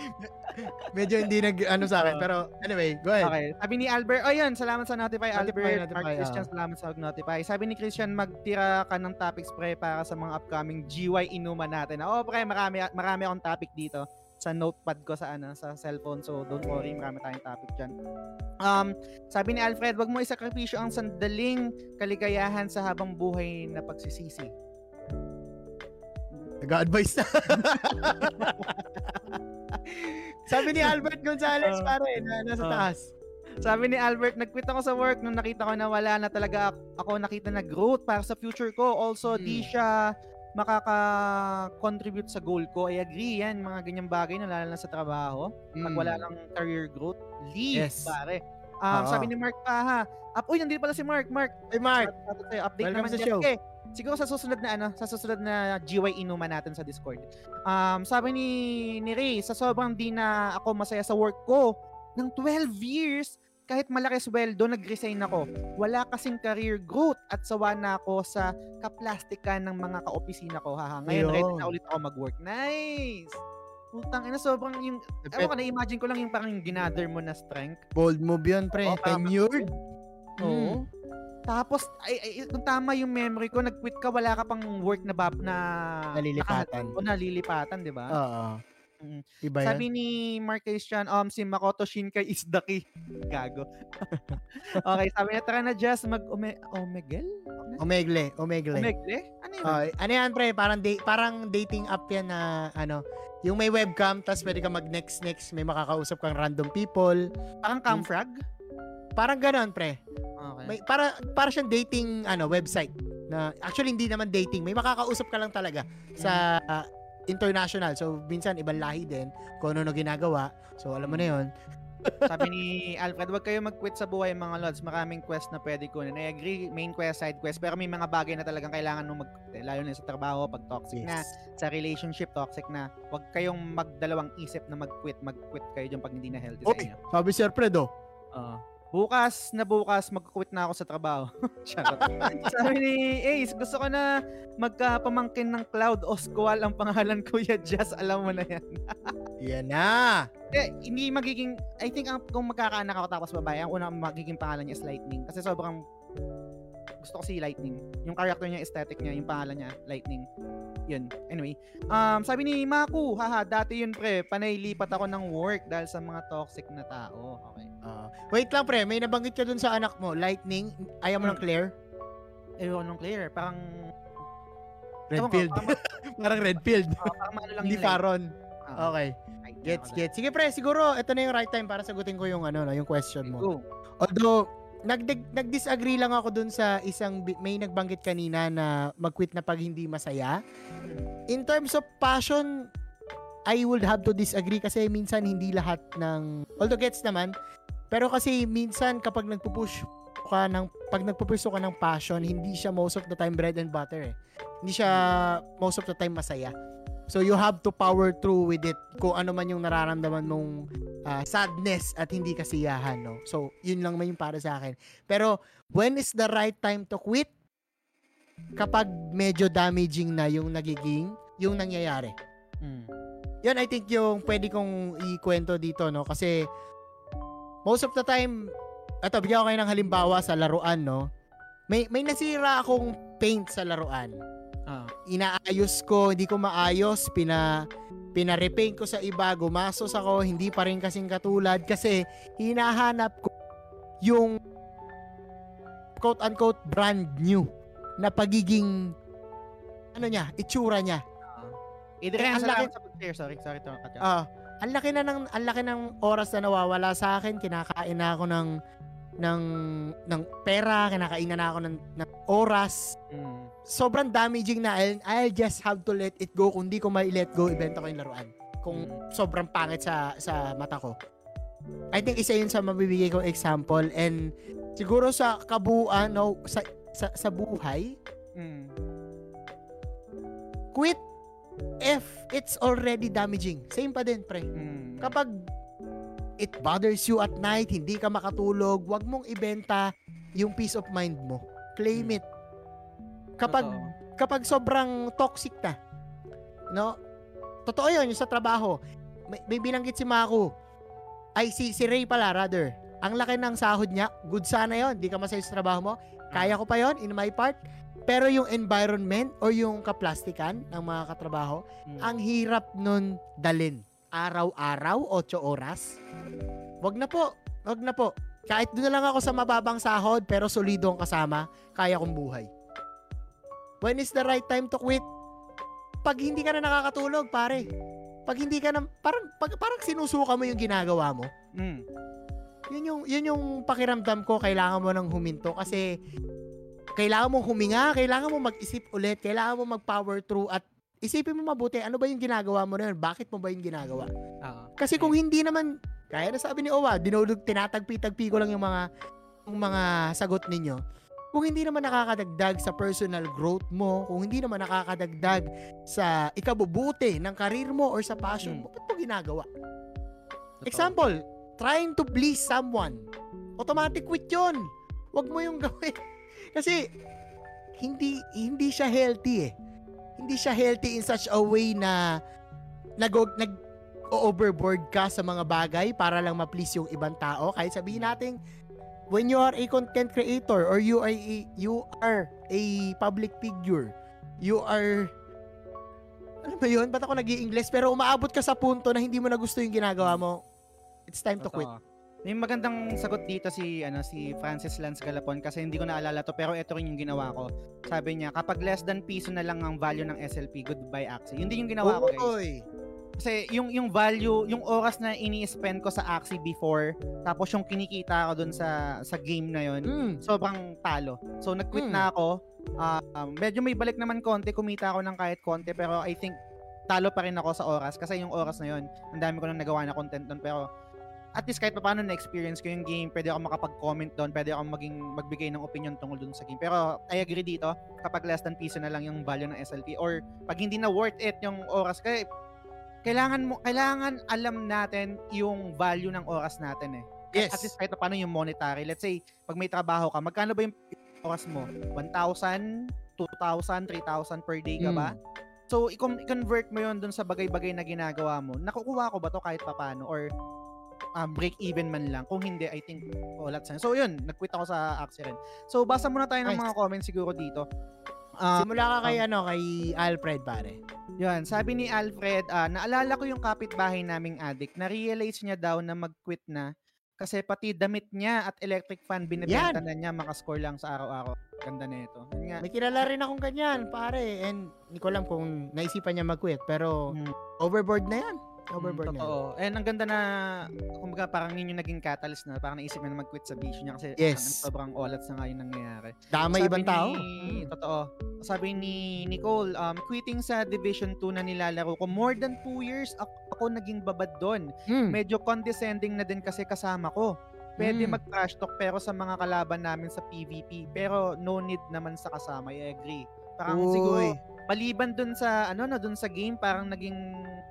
C: Medyo hindi nag, ano sa akin. Pero, anyway, go ahead.
B: Okay. Sabi ni Albert, ayun, salamat sa Notify, Albert.
C: Notify,
B: Mark Christian,
C: ah.
B: salamat sa Notify. Sabi ni Christian, magtira ka ng topics pre para sa mga upcoming GY inuman natin. Oo, pre, marami, marami akong topic dito sa notepad ko sa ano sa cellphone so don't worry marami tayong topic diyan. Um sabi ni Alfred wag mo isakripisyo ang sandaling kaligayahan sa habang buhay na pagsisisi.
C: Nag-advise na. Sabi ni Albert Gonzalez,
B: Ah.
C: pare, na nasa
B: Ah.
C: taas.
B: Sabi ni Albert, nag-quit ako sa work nung nakita ko na wala na talaga ako nakita na growth para sa future ko. Also, di
C: Hmm.
B: siya makaka-contribute sa goal ko. I agree yan, mga ganyang bagay na lalo na sa trabaho. Pag wala
C: Mm.
B: ng career growth, leave,
C: Yes.
B: pare. Um,
C: Oo.
B: sabi ni Mark pa ha. Up, uy, nandito pala si Mark. Mark,
C: Hey, Mark.
B: update
C: Welcome
B: naman
C: sa show.
B: Okay, siguro sa susunod na ano, sa susunod na GY inuman natin sa Discord. Um, sabi ni ni Ray, sa sobrang di na ako masaya sa work ko, ng 12 years, kahit malaki sweldo, nag-resign ako. Wala kasing career growth at sawa na ako sa kaplastikan ng mga kaopisina ko. Haha, ngayon ready
C: Ayun.
B: na ulit ako mag-work. Nice! Putang ina, sobrang yung, ewan ko, na-imagine ko lang yung parang yung ginather mo na strength.
C: Bold move yun, pre.
B: Oo.
C: Tenured.
B: Oo.
C: Mm.
B: Tapos, ay, ay, kung tama yung memory ko, nag-quit ka, wala ka pang work na bab na...
C: Nalilipatan.
B: O nalilipatan, di ba?
C: Oo.
B: Mm.
C: Iba yan.
B: Sabi ni Mark Christian, um, si Makoto Shinkai is the key. Gago. okay, sabi niya, tara na, Jess, mag ome Omegel?
C: Omegle. Omegle.
B: Omegle? Ano yun?
C: Oh, ano yan, pre? Parang, da- parang dating app yan na, ano, yung may webcam, tapos pwede ka mag next next, may makakausap kang random people.
B: Parang camfrag?
C: Parang ganon, pre.
B: Okay.
C: May, para, para siyang dating, ano, website. Na, actually, hindi naman dating. May makakausap ka lang talaga sa ah, international. So, minsan, ibang lahi din kung ano na ginagawa. So, alam mo na yun.
B: Sabi ni Alfred, wag kayo mag-quit sa buhay mga lods. Maraming quest na pwede kunin. I agree, main quest, side quest. Pero may mga bagay na talagang kailangan mo mag eh, lalo na sa trabaho, pag toxic na, sa relationship, toxic na. Wag kayong magdalawang isip na mag-quit. Mag-quit kayo dyan pag hindi na healthy sa
C: Oy,
B: inyo.
C: sabi Sir Fredo.
B: Oo. Bukas na bukas, mag-quit na ako sa trabaho. Sabi ni Ace, gusto ko na magkapamangkin ng Cloud o Squall ang pangalan Kuya Jazz. Alam mo na yan.
C: Yan na.
B: Eh, hindi magiging, I think ang, kung magkakaanak ako tapos babae, ang unang magiging pangalan niya is Lightning. Kasi sobrang gusto ko si Lightning. Yung character niya, aesthetic niya, yung pangalan niya, Lightning. Yun. Anyway. Um, sabi ni Maku, haha, dati yun pre, panay lipat ako ng work dahil sa mga toxic na tao. Okay.
C: Ah, wait lang, pre. May nabanggit ka dun sa anak mo. Lightning. Ayaw mo ng
B: Hmm.
C: Claire?
B: Ewan nung clear, parang... Ewan ko,
C: Redfield.
B: Parang,
C: Parang Redfield.
B: ah, parang ano lang
C: Hindi
B: like,
C: Faron.
B: ah.
C: Okay. Gets, gets. Sige pre, siguro ito na yung right time para sagutin ko yung ano, no, yung question mo. Although, nag nag-disagree lang ako dun sa isang may nagbanggit kanina na mag-quit na pag hindi masaya. In terms of passion, I would have to disagree kasi minsan hindi lahat ng although gets naman, pero kasi minsan kapag nagpo-push ka ng pag nagpo-pursue ka ng passion, hindi siya most of the time bread and butter eh. Hindi siya most of the time masaya. So you have to power through with it kung ano man yung nararamdaman mong ah, sadness at hindi kasiyahan, no? So, yun lang man yung para sa akin. Pero, when is the right time to quit? Kapag medyo damaging na yung nagiging, yung nangyayari.
B: Mm.
C: Yun, I think yung pwede kong ikwento dito, no? Kasi, most of the time, eto, bigyan ko kayo ng halimbawa sa laruan, no? May, may nasira akong paint sa laruan
B: Ah.
C: inaayos ko, hindi ko maayos, pina pina-repaint ko sa iba, gumasos ako, hindi pa rin kasing katulad kasi hinahanap ko yung quote-unquote brand new na pagiging ano niya, itsura niya.
B: Adrian,
C: ang
B: salamat
C: laki-
B: sa pag-share. Sorry, sorry to cut you off.
C: Ah, ang laki na ng ang laki ng oras na nawawala sa akin, kinakain na ako ng ng ng pera, kinakain na ako ng, ng oras.
B: Mm.
C: sobrang damaging na I'll, I'll just have to let it go kung di ko may let go ibenta ko yung laruan kung sobrang pangit sa sa mata ko I think isa yun sa mabibigay kong example and siguro sa kabuuan no sa sa, sa buhay
B: Mm.
C: quit if it's already damaging same pa din pre
B: Mm.
C: kapag it bothers you at night hindi ka makatulog wag mong ibenta yung peace of mind mo claim it kapag
B: Totoo.
C: kapag sobrang toxic na. No? Totoo 'yun yung sa trabaho. May, may binanggit si Mako. Ay si si Ray pala rather. Ang laki ng sahod niya, good sana 'yon. Di ka masaya sa trabaho mo. Kaya ko pa 'yon in my part. Pero yung environment or yung kaplastikan ng mga katrabaho,
B: Mm.
C: ang hirap nun dalin. Araw-araw, 8 oras. Wag na po. Wag na po. Kahit doon na lang ako sa mababang sahod pero solido ang kasama, kaya kong buhay. When is the right time to quit? Pag hindi ka na nakakatulog, pare. Pag hindi ka na, parang, pag, parang sinusuka mo yung ginagawa mo.
B: Mm.
C: Yun yung, yun yung pakiramdam ko, kailangan mo nang huminto kasi kailangan mong huminga, kailangan mo mag-isip ulit, kailangan mo mag-power through at isipin mo mabuti, ano ba yung ginagawa mo na yun? Bakit mo ba yung ginagawa?
B: Ah.
C: Kasi kung hindi naman, kaya na sabi ni Owa, dinulog, tinatagpi-tagpi ko lang yung mga, yung mga sagot ninyo. Kung hindi naman nakakadagdag sa personal growth mo, kung hindi naman nakakadagdag sa ikabubuti ng karir mo or sa passion mo, ba't mo ginagawa?
B: Totoo.
C: Example, trying to please someone. Automatic quit yun. Huwag mo yung gawin. Kasi, hindi, hindi siya healthy eh. Hindi siya healthy in such a way na nag, nag overboard ka sa mga bagay para lang ma-please yung ibang tao. Kahit sabihin natin, when you are a content creator or you are a, you are a public figure, you are ano ba yun? Ba't ako nag english Pero umaabot ka sa punto na hindi mo na gusto yung ginagawa mo. It's time to quit.
B: May magandang sagot dito si ano si Francis Lance Galapon kasi hindi ko naalala to pero ito rin yung ginawa ko. Sabi niya, kapag less than piso na lang ang value ng SLP, goodbye Axie. Yun din yung ginawa ko, guys.
C: Oy.
B: Kasi yung yung value, yung oras na ini-spend ko sa Axie before, tapos yung kinikita ko dun sa sa game na yon,
C: Mm.
B: sobrang talo. So nag-quit
C: Mm.
B: na ako. Ah, um, medyo may balik naman konti, kumita ako ng kahit konti pero I think talo pa rin ako sa oras kasi yung oras na yon, ang dami ko nang nagawa na content doon pero at least kahit paano na-experience ko yung game, pwede ako makapag-comment doon, pwede ako maging magbigay ng opinion tungkol doon sa game. Pero I agree dito, kapag less than piso na lang yung value ng SLP or pag hindi na worth it yung oras kaya kailangan mo kailangan alam natin yung value ng oras natin eh.
C: Yes.
B: At least kahit paano yung monetary. Let's say, pag may trabaho ka, magkano ba yung oras mo? 1,000, 2,000, 3,000 per day ka ba? So, i-com- i-convert mo yon dun sa bagay-bagay na ginagawa mo. Nakukuha ko ba to kahit papano? Or um, break even man lang. Kung hindi, I think wala sa So, yun. Nag-quit ako sa accident. So, basa muna tayo ng mga comments siguro dito. Ah,
C: Simula ka kay ano, kay Alfred pare.
B: Yan, sabi ni Alfred, ah, naalala ko yung kapitbahay naming addict, na-realize niya daw na mag-quit na kasi pati damit niya at electric fan binibenta na niya makascore lang sa araw-araw. Ganda na ito. Nga.
C: May kilala rin akong ganyan, pare. And hindi ko alam kung naisipan niya mag-quit. Pero
B: Mm.
C: overboard na yan. Na.
B: Mm, Totoo. And ang ganda na, kumbaga parang yun yung naging catalyst na parang naisip na mag-quit sa bisyo niya kasi
C: Yes.
B: ang- sobrang olat na nga yung nangyayari.
C: Damay
B: Sabi
C: ibang tao.
B: Ni, Totoo. Sabi ni Nicole, um, quitting sa Division 2 na nilalaro ko, more than 2 years ako, ako naging babad doon.
C: Mm.
B: Medyo condescending na din kasi kasama ko. Pwede
C: Mm.
B: mag-trash talk pero sa mga kalaban namin sa PvP. Pero no need naman sa kasama. I agree. Parang
C: Uy.
B: siguro, maliban dun sa, ano na, dun sa game, parang naging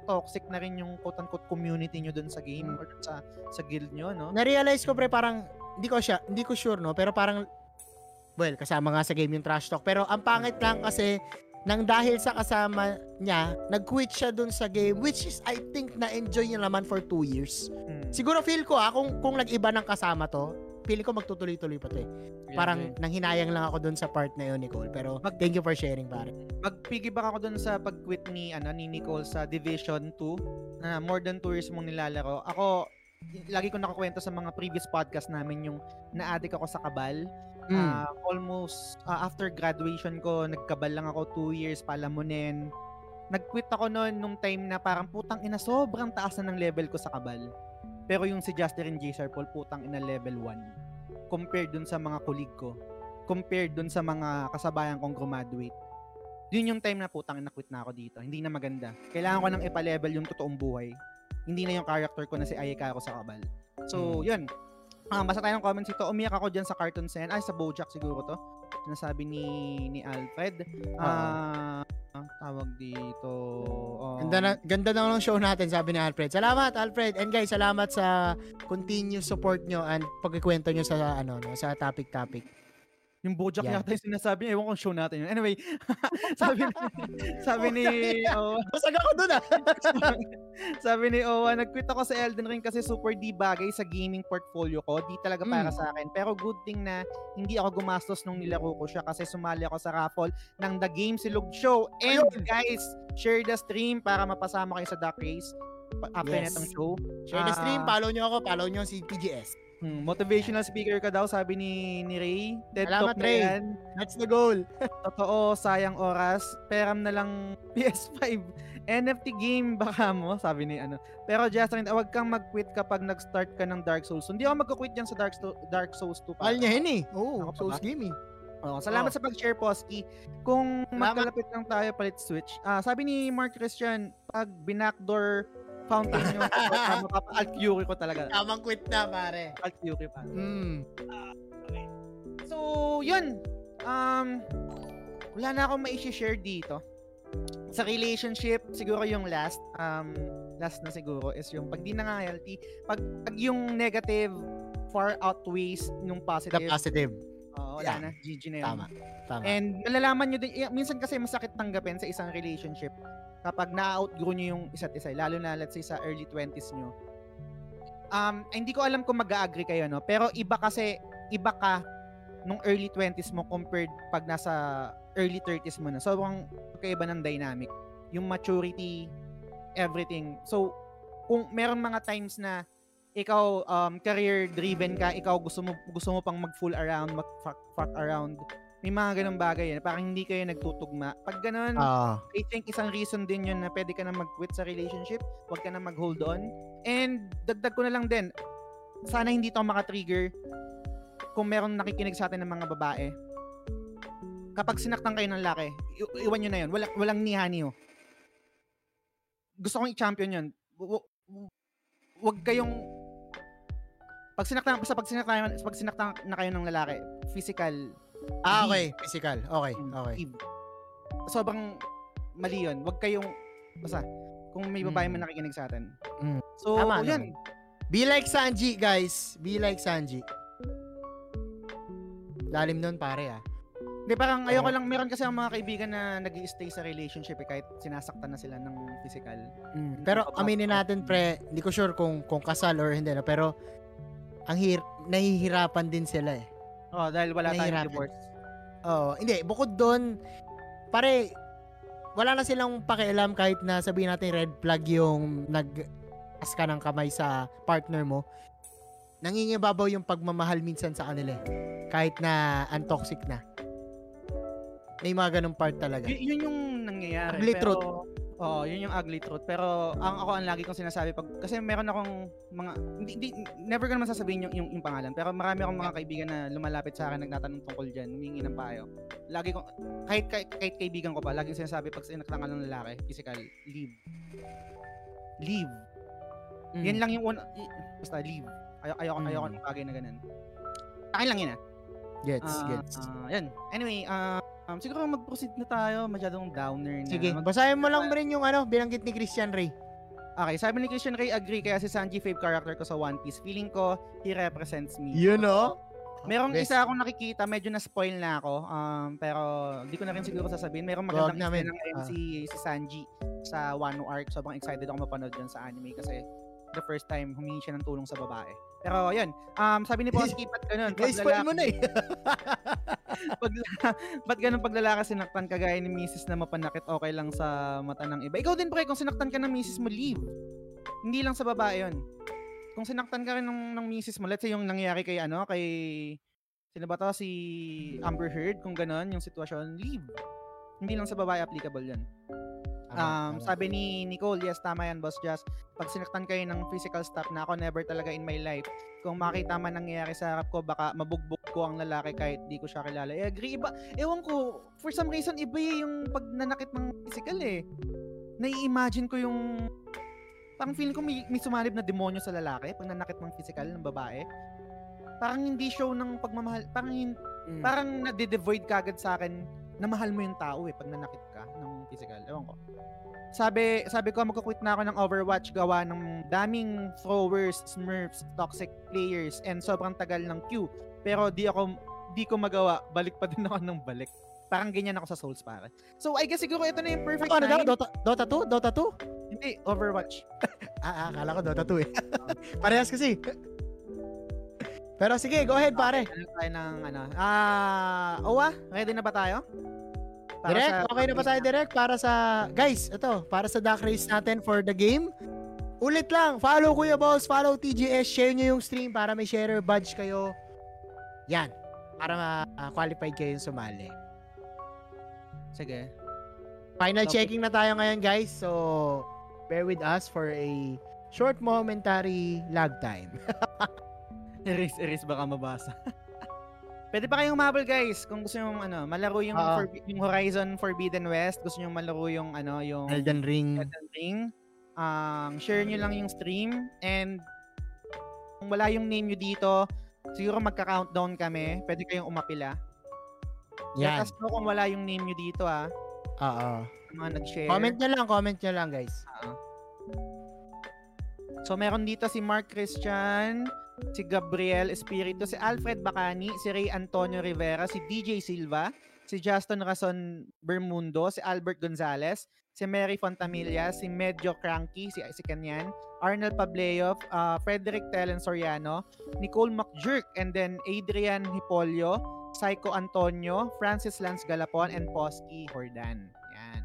B: toxic na rin yung quote-unquote community nyo dun sa game or dun sa, sa guild nyo, no?
C: Na-realize ko pre parang hindi ko siya, hindi ko sure no, pero parang well, kasama nga sa game yung trash talk. Pero ang pangit lang kasi nang dahil sa kasama niya, nag-quit siya dun sa game which is I think na-enjoy niya naman for two years.
B: Hmm.
C: Siguro feel ko ah, kung, kung nag-iba ng kasama to, feel ko magtutuloy-tuloy pa to eh. Parang nang hinayang lang ako dun sa part na yun, Nicole. Pero
B: Mag-
C: thank you for sharing, pare.
B: mag-piggyback ako dun sa pag-quit ni ano ni Nicole sa Division 2 na more than 2 years mong nilalaro. Ako lagi ko nakakwento sa mga previous podcast namin yung na-addict ako sa kabal.
C: Mm.
B: Ah, almost ah, after graduation ko, nagkabal lang ako 2 years palamunin. Nag-quit ako noon nung time na parang putang ina sobrang taas na ng level ko sa kabal. Pero yung si Justin J. Paul putang ina level 1 compared dun sa mga colleague ko. Compared dun sa mga kasabayan kong graduate yun yung time na putang na quit na ako dito. Hindi na maganda. Kailangan ko nang ipa-level yung totoong buhay. Hindi na yung character ko na si Ayeka ako sa kabal. So, yun. Ah, basta tayo ng comments ito. Umiyak ako dyan sa Cartoon Sen. Ay, sa Bojack siguro to. Sinasabi ni ni Alfred. Ah, ah, tawag dito. um,
C: Ganda na, ganda na ng show natin, sabi ni Alfred. Salamat, Alfred. And guys, salamat sa continuous support nyo and pagkikwento nyo sa ano no, sa topic-topic.
B: Yung Bojack
C: Yan.
B: yata yung sinasabi niya. Ewan kong show natin yun. Anyway, sabi ni, sabi ni, oh,
C: Basag ako dun ah.
B: Sabi ni Owa, nag-quit ako sa Elden Ring kasi super di bagay sa gaming portfolio ko. Di talaga para
C: Mm.
B: sa akin. Pero good thing na hindi ako gumastos nung nilaro ko siya kasi sumali ako sa raffle ng The Game Silog Show. And guys, share the stream para mapasama kayo sa Duck Race pa- after
C: Yes.
B: netong show.
C: Share the stream,
B: Ah,
C: follow nyo ako, follow nyo si PGS.
B: Hmm, motivational speaker ka daw, sabi ni, ni Ray. TED
C: Salamat,
B: Talk na
C: Ray.
B: yan.
C: That's the goal.
B: Totoo, sayang oras. Peram na lang PS5. NFT game baka mo, sabi ni ano. Pero Justin, wag kang mag-quit kapag nag-start ka ng Dark Souls. Hindi ako mag-quit dyan sa Dark, Sto- Dark Souls 2 pa.
C: Mahal niya yun eh. Oo,
B: Ako pa
C: Souls
B: ba?
C: Gaming.
B: Oo, salamat
C: Oh.
B: sa pag-share, Posky. Kung
C: Salamat.
B: magkalapit lang tayo palit switch. Ah, sabi ni Mark Christian, pag binakdoor fountain nyo, mapapa-alt-Q ko talaga.
C: Tamang quit na, pare.
B: Alt-Q pa.
C: Mm.
B: So, yun. Um, wala na akong mai-share dito. Sa relationship, siguro yung last, um, last na siguro is yung pag di na nga healthy, pag, pag yung negative far outweighs yung
C: The
B: positive,
C: positive.
B: oo, wala
C: Yeah.
B: na, GG na yun.
C: Tama. Tama.
B: And malalaman nyo din, eh, minsan kasi masakit tanggapin sa isang relationship kapag na-outgrow nyo yung isa't isa, lalo na let's say sa early 20s nyo. Um, hindi ko alam kung mag-agree kayo, no? Pero iba kasi, iba ka nung early 20s mo compared pag nasa early 30s mo na. Sobrang kaiba ng dynamic. Yung maturity, everything. So, kung meron mga times na ikaw um, career driven ka, ikaw gusto mo gusto mo pang mag full around, mag fuck, fuck around. May mga ganung bagay yan. Parang hindi kayo nagtutugma. Pag ganun,
C: Ah,
B: I think isang reason din yun na pwede ka na mag-quit sa relationship. Huwag ka na mag-hold on. And dagdag ko na lang din, sana hindi to maka-trigger kung meron nakikinig sa atin ng mga babae. Kapag sinaktan kayo ng laki, i- iwan nyo na yun. Walang, walang nihani oh. Gusto kong i-champion yun. Wu- Huwag kayong pag sinaktan sa pag sinaktan pag sinaktan na kayo ng lalaki, physical
C: ah, okay. Physical. Okay. Okay.
B: Sobrang mali yun. Huwag kayong, basta, kung may babae man nakikinig sa atin.
C: Mm.
B: So,
C: Tama
B: yun.
C: Be like Sanji, guys. Be like Sanji. Lalim nun, pare ah.
B: Hindi, parang ayoko lang, meron kasi ang mga kaibigan na nag stay sa relationship eh, kahit sinasaktan na sila ng physical.
C: Mm. Pero aminin natin, pre, hindi ko sure kung kung kasal or hindi na, pero ang hir nahihirapan din sila eh.
B: Oh, dahil wala tayong divorce.
C: Oo, hindi, bukod doon, pare, wala na silang pakialam kahit na sabihin natin red flag yung nag as ka ng kamay sa partner mo. Nangingibabaw yung pagmamahal minsan sa kanila eh. Kahit na untoxic na. May mga ganong part talaga.
B: Y- yun yung nangyayari.
C: Ugly
B: pero,
C: truth.
B: Oo, yun yung ugly truth. Pero ang ako ang lagi kong sinasabi pag kasi meron akong mga hindi, hindi never ko naman sasabihin yung, yung, yung pangalan, pero marami akong mga kaibigan na lumalapit sa akin nagtatanong tungkol diyan, humingi ng payo. Lagi ko kahit, kahit kahit kaibigan ko pa, laging sinasabi pag sinaktan ka ng lalaki, physical, leave. Leave.
C: Mm.
B: Yan lang yung una, y- basta leave. Ayaw ayaw
C: Mm.
B: ayaw ng bagay na ganun. Akin lang yun ah.
C: Gets,
B: Ah,
C: gets.
B: ah, yan. Anyway, ah, um, siguro mag-proceed na tayo. Masyadong downer na.
C: Sige,
B: Mag-
C: basahin mo lang rin yung ano, binanggit ni Christian Ray.
B: Okay, sabi ni Christian Ray, agree. Kaya si Sanji fave character ko sa One Piece. Feeling ko, he represents me.
C: You know?
B: Merong
C: Best.
B: isa akong nakikita, medyo na-spoil na ako. Um, pero di ko na rin siguro sasabihin. Merong magandang
C: namin.
B: isa ng MC si Sanji sa Wano arc. Sobrang excited ako mapanood dyan sa anime kasi the first time humingi siya ng tulong sa babae. Pero yun, um, sabi ni Posky, ba't ganun? Pag
C: Guys, spoil mo na eh.
B: pag, ba't ganun pag lalaki sinaktan ka gaya ni misis na mapanakit okay lang sa mata ng iba? Ikaw din pre, kung sinaktan ka ng misis mo, leave. Hindi lang sa babae yun. Kung sinaktan ka rin ng, ng misis mo, let's say yung nangyari kay ano, kay sino ba to? Si Amber Heard, kung ganun yung sitwasyon, leave. Hindi lang sa babae applicable yun. Um, sabi ni Nicole, yes, tama yan, Boss Just. Pag sinaktan kayo ng physical stuff na ako, never talaga in my life. Kung makita man nangyayari sa harap ko, baka mabugbog ko ang lalaki kahit di ko siya kilala. I agree. Iba, ewan ko, for some reason, iba eh yung pag nanakit ng physical eh. Nai-imagine ko yung, parang feeling ko may, may sumalib na demonyo sa lalaki pag nanakit ng physical ng babae. Parang hindi show ng pagmamahal, parang, hin-
C: Mm.
B: parang nade-devoid kagad sa akin na mahal mo yung tao eh pag nanakit ka ng physical. Ewan ko. Sabi, sabi ko magkukwit na ako ng Overwatch gawa ng daming throwers, smurfs, toxic players, and sobrang tagal ng queue. Pero di ako, di ko magawa, balik pa din ako ng balik. Parang ganyan ako sa Souls para. So I guess siguro ito na yung perfect
C: Ano daw?
B: time.
C: Dota, Dota 2? Dota 2?
B: Hindi, Overwatch.
C: Ah, ah, akala ko Dota 2 eh. Parehas kasi. Pero sige, go ahead pare.
B: Ano tayo ng ano? Ah, Owa, ready na ba tayo? Para
C: Direct,
B: sa-
C: okay na ba tayo direct para sa guys, ito, para sa duck race natin for the game. Ulit lang, follow Kuya Balls, follow TGS, share nyo yung stream para may sharer badge kayo. Yan, para ma-qualified kayo yung sumali.
B: Sige.
C: Final
B: Okay.
C: checking na tayo ngayon guys, so bear with us for a short momentary lag time.
B: Erase, erase baka mabasa. Pwede pa kayong umabol guys kung gusto nyo ano, malaro yung,
C: Oo.
B: Forbi- yung Horizon Forbidden West, gusto nyo malaro yung ano, yung
C: Elden Ring.
B: Elden Ring. Um, share nyo lang yung stream and kung wala yung name nyo dito, siguro magka-countdown kami. Pwede kayong umapila.
C: Yan.
B: Let us know kung wala yung name nyo dito ah.
C: Oo.
B: Mga nag-share.
C: Comment nyo lang, comment nyo lang guys.
B: Oo. So meron dito si Mark Christian, si Gabriel Espiritu, si Alfred Bacani, si Ray Antonio Rivera, si DJ Silva, si Justin Rason Bermundo, si Albert Gonzalez, si Mary Fontamilla, si Medyo Cranky, si, si Kanyan, Arnel Pableo, uh, Frederick Telen Soriano, Nicole McJerk, and then Adrian Hipolio, Psycho Antonio, Francis Lance Galapon, and Posky Hordan. Yan.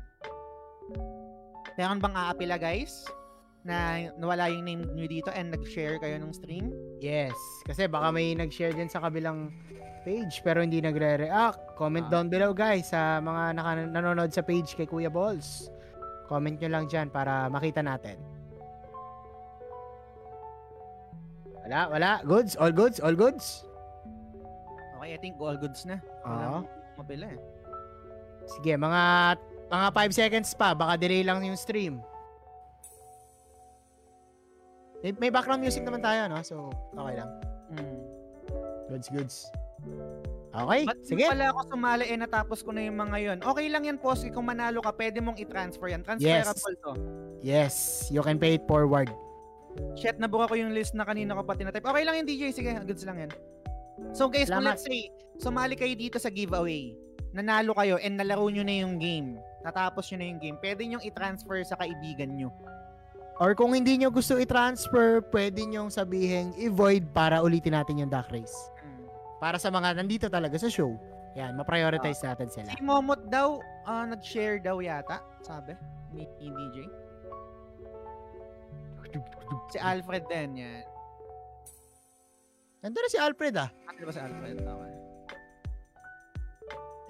B: Meron bang aapila guys? Na nawala yung name nyo dito and nag-share kayo ng stream?
C: Yes. Kasi baka may nag-share din sa kabilang page pero hindi nagre-react. Comment
B: Ah.
C: down below guys sa mga naka- nanonood sa page kay Kuya Balls. Comment nyo lang dyan para makita natin. Wala, wala. Goods? All goods? All goods?
B: Okay, I think all goods na.
C: Oo.
B: Wala mabila eh.
C: Sige, mga mga 5 seconds pa. Baka delay lang yung stream. May, may background music naman tayo, no? So, okay lang.
B: Mm.
C: Goods, goods. Okay,
B: Ba't
C: sige.
B: pala ako sumali eh natapos ko na yung mga yon. Okay lang yan, Posky. Kung manalo ka, pwede mong i-transfer yan. Transferable to.
C: Yes, you can pay it forward.
B: Shit, nabuka ko yung list na kanina ko pa tinatype. Okay lang yung DJ. Sige, goods lang yan. So guys, kung
C: Salamat.
B: let's say, sumali kayo dito sa giveaway. Nanalo kayo and nalaro nyo na yung game. Natapos nyo na yung game. Pwede nyo i-transfer sa kaibigan nyo.
C: Or kung hindi nyo gusto i-transfer, pwede nyo sabihin i-void para ulitin natin yung duck race. Para sa mga nandito talaga sa show. Yan, ma-prioritize natin sila.
B: Si Momot daw, ah, nag-share daw yata, sabi, ni ni DJ. Si Alfred din, yan.
C: Nandun na si Alfred ah.
B: Ano ba si Alfred? Okay.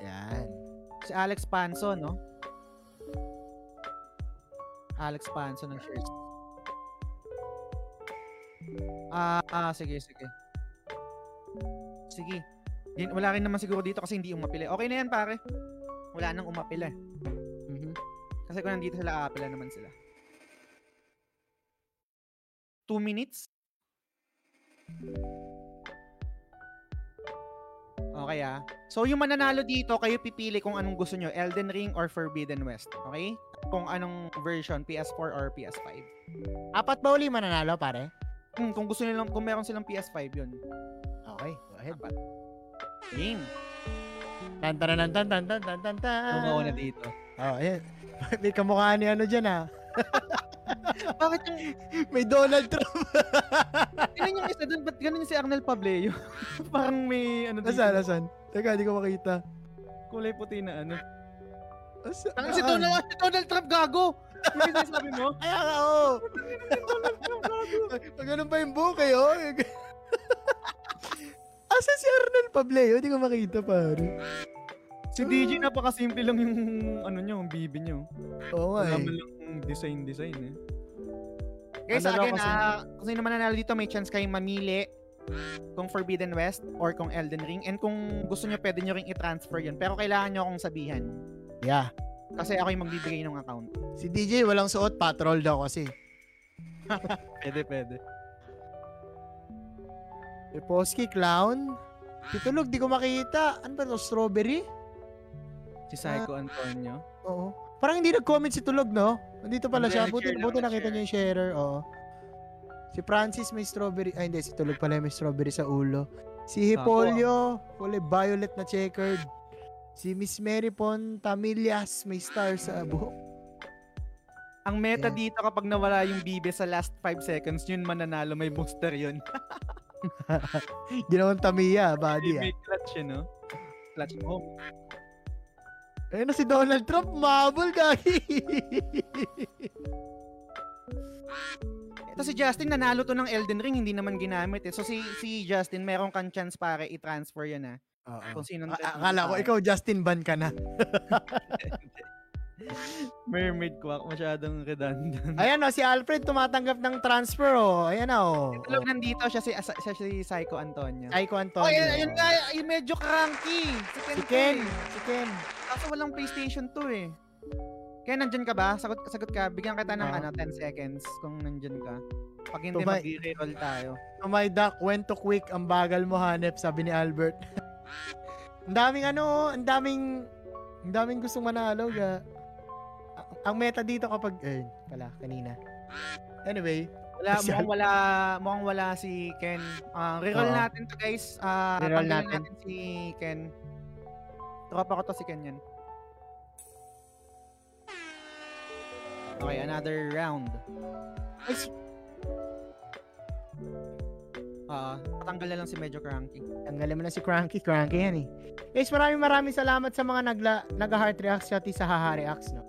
C: Yan.
B: Si Alex Panso, no? Alex Panso ng shares. Ah, ah, sige, sige. Sige. Wala rin naman siguro dito kasi hindi umapila. Okay na yan, pare. Wala nang umapila. eh.
C: Mhm.
B: Kasi kung nandito sila, aapila naman sila. Two minutes? Okay ah. So yung mananalo dito, kayo pipili kung anong gusto nyo, Elden Ring or Forbidden West. Okay? Kung anong version, PS4 or PS5.
C: Apat ba uli mananalo, pare?
B: Hmm, kung gusto nilang, kung meron silang PS5 yun.
C: Okay, go ahead.
B: Apat. Game.
C: Tan tan tan tan tan tan tan tan tan.
B: Tumawa na dito.
C: Oh, ayan. May kamukha ni ano dyan ah.
B: Bakit yung,
C: May Donald Trump.
B: tingnan yung isa doon, ba't ganun yung si Arnel Pableo? Parang may, ano dito,
C: Nasaan, nasaan? Teka, di ko makita.
B: kulay puti na ano. Ang si? Donald, si Donald Trump gago! Yung sinasabi mo?
C: Kaya nga, oo. Pag ganun pa yung buhok eh, oh. Asa si Arnel Pableo? Di ko makita, pare.
B: Si DJ napakasimple lang yung ano niya, yung bibi niya. oh.
C: Oo nga
B: Wala
C: eh.
B: man lang design design eh. Guys,
C: Ano
B: again,
C: kasi-
B: ah, kung sino man nanalo dito, may chance kayong mamili kung Forbidden West or kung Elden Ring. And kung gusto nyo, pwede nyo ring i-transfer yun. Pero kailangan nyo akong sabihan.
C: Yeah.
B: Kasi ako yung magbibigay ng account.
C: Si DJ walang suot, patrol daw kasi.
B: Pwede, pwede.
C: Reposki, clown. Titulog, di ko makita. Ano ba to? Strawberry?
B: Si Psycho Antonio.
C: Oo. Parang hindi nag-comment si Tulog, no? Nandito pala siya. Buti, buti nakita niya yung sharer. Oo. Si Francis may strawberry. Ay, hindi. Si Tulog pala may strawberry sa ulo. Si Hipolio, kulay violet na checkered. Si Miss Mary Pontamillas may star sa buhok.
B: Ang meta
C: Yeah.
B: dito kapag nawala yung bibe sa last 5 seconds, yun mananalo. May booster yun.
C: Ginawang Tamiya, ah.
B: May clutch yun, no? Clutch mo.
C: Ayun na si Donald Trump, mabul gagi.
B: Ito si Justin, nanalo to ng Elden Ring, hindi naman ginamit eh. So si si Justin, meron kang chance pare i-transfer yun ah. Kung sino
C: A- akala ko ikaw Justin Ban ka na.
B: Mermaid quack, masyadong redundant.
C: Ayan o, si Alfred tumatanggap ng transfer o. Ayan na o.
B: Tulog nandito siya si siya si Psycho Antonio. Oh,
C: Antonio.
B: ayun, ayun nga, ayun medyo cranky. Si Ken.
C: Si Ken.
B: eh.
C: Si Ken.
B: Kaso walang PlayStation 2 eh. Kaya nandyan ka ba? Sagot, sagot ka. Bigyan kita ng
C: Ah.
B: ano, 10 seconds kung nandyan ka. Pag hindi,
C: Tumay-
B: mag-re-roll tayo.
C: Oh my duck, went to quick, ang bagal mo hanep, sabi ni Albert. ang daming ano, ang daming, ang daming gustong manalo. Ga. Ang meta dito kapag, eh, pala, kanina. Anyway,
B: Wala, mukhang wala, mukhang wala si Ken. Ah, reroll
C: Oo.
B: natin to guys. Ah,
C: Reroll
B: tanggalin
C: natin.
B: si Ken. Tropa ko to si Ken yan. Okay, another round.
C: Ay,
B: Ah, patanggal na lang si medyo cranky.
C: tanggalin mo na si Cranky. Cranky yan eh. Guys, maraming maraming salamat sa mga nagla, nag-heart reacts at sa haha reacts, no?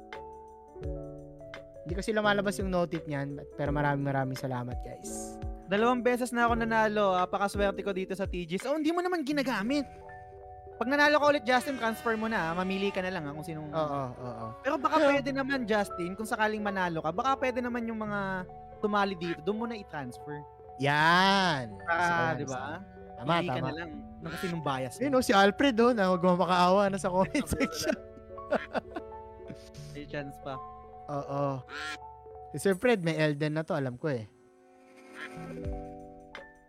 C: Hindi kasi lumalabas yung notif niyan, pero maraming maraming salamat, guys.
B: Dalawang beses na ako nanalo. Apakaswerte ko dito sa TGs. Oh, hindi mo naman ginagamit. Pag nanalo ka ulit, Justin, transfer mo na. ah. Mamili ka na lang ah, kung sinong...
C: Oo, oo, oo.
B: Pero baka pwede naman, Justin, kung sakaling manalo ka, baka pwede naman yung mga tumali dito, doon mo na i-transfer.
C: Yan.
B: Ah,
C: yan,
B: di ba?
C: gusto ko. Tama,
B: ka
C: tama.
B: na lang. Ng kasi nung bias
C: Yun, no, si Alfred, oh, na huwag makaawa na sa comment section.
B: May chance pa.
C: Oo. Si Sir Fred, may Elden na to, alam ko eh.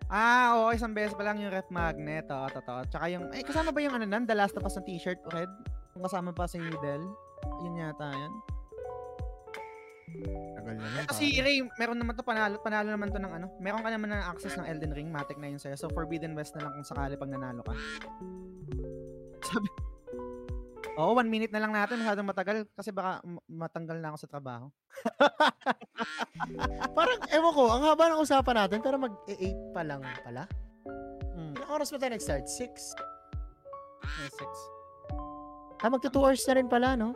B: Ah, oo, isang beses pa lang yung ref magnet. Oo, totoo. Tsaka yung, eh, kasama ba yung ano nan? The Last of Us na t-shirt, Red? Kung kasama pa si Del? Yun yata yan.
C: Tagal na nun.
B: Ito si Ray, meron naman to panalo, panalo naman to ng ano. Meron ka naman ng access ng Elden Ring, matic na yun sa'yo. So Forbidden West na lang kung sakali pag nanalo ka. Sabi, Oo, one minute na lang natin. Masyadong matagal kasi baka matanggal na ako sa trabaho.
C: Parang, ewan ko, ang haba ng usapan natin, pero mag-8 pa lang pala.
B: Mm.
C: Ilang oras ba tayo nag-start? 6?
B: Yes, six.
C: Ah, magto 2 hours na rin pala, no?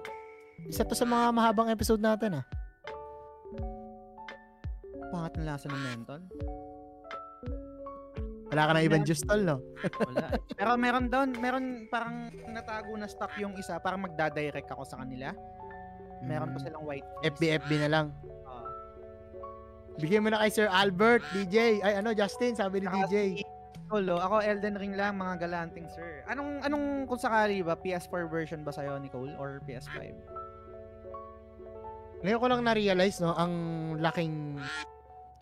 C: Isa to sa mga mahabang episode natin, ah.
B: Pangat ng lasa ng mentol.
C: Wala ka na ibang juice tol, no?
B: Wala. Pero meron doon, meron parang natago na stock yung isa, parang magdadirect ako sa kanila. Meron pa
C: Mm.
B: silang white.
C: FB, FB na lang. Bigyan mo na kay Sir Albert, DJ. Ay, ano, Justin, sabi ni DJ.
B: Solo. Ako Elden Ring lang mga galanting sir. Anong anong kung sakali ba PS4 version ba sa'yo Nicole or PS5?
C: Ngayon ko lang na-realize, no, ang laking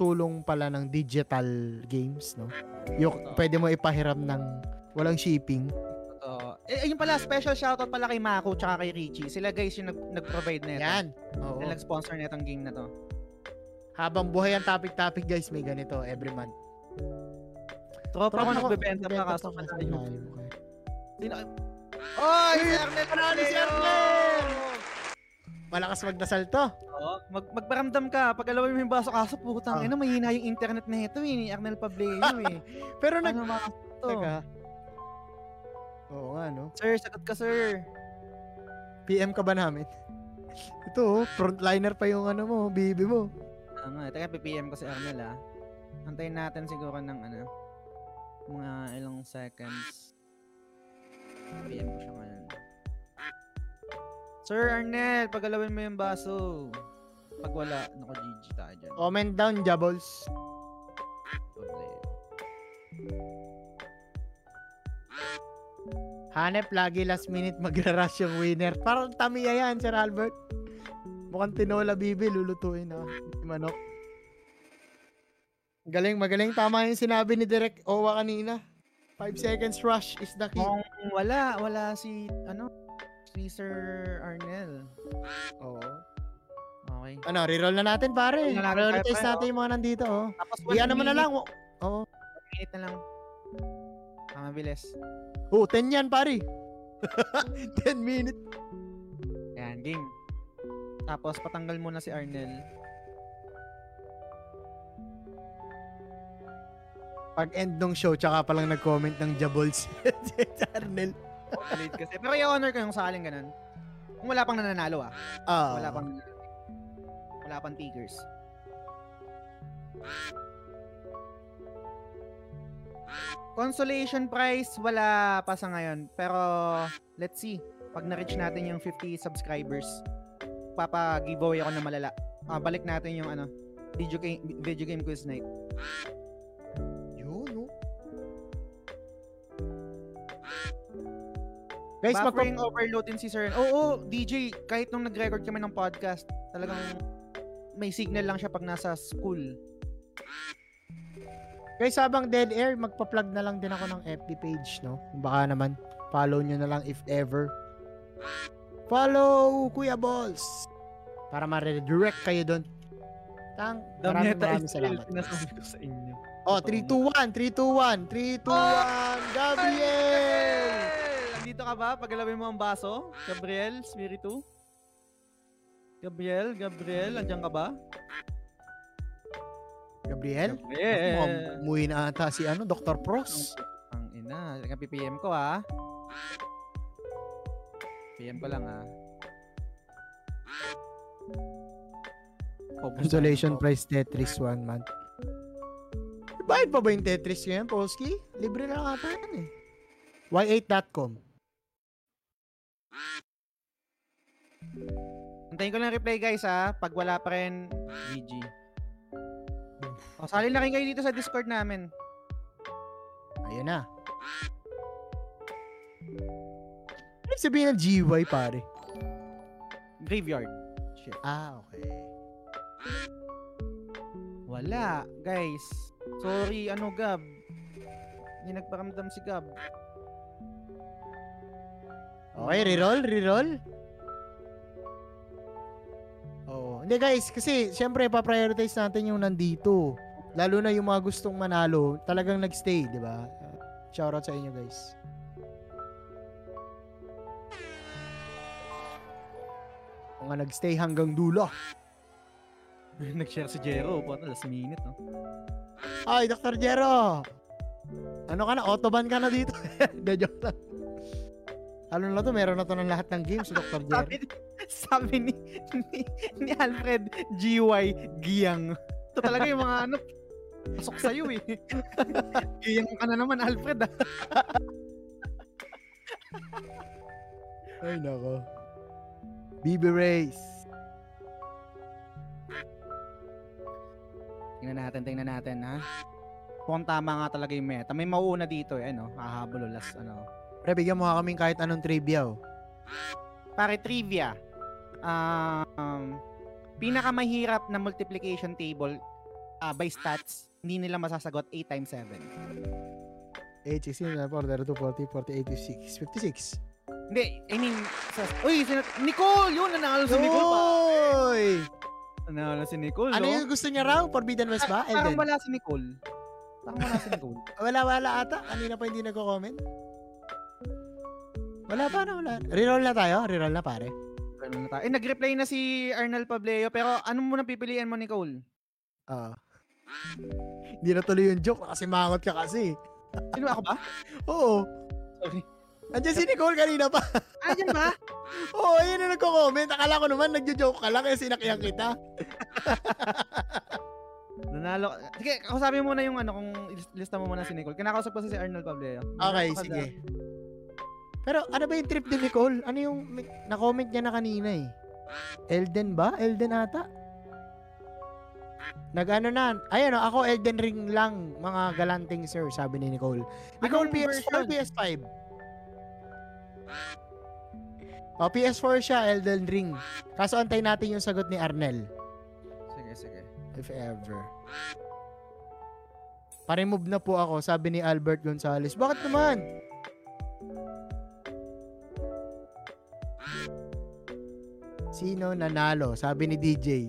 C: tulong pala ng digital games, no? Yung pwede mo ipahiram ng walang shipping.
B: Totoo. Eh, ayun pala, special shoutout pala kay Mako tsaka kay Richie. Sila guys yung nag, nag-provide nito.
C: Yan. Oo.
B: Sila nag-sponsor nitong game na to.
C: Habang buhay ang topic-topic, guys, may ganito every month.
B: Tropa ko nagbebenta pa kaso
C: pa
B: pala
C: sa
B: yung...
C: live, okay.
B: Sino? Oy! Si Arnel
C: Panalo si! Arnel! Malakas magdasal to.
B: Oo, mag magparamdam ka. Pag alawin mo yung baso kaso, putang
C: Ah.
B: ina, mahina yung internet na ito eh, ni Arnel Pableo eh.
C: Pero nag...
B: ano mga to?
C: Teka. Oo nga, no?
B: Sir, sagot ka sir.
C: PM ka ba namin? Ito, oh, frontliner pa yung ano mo, bibi mo.
B: Ano, teka, PPM ko si Arnel ah. Antayin natin siguro ng ano, mga ilang seconds. PM ko siya ngayon. Sir Arnel, pagalawin mo yung baso. Pag wala, naku GG tayo dyan.
C: Comment down.
B: Pableo.
C: Hanep lagi last minute magra-rush yung winner. Parang tamiya yan, Sir Albert. Mukhang tinola bibi, lulutuin na. Manok. Galing, magaling. Tama yung sinabi ni Direk Owa kanina. 5 seconds rush is the key.
B: Kung wala, wala si, ano, si Sir Arnel.
C: Oo.
B: Okay.
C: Ano, reroll na natin pare.
B: Na natin,
C: Prioritize natin yung mga nandito. Oh.
B: Tapos
C: Iyan naman na lang. Oo.
B: minute na lang. Ah, mabilis.
C: Oh, 10 yan pare. 10 minutes.
B: Ayan, game. Tapos patanggal muna si Arnel.
C: Pag end ng show, tsaka palang nag-comment ng Jabols. si Arnel.
B: Late kasi. Pero i-honor ko yung sakaling ganun. Kung wala pang nananalo ah.
C: Ah.
B: Wala pang wala pang tigers. Consolation prize wala pa sa ngayon. Pero let's see. Pag na-reach natin yung 50 subscribers, papa-giveaway ako na malala. Ah, balik natin yung ano, video game, video game quiz night.
C: Guys,
B: Buffering
C: magpa-
B: overload din si Sir. Oo, DJ, kahit nung nag-record kami ng podcast, talagang may signal lang siya pag nasa school.
C: Guys, habang dead air, magpa-plug na lang din ako ng FB page, no? Baka naman, follow nyo na lang if ever. Follow Kuya Balls! Para ma-redirect kayo doon. Tang, maraming maraming salamat.
B: Sinasabi ko sa inyo.
C: Oh, 321, 321, 321, Gabriel!
B: Andito ka ba? Pagalawin mo ang baso? Gabriel, Spiritu? Gabriel, Gabriel, andyan ka ba?
C: Gabriel?
B: Gabriel.
C: Umuwi na ata si ano, Dr. Pros.
B: Ang ina, teka PPM ko ha. PM ko lang ha. Focus
C: Consolation
B: tayo.
C: prize Tetris one month. Bayad pa ba yung Tetris ngayon, Polski? Libre na lang ata yan eh. y8.com
B: Antayin ko lang reply guys ha. Pag wala pa rin, GG. O, sali na rin kayo dito sa Discord namin.
C: Ayun na. Ano sabihin ng GY, pare?
B: Graveyard. Shit.
C: Ah, okay.
B: Wala, guys. Sorry, ano Gab? Hindi nagparamdam si Gab.
C: Okay, reroll, reroll. Oh, hindi guys, kasi syempre pa-prioritize natin yung nandito. Lalo na yung mga gustong manalo, talagang nagstay, di ba? Shoutout sa inyo, guys. Mga nagstay hanggang dulo.
B: Nag-share si Jero. Paano last minute, no?
C: Ay, Dr. Jero! Ano ka na? Autoban ka na dito. Hindi, joke lang. Ano na to? Meron na to ng lahat ng games, Dr. Jero.
B: Sabi, sabi ni, ni, ni Alfred GY Giyang. Ito talaga yung mga ano, pasok sa'yo eh. Giyang ka na naman, Alfred ah.
C: Ay, nako. BB Race.
B: Tingnan natin, tingnan natin, ha? Kung tama nga talaga yung meta. May mauuna dito, eh, ano? Hahabol o last, ano.
C: Pre, bigyan mo nga kaming kahit anong trivia, oh.
B: Pare, trivia. Um, pinakamahirap na multiplication table ah, by stats, hindi nila masasagot 8 times 7.
C: 8, 16, 4, 32, 40, 40, 86, 56.
B: Hindi, I mean, sa, uy, si Nicole! Yun, nanalo si Nicole pa.
C: Oy!
B: Nanalo si Nicole,
C: Ano
B: no?
C: yung gusto niya raw? Forbidden West ba?
B: Parang wala si Nicole. Parang wala si Nicole.
C: Wala, wala ata. Kanina pa hindi nagko-comment. Wala pa na, wala. Reroll na tayo? Reroll na pare.
B: Ano na tayo? Eh, nag-reply na si Arnel Pableo, pero ano mo na pipilian mo, Nicole?
C: Oo. Hindi na tuloy yung joke kasi mangot ka kasi.
B: Sino ako ba?
C: Oo.
B: Sorry.
C: Andiyan si Nicole kanina pa.
B: Ah, yan ba?
C: Oo, yun na nagko-comment. Akala ko naman nagjo-joke ka lang kaya sinakyan kita.
B: Nanalo. Sige, kausapin mo na yung ano, kung lista mo muna si Nicole. Kinakausap ko si Arnel Pableo.
C: Okay, sige. Pero ano ba yung trip ni Nicole? Ano yung na-comment niya na kanina eh? Elden ba? Elden ata? Nag-ano na, ayun o, ako Elden Ring lang, mga galanting sir, sabi ni Nicole. Nicole,
B: Anong
C: PS4,
B: version?
C: PS5? O, PS4 siya, Elden Ring. Kaso antay natin yung sagot ni Arnel.
B: Sige, sige.
C: If ever. Pare-move na po ako, sabi ni Albert Gonzales. Bakit naman? Sino nanalo? Sabi ni DJ.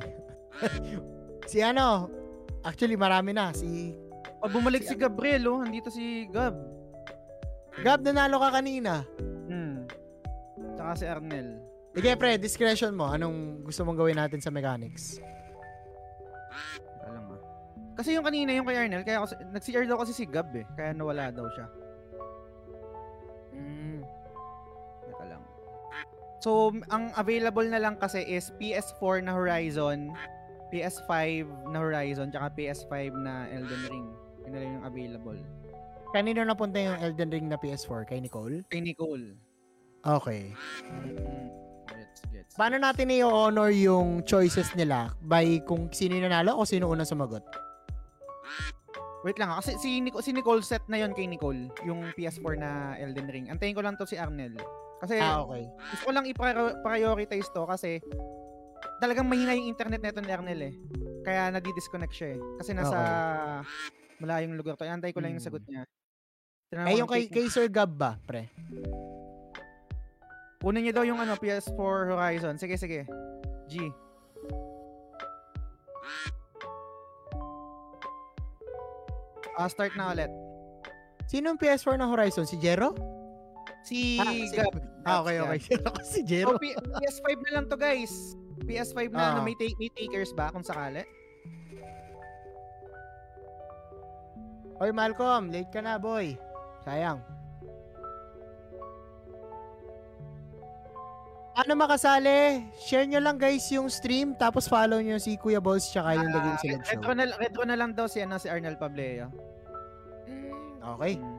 C: si ano? Actually, marami na. Si
B: Oh, bumalik si Gabriel, oh. Andito si Gab.
C: Gab, nanalo ka kanina.
B: Hmm. Tsaka si Arnel.
C: Sige, pre, discretion mo. Anong gusto mong gawin natin sa mechanics?
B: Teka lang ah. Kasi yung kanina yung kay Arnel, kaya kasi, nag-CR daw kasi si Gab eh. Kaya nawala daw siya. So, ang available na lang kasi is PS4 na Horizon, PS5 na Horizon, tsaka PS5 na Elden Ring. Yun na lang yung available.
C: Kanino napunta yung Elden Ring na PS4? Kay Nicole?
B: Kay Nicole.
C: Okay.
B: Mm-hmm. Gets, gets.
C: Paano natin i-honor yung choices nila by kung sino nanalo o sino unang sumagot?
B: Wait lang ah, kasi si, Nic- si Nicole set na yon kay Nicole, yung PS4 na Elden Ring. Antayin ko lang to si Arnel. Kasi
C: Ah, okay.
B: gusto ko lang i-prioritize to kasi talagang mahina yung internet neto ni Arnel eh. Kaya nadi-disconnect siya eh. Kasi nasa malayong lugar to. Antay ko lang yung
C: Hmm.
B: sagot niya. Tignan
C: Eh, yung kay, kay Sir Gab ba, pre?
B: Kunin niyo daw yung ano, PS4 Horizon. Sige, sige. G. Ah, start na ulit.
C: Sino yung PS4 na Horizon? Si Jero?
B: Si
C: Ah, si-
B: Gab.
C: Ah, okay, okay. Si
B: Oh,
C: Jero.
B: P- PS5 na lang to, guys. PS5 na
C: Ah.
B: ano, may, take, may takers ba kung sakali?
C: Oy, Malcolm, late ka na, boy. Sayang. Paano makasali? Share nyo lang guys yung stream tapos follow nyo si Kuya Balls tsaka yung Laging
B: Ah,
C: Silog Show.
B: retro, na, retro na lang daw si, ano, si Arnel Pableo.
C: Okay.
B: Mm.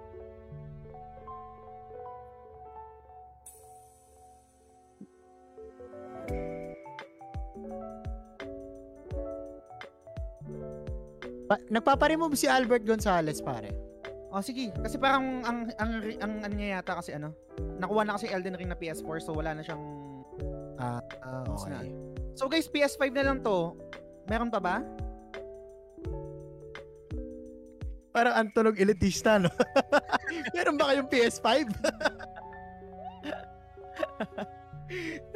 C: Pa- nagpaparemove si Albert Gonzales, pare.
B: Oh, sige. Kasi parang ang ang ang, ang ano niya yata kasi ano, nakuha na kasi Elden Ring na PS4 so wala na siyang
C: Ah,
B: Tapos na.
C: okay.
B: So guys, PS5 na lang to. Meron pa ba?
C: Parang antunog elitista, no? Meron ba kayong PS5?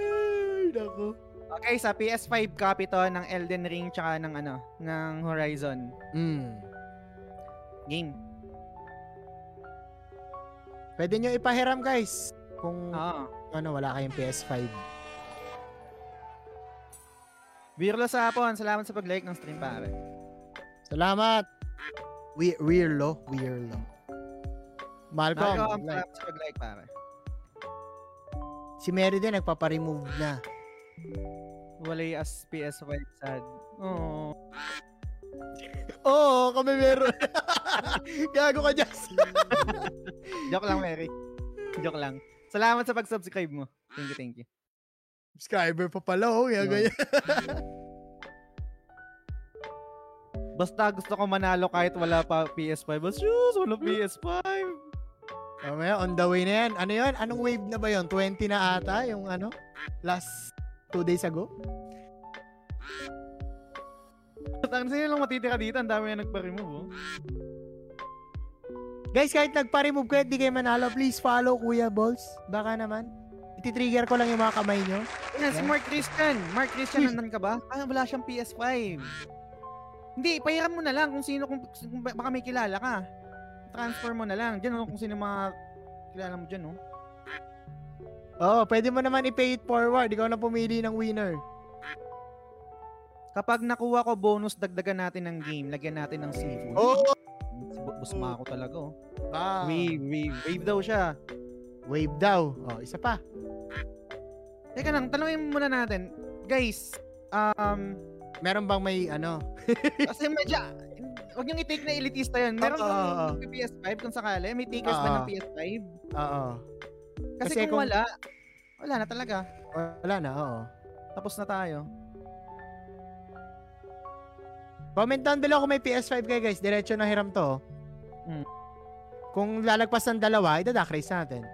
C: Ay, nako.
B: Okay, sa PS5 copy to ng Elden Ring tsaka ng ano, ng Horizon
C: Mm.
B: game.
C: Pwede nyo ipahiram, guys. Kung
B: Oo.
C: ano, wala kayong PS5.
B: Birlo sa hapon. Salamat sa pag-like ng stream pare.
C: Salamat. We Weirlo, Weirlo. Malcolm,
B: Malcolm,
C: like.
B: salamat sa pag-like pare.
C: si Mary din nagpapa-remove na.
B: Walay as PS5 sad. Oh.
C: Oo, kami meron. Gago ka, Jess.
B: Joke lang, Mary. Joke lang. Salamat sa pag-subscribe mo. Thank you, thank you.
C: Subscriber pa pala, oh.
B: Yun.
C: ganyan.
B: Basta gusto ko manalo kahit wala pa PS5. Basta shoes, wala PS5.
C: Mamaya, on the way na yan. Ano yun? Anong wave na ba yun? 20 na ata yung ano? Last two days ago?
B: Ang sino lang matitira dito, ang dami na nagpa-remove. Oh.
C: Guys, kahit nagpa-remove kayo, at di kayo manalo, please follow Kuya Balls. Baka naman. Iti-trigger ko lang yung mga kamay nyo.
B: Yan, si
C: Yeah.
B: Mark Christian. Mark Christian,
C: Uy.
B: nandan ka ba? Ah, wala siyang PS5. Hindi, pahiram mo na lang kung sino, kung, kung ba- baka may kilala ka. Transfer mo na lang. Diyan, oh, kung sino mga kilala mo dyan, oh.
C: Oo, pwede mo naman i-pay it forward. Ikaw na pumili ng winner.
B: Kapag nakuha ko bonus, dagdagan natin ng game. Lagyan natin ng seafood.
C: Oh!
B: Busma ako talaga, oh.
C: Ah,
B: Wave, wave, wave daw siya.
C: wave daw. Oh, isa pa.
B: Teka lang, tanongin muna natin. Guys, um,
C: Meron bang may ano?
B: kasi medyo, wag niyong i-take na elitista yun. Meron
C: oo.
B: bang PS5 kung sakali? May takers ba
C: Oo.
B: ng PS5?
C: Oo.
B: Kasi,
C: Kasi
B: kung,
C: kung-
B: wala, wala na talaga.
C: Wala na, oo.
B: Tapos na tayo.
C: Comment down below kung may PS5 kayo guys. Diretso na hiram to.
B: Mm.
C: Kung lalagpas ng dalawa, idadak race natin.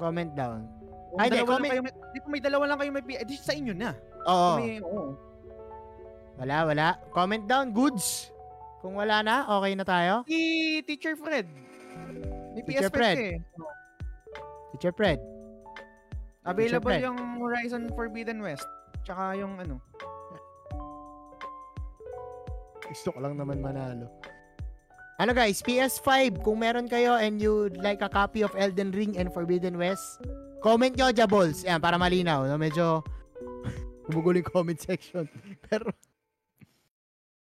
C: Comment down.
B: Kung
C: Ay, di, comment-
B: kayo may, di kung may dalawa lang kayo may PS, di sa inyo na.
C: Oo.
B: May, oo.
C: Wala, wala. Comment down, goods. Kung wala na, okay na tayo.
B: Si Teacher Fred. May
C: Teacher
B: PS5
C: Fred.
B: eh.
C: Teacher Fred.
B: Available
C: Fred.
B: yung Horizon Forbidden West. Tsaka yung ano.
C: Gusto ko lang naman manalo. Ano guys, PS5, kung meron kayo and you'd like a copy of Elden Ring and Forbidden West, comment nyo, Jabols. Yan, para malinaw. No? Medyo gumugulo yung comment section. Pero,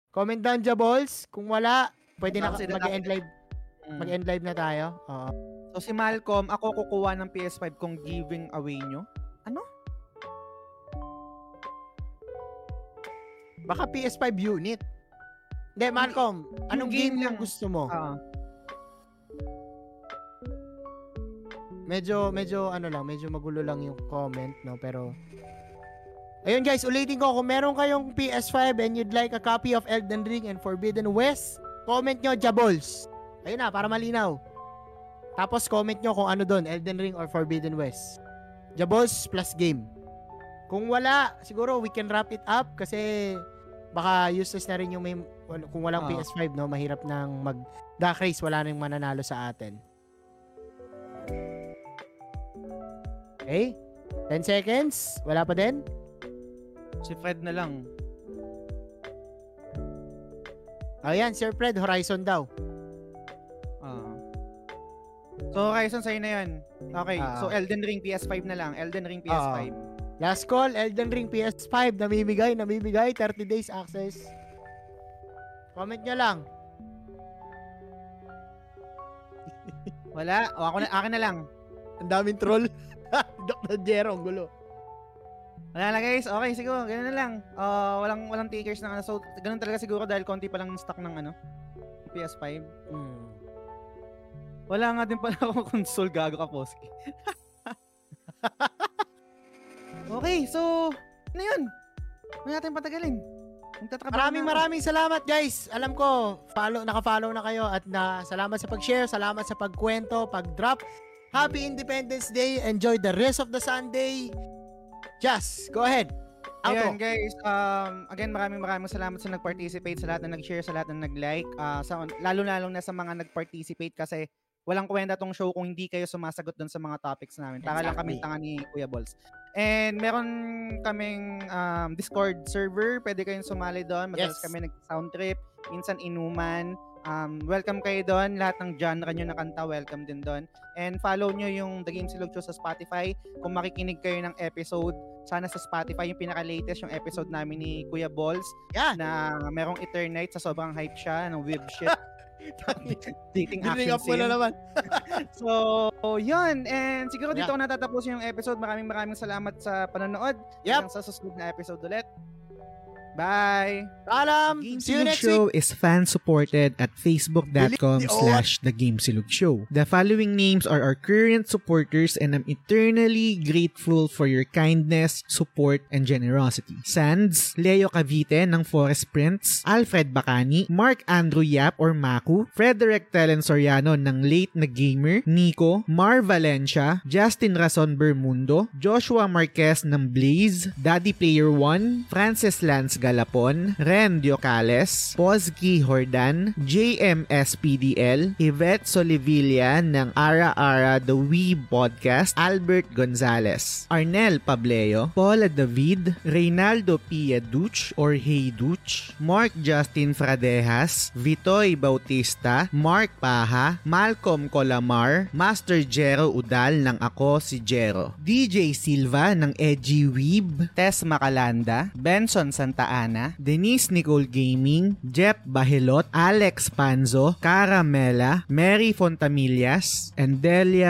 C: comment down, Jabols. Kung wala, pwede na mag-end live,
B: Mm.
C: mag-end live na tayo. Oo.
B: So si Malcolm, ako kukuha ng PS5 kung giving away nyo.
C: Baka PS5 unit. Hindi, Malcolm, anong
B: game
C: game,
B: lang.
C: gusto mo?
B: Ah,
C: medyo medyo ano lang, medyo magulo lang yung comment, no? Pero Ayun guys, ulitin ko kung meron kayong PS5 and you'd like a copy of Elden Ring and Forbidden West, comment nyo Jabols. Ayun na, para malinaw. Tapos comment nyo kung ano doon, Elden Ring or Forbidden West. Jabols plus game. Kung wala, siguro we can wrap it up kasi baka useless na rin yung may kung walang
B: Ah.
C: PS5 no, mahirap nang mag duck race, wala nang mananalo sa atin. Okay? 10 seconds? Wala pa din?
B: si Fred na lang.
C: Ayan, Sir Fred, Horizon daw.
B: Ah. So Horizon sa'yo na yun. Okay,
C: Ah.
B: so Elden Ring PS5 na lang. Elden Ring PS5.
C: Last call, Elden Ring PS5, namimigay, namimigay, 30 days access. Comment nyo lang.
B: Wala. O ako na, akin na lang.
C: Ang daming troll. Dr. Jero, ang gulo.
B: Wala na guys. Okay, siguro. Ganun na lang. Ah, walang walang takers na ano. So, ganun talaga siguro dahil konti pa lang stock ng ano. PS5.
C: Hmm.
B: Wala nga din pala akong console gago ka, Poski. okay, so, ano yun? Huwag natin patagalin.
C: Maraming
B: na
C: maraming salamat guys. Alam ko, follow, naka-follow na kayo at na salamat sa pag-share, salamat sa pagkwento, pag-drop. Happy Independence Day. Enjoy the rest of the Sunday. Just, go ahead. Outro.
B: Ayan guys, um, again maraming maraming salamat sa nag-participate, sa lahat na nag-share, sa lahat na nag-like, ah, sa, lalo-lalo na sa mga nag-participate kasi walang kwenta tong show kung hindi kayo sumasagot doon sa mga topics namin. Lang
C: Exactly.
B: kami tanga ni Kuya Balls. And meron kaming um, Discord server, pwede kayong sumali doon. Madalas
C: Yes.
B: kami nag-sound trip, minsan inuman. Um, welcome kayo doon. Lahat ng genre nyo na kanta, welcome din doon. And follow nyo yung The Game Silog Show sa Spotify. Kung makikinig kayo ng episode, sana sa Spotify yung pinaka-latest yung episode namin ni Kuya Balls
C: Yan.
B: na merong Eternite sa sobrang hype siya ng whip shit. Dating action
C: up na
B: scene.
C: naman.
B: So, yun. And siguro dito
C: Yeah.
B: ko natatapusin yung episode. Maraming maraming salamat sa panonood.
C: Yep.
B: Hanggang sa susunod na episode ulit.
D: Bye!
C: Paalam!
B: Game
C: See you
B: Silog
C: next
B: Show
C: week!
B: is fan-supported at facebook.com
C: the
B: slash The Game Silog Show. The following names are our current supporters and I'm eternally grateful for your kindness, support, and generosity. Sands, Leo Cavite ng Forest Prince, Alfred Bacani, Mark Andrew Yap or Maku, Frederick Telen Soriano ng Late na Gamer, Nico, Mar Valencia, Justin Rason Bermundo, Joshua Marquez ng Blaze, Daddy Player 1, Francis Lance Galapon, Ren Diocales, Pozgi Hordan, JMSPDL, Yvette Solivilla ng Ara Ara The Weeb Podcast, Albert Gonzalez, Arnel Pableo, Paula David, Reynaldo Pia Duch or Hey Duch, Mark Justin Fradejas, Vitoy Bautista, Mark Paha, Malcolm Colamar, Master Jero Udal ng Ako si Jero, DJ Silva ng Edgy Weeb,
D: Tess Macalanda, Benson Santa Ana,
B: Denise Nicole Gaming, Jeff Bahilot, Alex Panzo, Caramela, Mary Fontamillas, and Delia